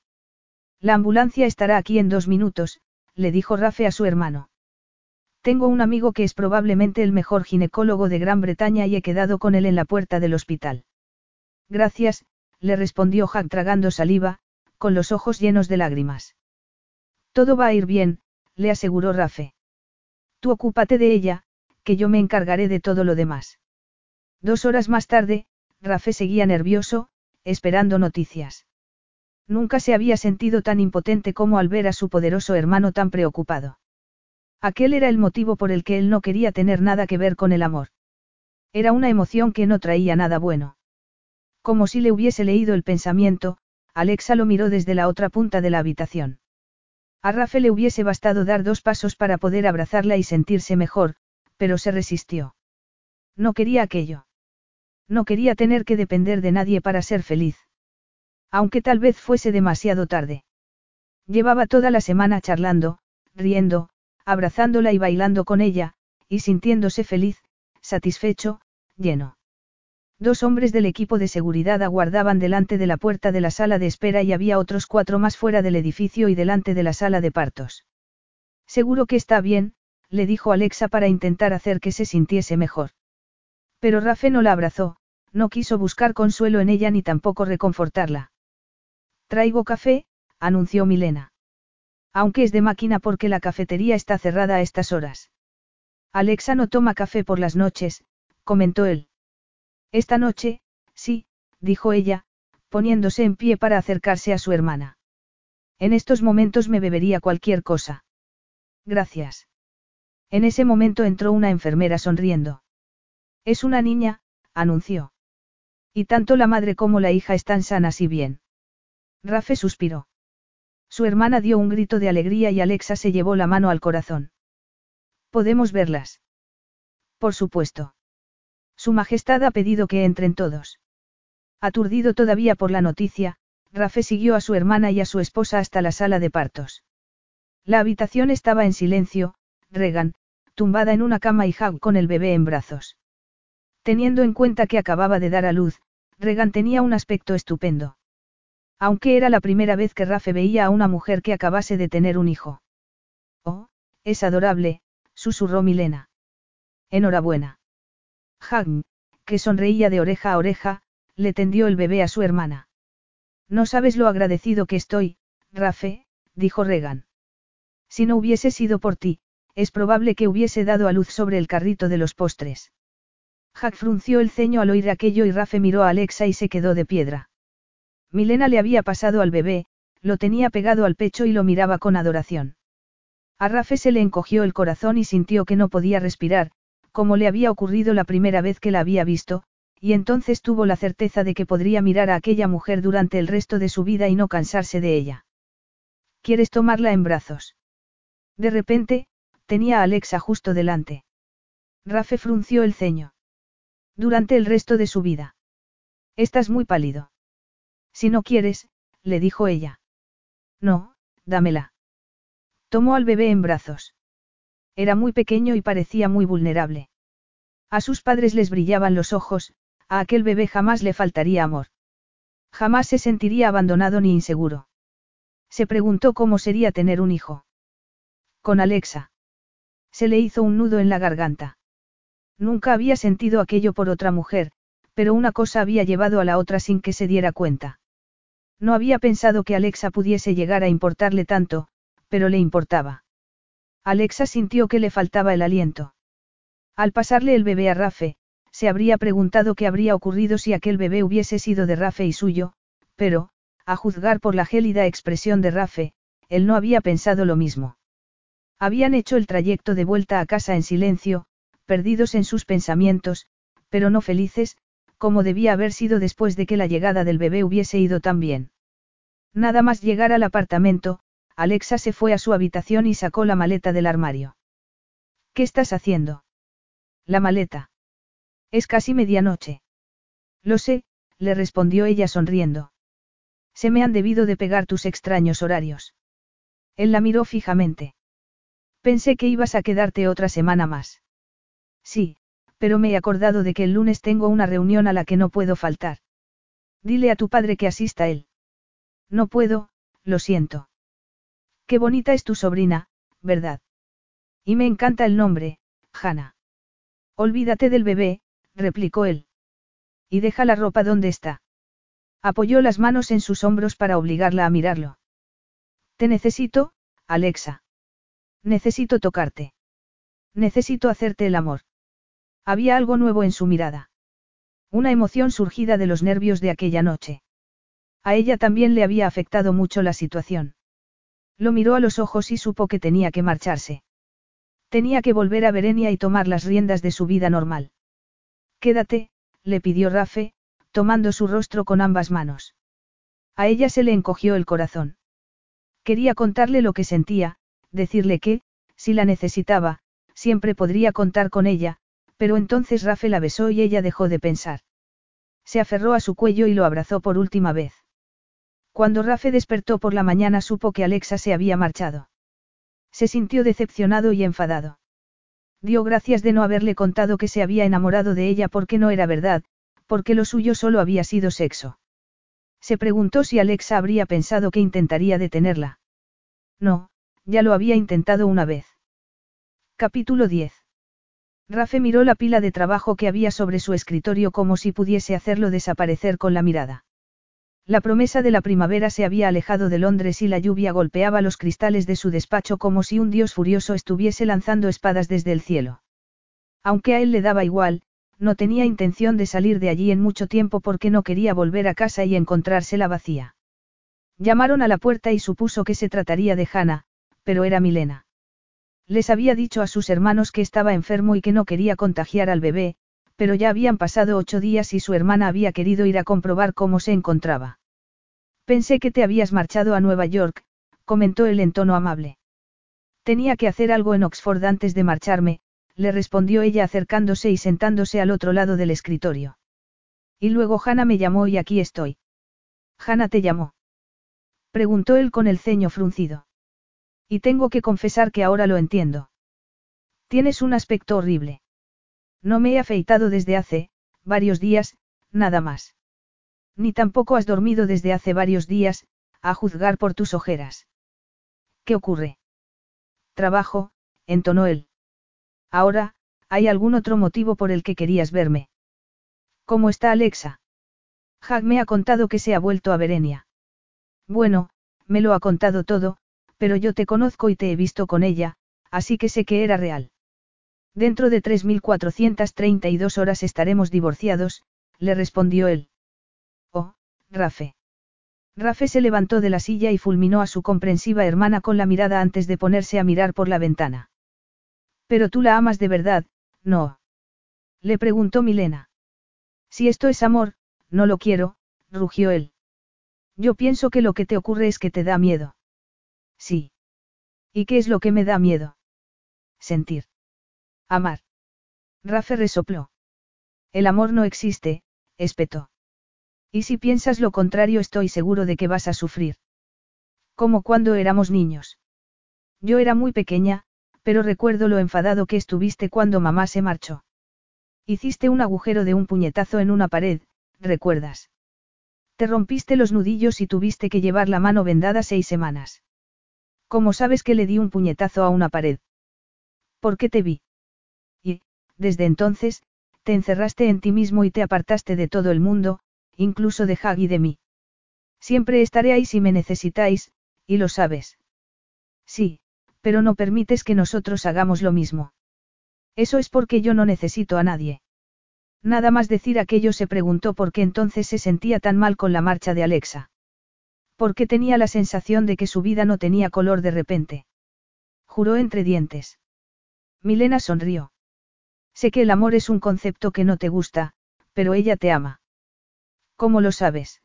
La ambulancia estará aquí en dos minutos, le dijo Rafe a su hermano. Tengo un amigo que es probablemente el mejor ginecólogo de Gran Bretaña y he quedado con él en la puerta del hospital. Gracias, le respondió Jack tragando saliva, con los ojos llenos de lágrimas. Todo va a ir bien, le aseguró Rafe. Tú ocúpate de ella, que yo me encargaré de todo lo demás. Dos horas más tarde, Rafe seguía nervioso, esperando noticias. Nunca se había sentido tan impotente como al ver a su poderoso hermano tan preocupado. Aquel era el motivo por el que él no quería tener nada que ver con el amor. Era una emoción que no traía nada bueno. Como si le hubiese leído el pensamiento, Alexa lo miró desde la otra punta de la habitación. A Rafe le hubiese bastado dar dos pasos para poder abrazarla y sentirse mejor, pero se resistió. No quería aquello. No quería tener que depender de nadie para ser feliz. Aunque tal vez fuese demasiado tarde. Llevaba toda la semana charlando, riendo, abrazándola y bailando con ella, y sintiéndose feliz, satisfecho, lleno. Dos hombres del equipo de seguridad aguardaban delante de la puerta de la sala de espera y había otros cuatro más fuera del edificio y delante de la sala de partos. Seguro que está bien, le dijo Alexa para intentar hacer que se sintiese mejor. Pero Rafe no la abrazó, no quiso buscar consuelo en ella ni tampoco reconfortarla. Traigo café, anunció Milena. Aunque es de máquina porque la cafetería está cerrada a estas horas. Alexa no toma café por las noches, comentó él. Esta noche, sí, dijo ella, poniéndose en pie para acercarse a su hermana. En estos momentos me bebería cualquier cosa. Gracias. En ese momento entró una enfermera sonriendo. Es una niña, anunció. Y tanto la madre como la hija están sanas y bien. Rafe suspiró. Su hermana dio un grito de alegría y Alexa se llevó la mano al corazón. ¿Podemos verlas? Por supuesto. Su Majestad ha pedido que entren todos. Aturdido todavía por la noticia, Rafe siguió a su hermana y a su esposa hasta la sala de partos. La habitación estaba en silencio, Regan, tumbada en una cama y Hag con el bebé en brazos. Teniendo en cuenta que acababa de dar a luz, Regan tenía un aspecto estupendo. Aunque era la primera vez que Rafe veía a una mujer que acabase de tener un hijo. Oh, es adorable, susurró Milena. Enhorabuena. Hagn, que sonreía de oreja a oreja, le tendió el bebé a su hermana. No sabes lo agradecido que estoy, Rafe, dijo Regan. Si no hubiese sido por ti, es probable que hubiese dado a luz sobre el carrito de los postres. Hag frunció el ceño al oír aquello y Rafe miró a Alexa y se quedó de piedra. Milena le había pasado al bebé, lo tenía pegado al pecho y lo miraba con adoración. A Rafe se le encogió el corazón y sintió que no podía respirar, como le había ocurrido la primera vez que la había visto, y entonces tuvo la certeza de que podría mirar a aquella mujer durante el resto de su vida y no cansarse de ella. ¿Quieres tomarla en brazos? De repente, tenía a Alexa justo delante. Rafe frunció el ceño. Durante el resto de su vida. Estás muy pálido. Si no quieres, le dijo ella. No, dámela. Tomó al bebé en brazos. Era muy pequeño y parecía muy vulnerable. A sus padres les brillaban los ojos, a aquel bebé jamás le faltaría amor. Jamás se sentiría abandonado ni inseguro. Se preguntó cómo sería tener un hijo. Con Alexa. Se le hizo un nudo en la garganta. Nunca había sentido aquello por otra mujer, pero una cosa había llevado a la otra sin que se diera cuenta. No había pensado que Alexa pudiese llegar a importarle tanto, pero le importaba. Alexa sintió que le faltaba el aliento. Al pasarle el bebé a Rafe, se habría preguntado qué habría ocurrido si aquel bebé hubiese sido de Rafe y suyo, pero, a juzgar por la gélida expresión de Rafe, él no había pensado lo mismo. Habían hecho el trayecto de vuelta a casa en silencio, perdidos en sus pensamientos, pero no felices, como debía haber sido después de que la llegada del bebé hubiese ido tan bien. Nada más llegar al apartamento, Alexa se fue a su habitación y sacó la maleta del armario. ¿Qué estás haciendo? La maleta. Es casi medianoche. Lo sé, le respondió ella sonriendo. Se me han debido de pegar tus extraños horarios. Él la miró fijamente. Pensé que ibas a quedarte otra semana más. Sí, pero me he acordado de que el lunes tengo una reunión a la que no puedo faltar. Dile a tu padre que asista él. No puedo, lo siento. Qué bonita es tu sobrina, ¿verdad? Y me encanta el nombre, Hannah. Olvídate del bebé, replicó él. Y deja la ropa donde está. Apoyó las manos en sus hombros para obligarla a mirarlo. Te necesito, Alexa. Necesito tocarte. Necesito hacerte el amor. Había algo nuevo en su mirada. Una emoción surgida de los nervios de aquella noche. A ella también le había afectado mucho la situación. Lo miró a los ojos y supo que tenía que marcharse. Tenía que volver a Berenia y tomar las riendas de su vida normal. Quédate, le pidió Rafe, tomando su rostro con ambas manos. A ella se le encogió el corazón. Quería contarle lo que sentía, decirle que, si la necesitaba, siempre podría contar con ella, pero entonces Rafe la besó y ella dejó de pensar. Se aferró a su cuello y lo abrazó por última vez. Cuando Rafe despertó por la mañana supo que Alexa se había marchado. Se sintió decepcionado y enfadado. Dio gracias de no haberle contado que se había enamorado de ella porque no era verdad, porque lo suyo solo había sido sexo. Se preguntó si Alexa habría pensado que intentaría detenerla. No, ya lo había intentado una vez. Capítulo 10. Rafe miró la pila de trabajo que había sobre su escritorio como si pudiese hacerlo desaparecer con la mirada. La promesa de la primavera se había alejado de Londres y la lluvia golpeaba los cristales de su despacho como si un dios furioso estuviese lanzando espadas desde el cielo. Aunque a él le daba igual, no tenía intención de salir de allí en mucho tiempo porque no quería volver a casa y encontrársela vacía. Llamaron a la puerta y supuso que se trataría de Hannah, pero era Milena. Les había dicho a sus hermanos que estaba enfermo y que no quería contagiar al bebé, pero ya habían pasado ocho días y su hermana había querido ir a comprobar cómo se encontraba. Pensé que te habías marchado a Nueva York, comentó él en tono amable. Tenía que hacer algo en Oxford antes de marcharme, le respondió ella acercándose y sentándose al otro lado del escritorio. Y luego Hannah me llamó y aquí estoy. Hannah te llamó. Preguntó él con el ceño fruncido. Y tengo que confesar que ahora lo entiendo. Tienes un aspecto horrible. No me he afeitado desde hace, varios días, nada más. Ni tampoco has dormido desde hace varios días, a juzgar por tus ojeras. ¿Qué ocurre? Trabajo, entonó él. Ahora, ¿hay algún otro motivo por el que querías verme? ¿Cómo está Alexa? Hag me ha contado que se ha vuelto a Verenia. Bueno, me lo ha contado todo, pero yo te conozco y te he visto con ella, así que sé que era real. Dentro de 3.432 horas estaremos divorciados, le respondió él. Oh, Rafe. Rafe se levantó de la silla y fulminó a su comprensiva hermana con la mirada antes de ponerse a mirar por la ventana. Pero tú la amas de verdad, ¿no? Le preguntó Milena. Si esto es amor, no lo quiero, rugió él. Yo pienso que lo que te ocurre es que te da miedo. Sí. ¿Y qué es lo que me da miedo? Sentir. Amar. Rafe resopló. El amor no existe, espetó. Y si piensas lo contrario estoy seguro de que vas a sufrir. Como cuando éramos niños. Yo era muy pequeña, pero recuerdo lo enfadado que estuviste cuando mamá se marchó. Hiciste un agujero de un puñetazo en una pared, ¿recuerdas? Te rompiste los nudillos y tuviste que llevar la mano vendada seis semanas. ¿Cómo sabes que le di un puñetazo a una pared? ¿Por qué te vi? Y, desde entonces, te encerraste en ti mismo y te apartaste de todo el mundo, incluso de Hag y de mí. Siempre estaré ahí si me necesitáis, y lo sabes. Sí, pero no permites que nosotros hagamos lo mismo. Eso es porque yo no necesito a nadie. Nada más decir aquello se preguntó por qué entonces se sentía tan mal con la marcha de Alexa. Porque tenía la sensación de que su vida no tenía color de repente. Juró entre dientes. Milena sonrió. Sé que el amor es un concepto que no te gusta, pero ella te ama. ¿Cómo lo sabes?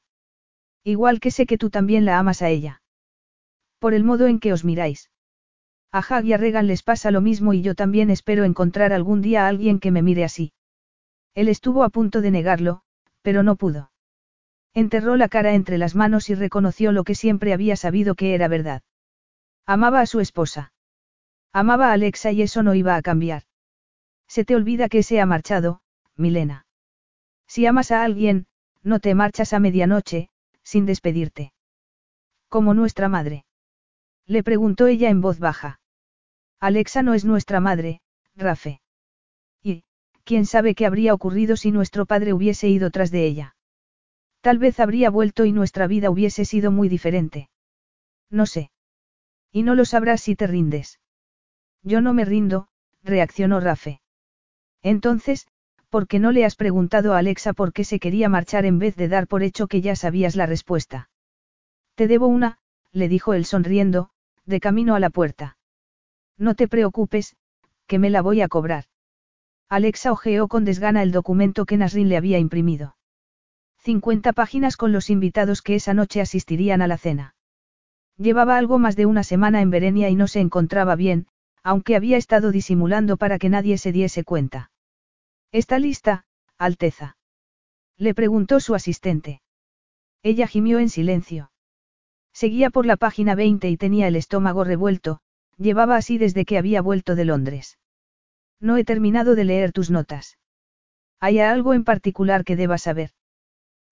Igual que sé que tú también la amas a ella. Por el modo en que os miráis. A Hag y a Regan les pasa lo mismo y yo también espero encontrar algún día a alguien que me mire así. Él estuvo a punto de negarlo, pero no pudo. Enterró la cara entre las manos y reconoció lo que siempre había sabido que era verdad. Amaba a su esposa. Amaba a Alexa y eso no iba a cambiar. Se te olvida que se ha marchado, Milena. Si amas a alguien, no te marchas a medianoche, sin despedirte. Como nuestra madre. Le preguntó ella en voz baja. Alexa no es nuestra madre, Rafe. Y, quién sabe qué habría ocurrido si nuestro padre hubiese ido tras de ella. Tal vez habría vuelto y nuestra vida hubiese sido muy diferente. No sé. Y no lo sabrás si te rindes. Yo no me rindo, reaccionó Rafe. Entonces, ¿por qué no le has preguntado a Alexa por qué se quería marchar en vez de dar por hecho que ya sabías la respuesta? Te debo una, le dijo él sonriendo, de camino a la puerta. No te preocupes, que me la voy a cobrar. Alexa ojeó con desgana el documento que Nasrin le había imprimido. 50 páginas con los invitados que esa noche asistirían a la cena. Llevaba algo más de una semana en Berenia y no se encontraba bien, aunque había estado disimulando para que nadie se diese cuenta. ¿Está lista, Alteza? Le preguntó su asistente. Ella gimió en silencio. Seguía por la página 20 y tenía el estómago revuelto, Llevaba así desde que había vuelto de Londres. No he terminado de leer tus notas. ¿Hay algo en particular que deba saber?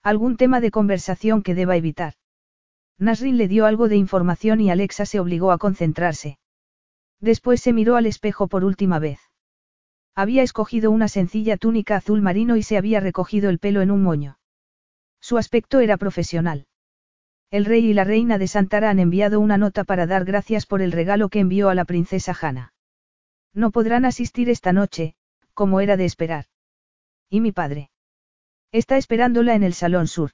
¿Algún tema de conversación que deba evitar? Nasrin le dio algo de información y Alexa se obligó a concentrarse. Después se miró al espejo por última vez. Había escogido una sencilla túnica azul marino y se había recogido el pelo en un moño. Su aspecto era profesional. El rey y la reina de Santara han enviado una nota para dar gracias por el regalo que envió a la princesa Hanna. No podrán asistir esta noche, como era de esperar. ¿Y mi padre? Está esperándola en el salón sur.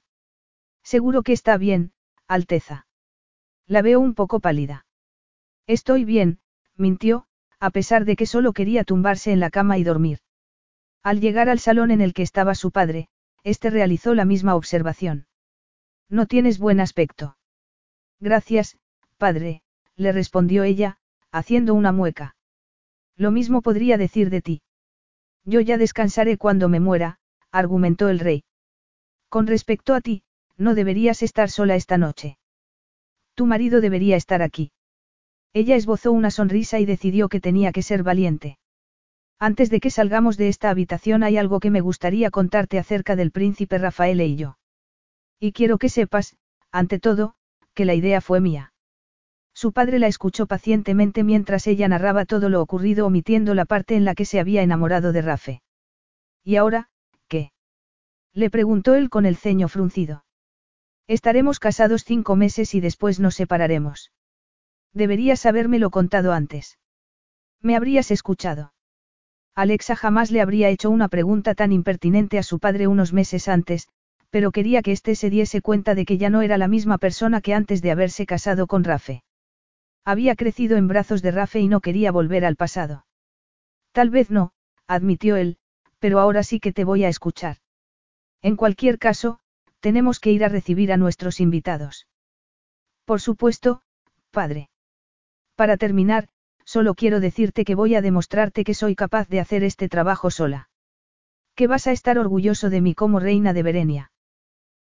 Seguro que está bien, Alteza. La veo un poco pálida. Estoy bien, mintió, a pesar de que solo quería tumbarse en la cama y dormir. Al llegar al salón en el que estaba su padre, éste realizó la misma observación. No tienes buen aspecto. Gracias, padre, le respondió ella, haciendo una mueca. Lo mismo podría decir de ti. Yo ya descansaré cuando me muera, argumentó el rey. Con respecto a ti, no deberías estar sola esta noche. Tu marido debería estar aquí. Ella esbozó una sonrisa y decidió que tenía que ser valiente. Antes de que salgamos de esta habitación hay algo que me gustaría contarte acerca del príncipe Rafael y yo. Y quiero que sepas, ante todo, que la idea fue mía. Su padre la escuchó pacientemente mientras ella narraba todo lo ocurrido omitiendo la parte en la que se había enamorado de Rafe. ¿Y ahora? Le preguntó él con el ceño fruncido. Estaremos casados cinco meses y después nos separaremos. Deberías habérmelo contado antes. Me habrías escuchado. Alexa jamás le habría hecho una pregunta tan impertinente a su padre unos meses antes, pero quería que éste se diese cuenta de que ya no era la misma persona que antes de haberse casado con Rafe. Había crecido en brazos de Rafe y no quería volver al pasado. Tal vez no, admitió él, pero ahora sí que te voy a escuchar. En cualquier caso, tenemos que ir a recibir a nuestros invitados. Por supuesto, padre. Para terminar, solo quiero decirte que voy a demostrarte que soy capaz de hacer este trabajo sola. Que vas a estar orgulloso de mí como reina de Berenia.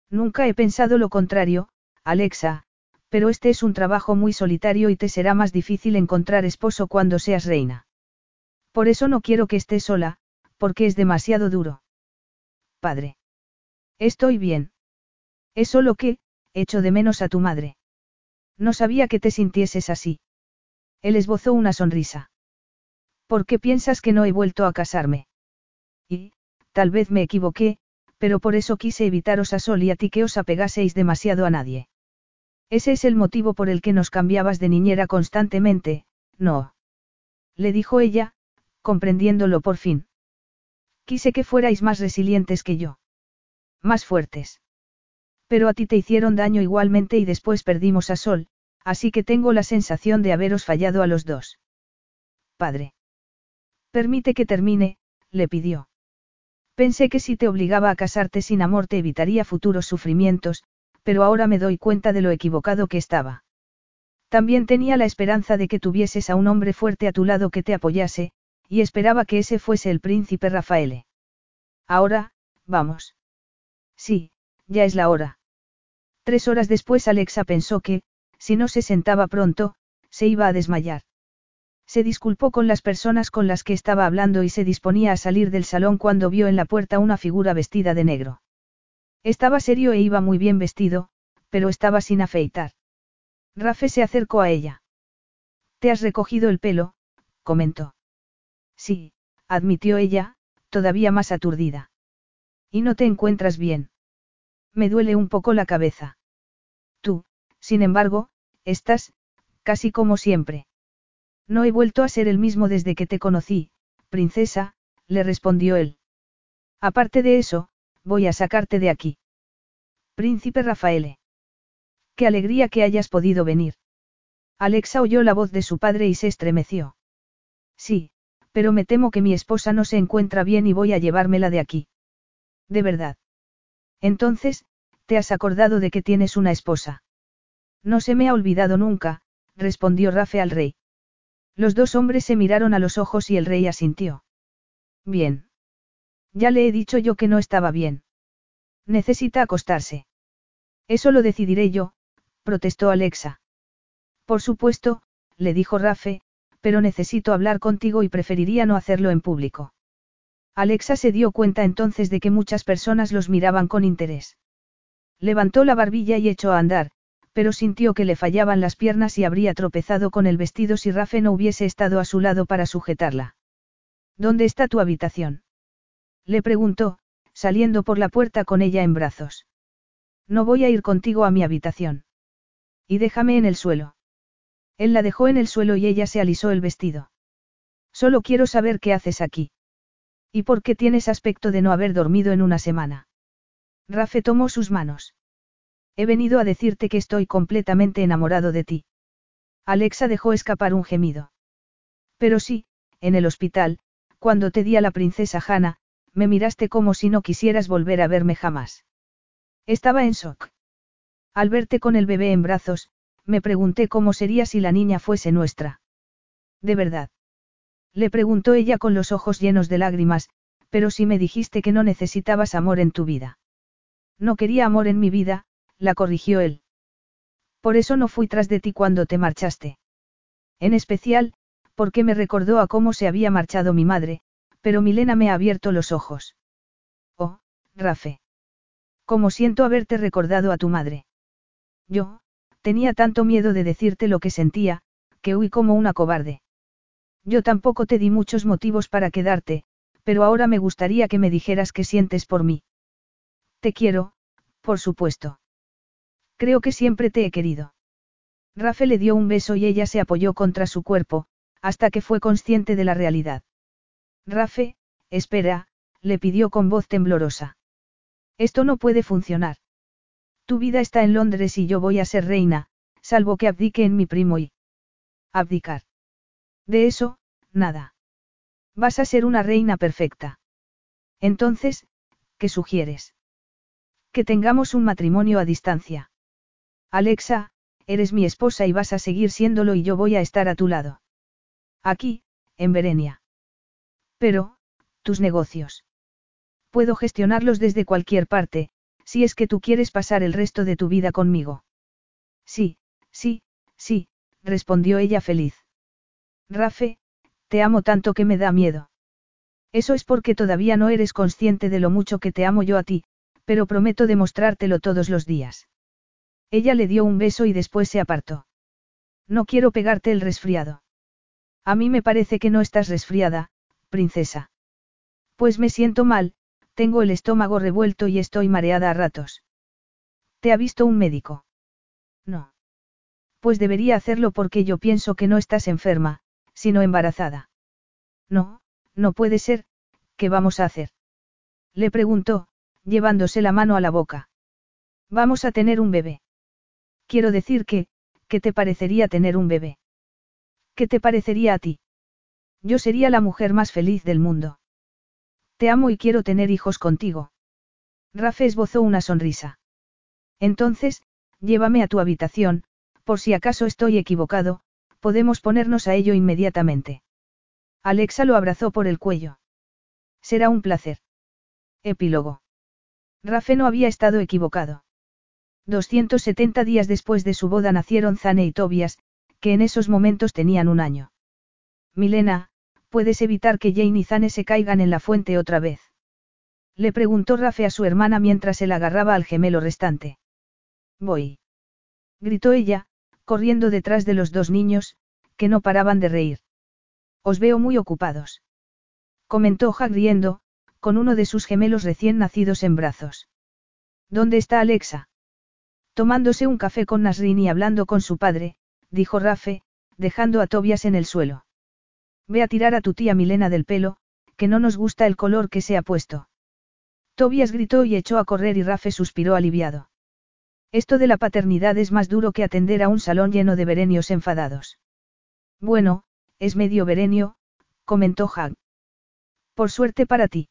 Nunca he pensado lo contrario, Alexa, pero este es un trabajo muy solitario y te será más difícil encontrar esposo cuando seas reina. Por eso no quiero que estés sola, porque es demasiado duro. Padre. Estoy bien. Es solo que, echo de menos a tu madre. No sabía que te sintieses así. Él esbozó una sonrisa. ¿Por qué piensas que no he vuelto a casarme? Y, tal vez me equivoqué, pero por eso quise evitaros a Sol y a ti que os apegaseis demasiado a nadie. Ese es el motivo por el que nos cambiabas de niñera constantemente, no. Le dijo ella, comprendiéndolo por fin. Quise que fuerais más resilientes que yo. Más fuertes. Pero a ti te hicieron daño igualmente y después perdimos a Sol, así que tengo la sensación de haberos fallado a los dos. Padre. Permite que termine, le pidió. Pensé que si te obligaba a casarte sin amor te evitaría futuros sufrimientos, pero ahora me doy cuenta de lo equivocado que estaba. También tenía la esperanza de que tuvieses a un hombre fuerte a tu lado que te apoyase, y esperaba que ese fuese el príncipe Rafaele. Ahora, vamos. Sí, ya es la hora. Tres horas después Alexa pensó que, si no se sentaba pronto, se iba a desmayar. Se disculpó con las personas con las que estaba hablando y se disponía a salir del salón cuando vio en la puerta una figura vestida de negro. Estaba serio e iba muy bien vestido, pero estaba sin afeitar. Rafe se acercó a ella. ¿Te has recogido el pelo? comentó. Sí, admitió ella, todavía más aturdida. ¿Y no te encuentras bien? Me duele un poco la cabeza. Tú, sin embargo, estás, casi como siempre. No he vuelto a ser el mismo desde que te conocí, princesa, le respondió él. Aparte de eso, voy a sacarte de aquí. Príncipe Rafaele. Qué alegría que hayas podido venir. Alexa oyó la voz de su padre y se estremeció. Sí, pero me temo que mi esposa no se encuentra bien y voy a llevármela de aquí. De verdad. Entonces, ¿te has acordado de que tienes una esposa? No se me ha olvidado nunca, respondió Rafe al rey. Los dos hombres se miraron a los ojos y el rey asintió. Bien. Ya le he dicho yo que no estaba bien. Necesita acostarse. Eso lo decidiré yo, protestó Alexa. Por supuesto, le dijo Rafe, pero necesito hablar contigo y preferiría no hacerlo en público. Alexa se dio cuenta entonces de que muchas personas los miraban con interés. Levantó la barbilla y echó a andar, pero sintió que le fallaban las piernas y habría tropezado con el vestido si Rafe no hubiese estado a su lado para sujetarla. ¿Dónde está tu habitación? Le preguntó, saliendo por la puerta con ella en brazos. No voy a ir contigo a mi habitación. Y déjame en el suelo. Él la dejó en el suelo y ella se alisó el vestido. Solo quiero saber qué haces aquí. ¿Y por qué tienes aspecto de no haber dormido en una semana? Rafe tomó sus manos. He venido a decirte que estoy completamente enamorado de ti. Alexa dejó escapar un gemido. Pero sí, en el hospital, cuando te di a la princesa Hannah, me miraste como si no quisieras volver a verme jamás. Estaba en shock. Al verte con el bebé en brazos, me pregunté cómo sería si la niña fuese nuestra. ¿De verdad? Le preguntó ella con los ojos llenos de lágrimas, pero si me dijiste que no necesitabas amor en tu vida. No quería amor en mi vida, la corrigió él. Por eso no fui tras de ti cuando te marchaste. En especial, porque me recordó a cómo se había marchado mi madre, pero Milena me ha abierto los ojos. Oh, Rafe. Cómo siento haberte recordado a tu madre. Yo, tenía tanto miedo de decirte lo que sentía, que huí como una cobarde. Yo tampoco te di muchos motivos para quedarte, pero ahora me gustaría que me dijeras qué sientes por mí. Te quiero, por supuesto. Creo que siempre te he querido. Rafe le dio un beso y ella se apoyó contra su cuerpo, hasta que fue consciente de la realidad. Rafe, espera, le pidió con voz temblorosa. Esto no puede funcionar. Tu vida está en Londres y yo voy a ser reina, salvo que abdique en mi primo y... Abdicar. De eso, nada. Vas a ser una reina perfecta. Entonces, ¿qué sugieres? Que tengamos un matrimonio a distancia. Alexa, eres mi esposa y vas a seguir siéndolo y yo voy a estar a tu lado. Aquí, en Berenia. Pero, tus negocios. Puedo gestionarlos desde cualquier parte, si es que tú quieres pasar el resto de tu vida conmigo. Sí, sí, sí, respondió ella feliz. Rafe, te amo tanto que me da miedo. Eso es porque todavía no eres consciente de lo mucho que te amo yo a ti, pero prometo demostrártelo todos los días. Ella le dio un beso y después se apartó. No quiero pegarte el resfriado. A mí me parece que no estás resfriada, princesa. Pues me siento mal, tengo el estómago revuelto y estoy mareada a ratos. ¿Te ha visto un médico? No. Pues debería hacerlo porque yo pienso que no estás enferma, sino embarazada. No, no puede ser, ¿qué vamos a hacer? Le preguntó, llevándose la mano a la boca. Vamos a tener un bebé. Quiero decir que, ¿qué te parecería tener un bebé? ¿Qué te parecería a ti? Yo sería la mujer más feliz del mundo. Te amo y quiero tener hijos contigo. Rafe esbozó una sonrisa. Entonces, llévame a tu habitación, por si acaso estoy equivocado, podemos ponernos a ello inmediatamente. Alexa lo abrazó por el cuello. Será un placer. Epílogo. Rafe no había estado equivocado. 270 días después de su boda nacieron Zane y Tobias, que en esos momentos tenían un año. Milena, ¿puedes evitar que Jane y Zane se caigan en la fuente otra vez? Le preguntó Rafe a su hermana mientras él agarraba al gemelo restante. Voy. Gritó ella, corriendo detrás de los dos niños, que no paraban de reír. Os veo muy ocupados. Comentó Jack riendo, con uno de sus gemelos recién nacidos en brazos. ¿Dónde está Alexa? Tomándose un café con Nasrin y hablando con su padre, dijo Rafe, dejando a Tobias en el suelo. Ve a tirar a tu tía Milena del pelo, que no nos gusta el color que se ha puesto. Tobias gritó y echó a correr y Rafe suspiró aliviado. Esto de la paternidad es más duro que atender a un salón lleno de berenios enfadados. Bueno, es medio berenio, comentó Hag. Por suerte para ti.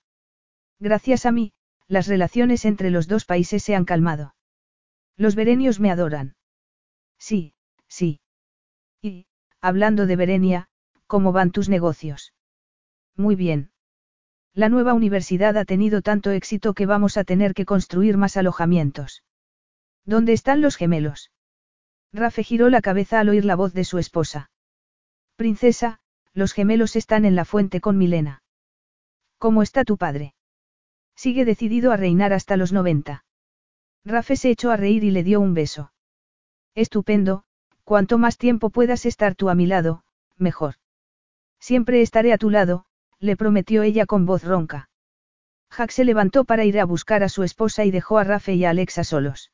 Gracias a mí, las relaciones entre los dos países se han calmado. Los berenios me adoran. Sí, sí. Y, hablando de Berenia, ¿cómo van tus negocios? Muy bien. La nueva universidad ha tenido tanto éxito que vamos a tener que construir más alojamientos. ¿Dónde están los gemelos? Rafe giró la cabeza al oír la voz de su esposa. Princesa, los gemelos están en la fuente con Milena. ¿Cómo está tu padre? Sigue decidido a reinar hasta los 90. Rafe se echó a reír y le dio un beso. Estupendo, cuanto más tiempo puedas estar tú a mi lado, mejor. Siempre estaré a tu lado, le prometió ella con voz ronca. Jack se levantó para ir a buscar a su esposa y dejó a Rafe y a Alexa solos.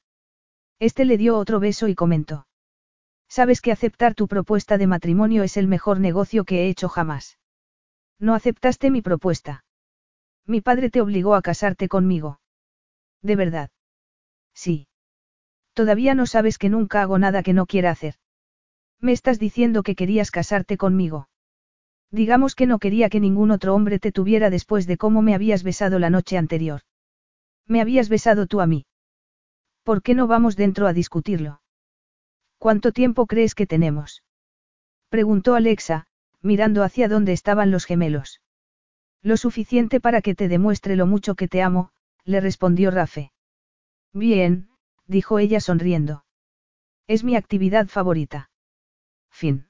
Este le dio otro beso y comentó. Sabes que aceptar tu propuesta de matrimonio es el mejor negocio que he hecho jamás. No aceptaste mi propuesta. Mi padre te obligó a casarte conmigo. ¿De verdad? Sí. Todavía no sabes que nunca hago nada que no quiera hacer. Me estás diciendo que querías casarte conmigo. Digamos que no quería que ningún otro hombre te tuviera después de cómo me habías besado la noche anterior. Me habías besado tú a mí. ¿Por qué no vamos dentro a discutirlo? ¿Cuánto tiempo crees que tenemos? Preguntó Alexa, mirando hacia donde estaban los gemelos. Lo suficiente para que te demuestre lo mucho que te amo, le respondió Rafe. Bien, dijo ella sonriendo. Es mi actividad favorita. Fin.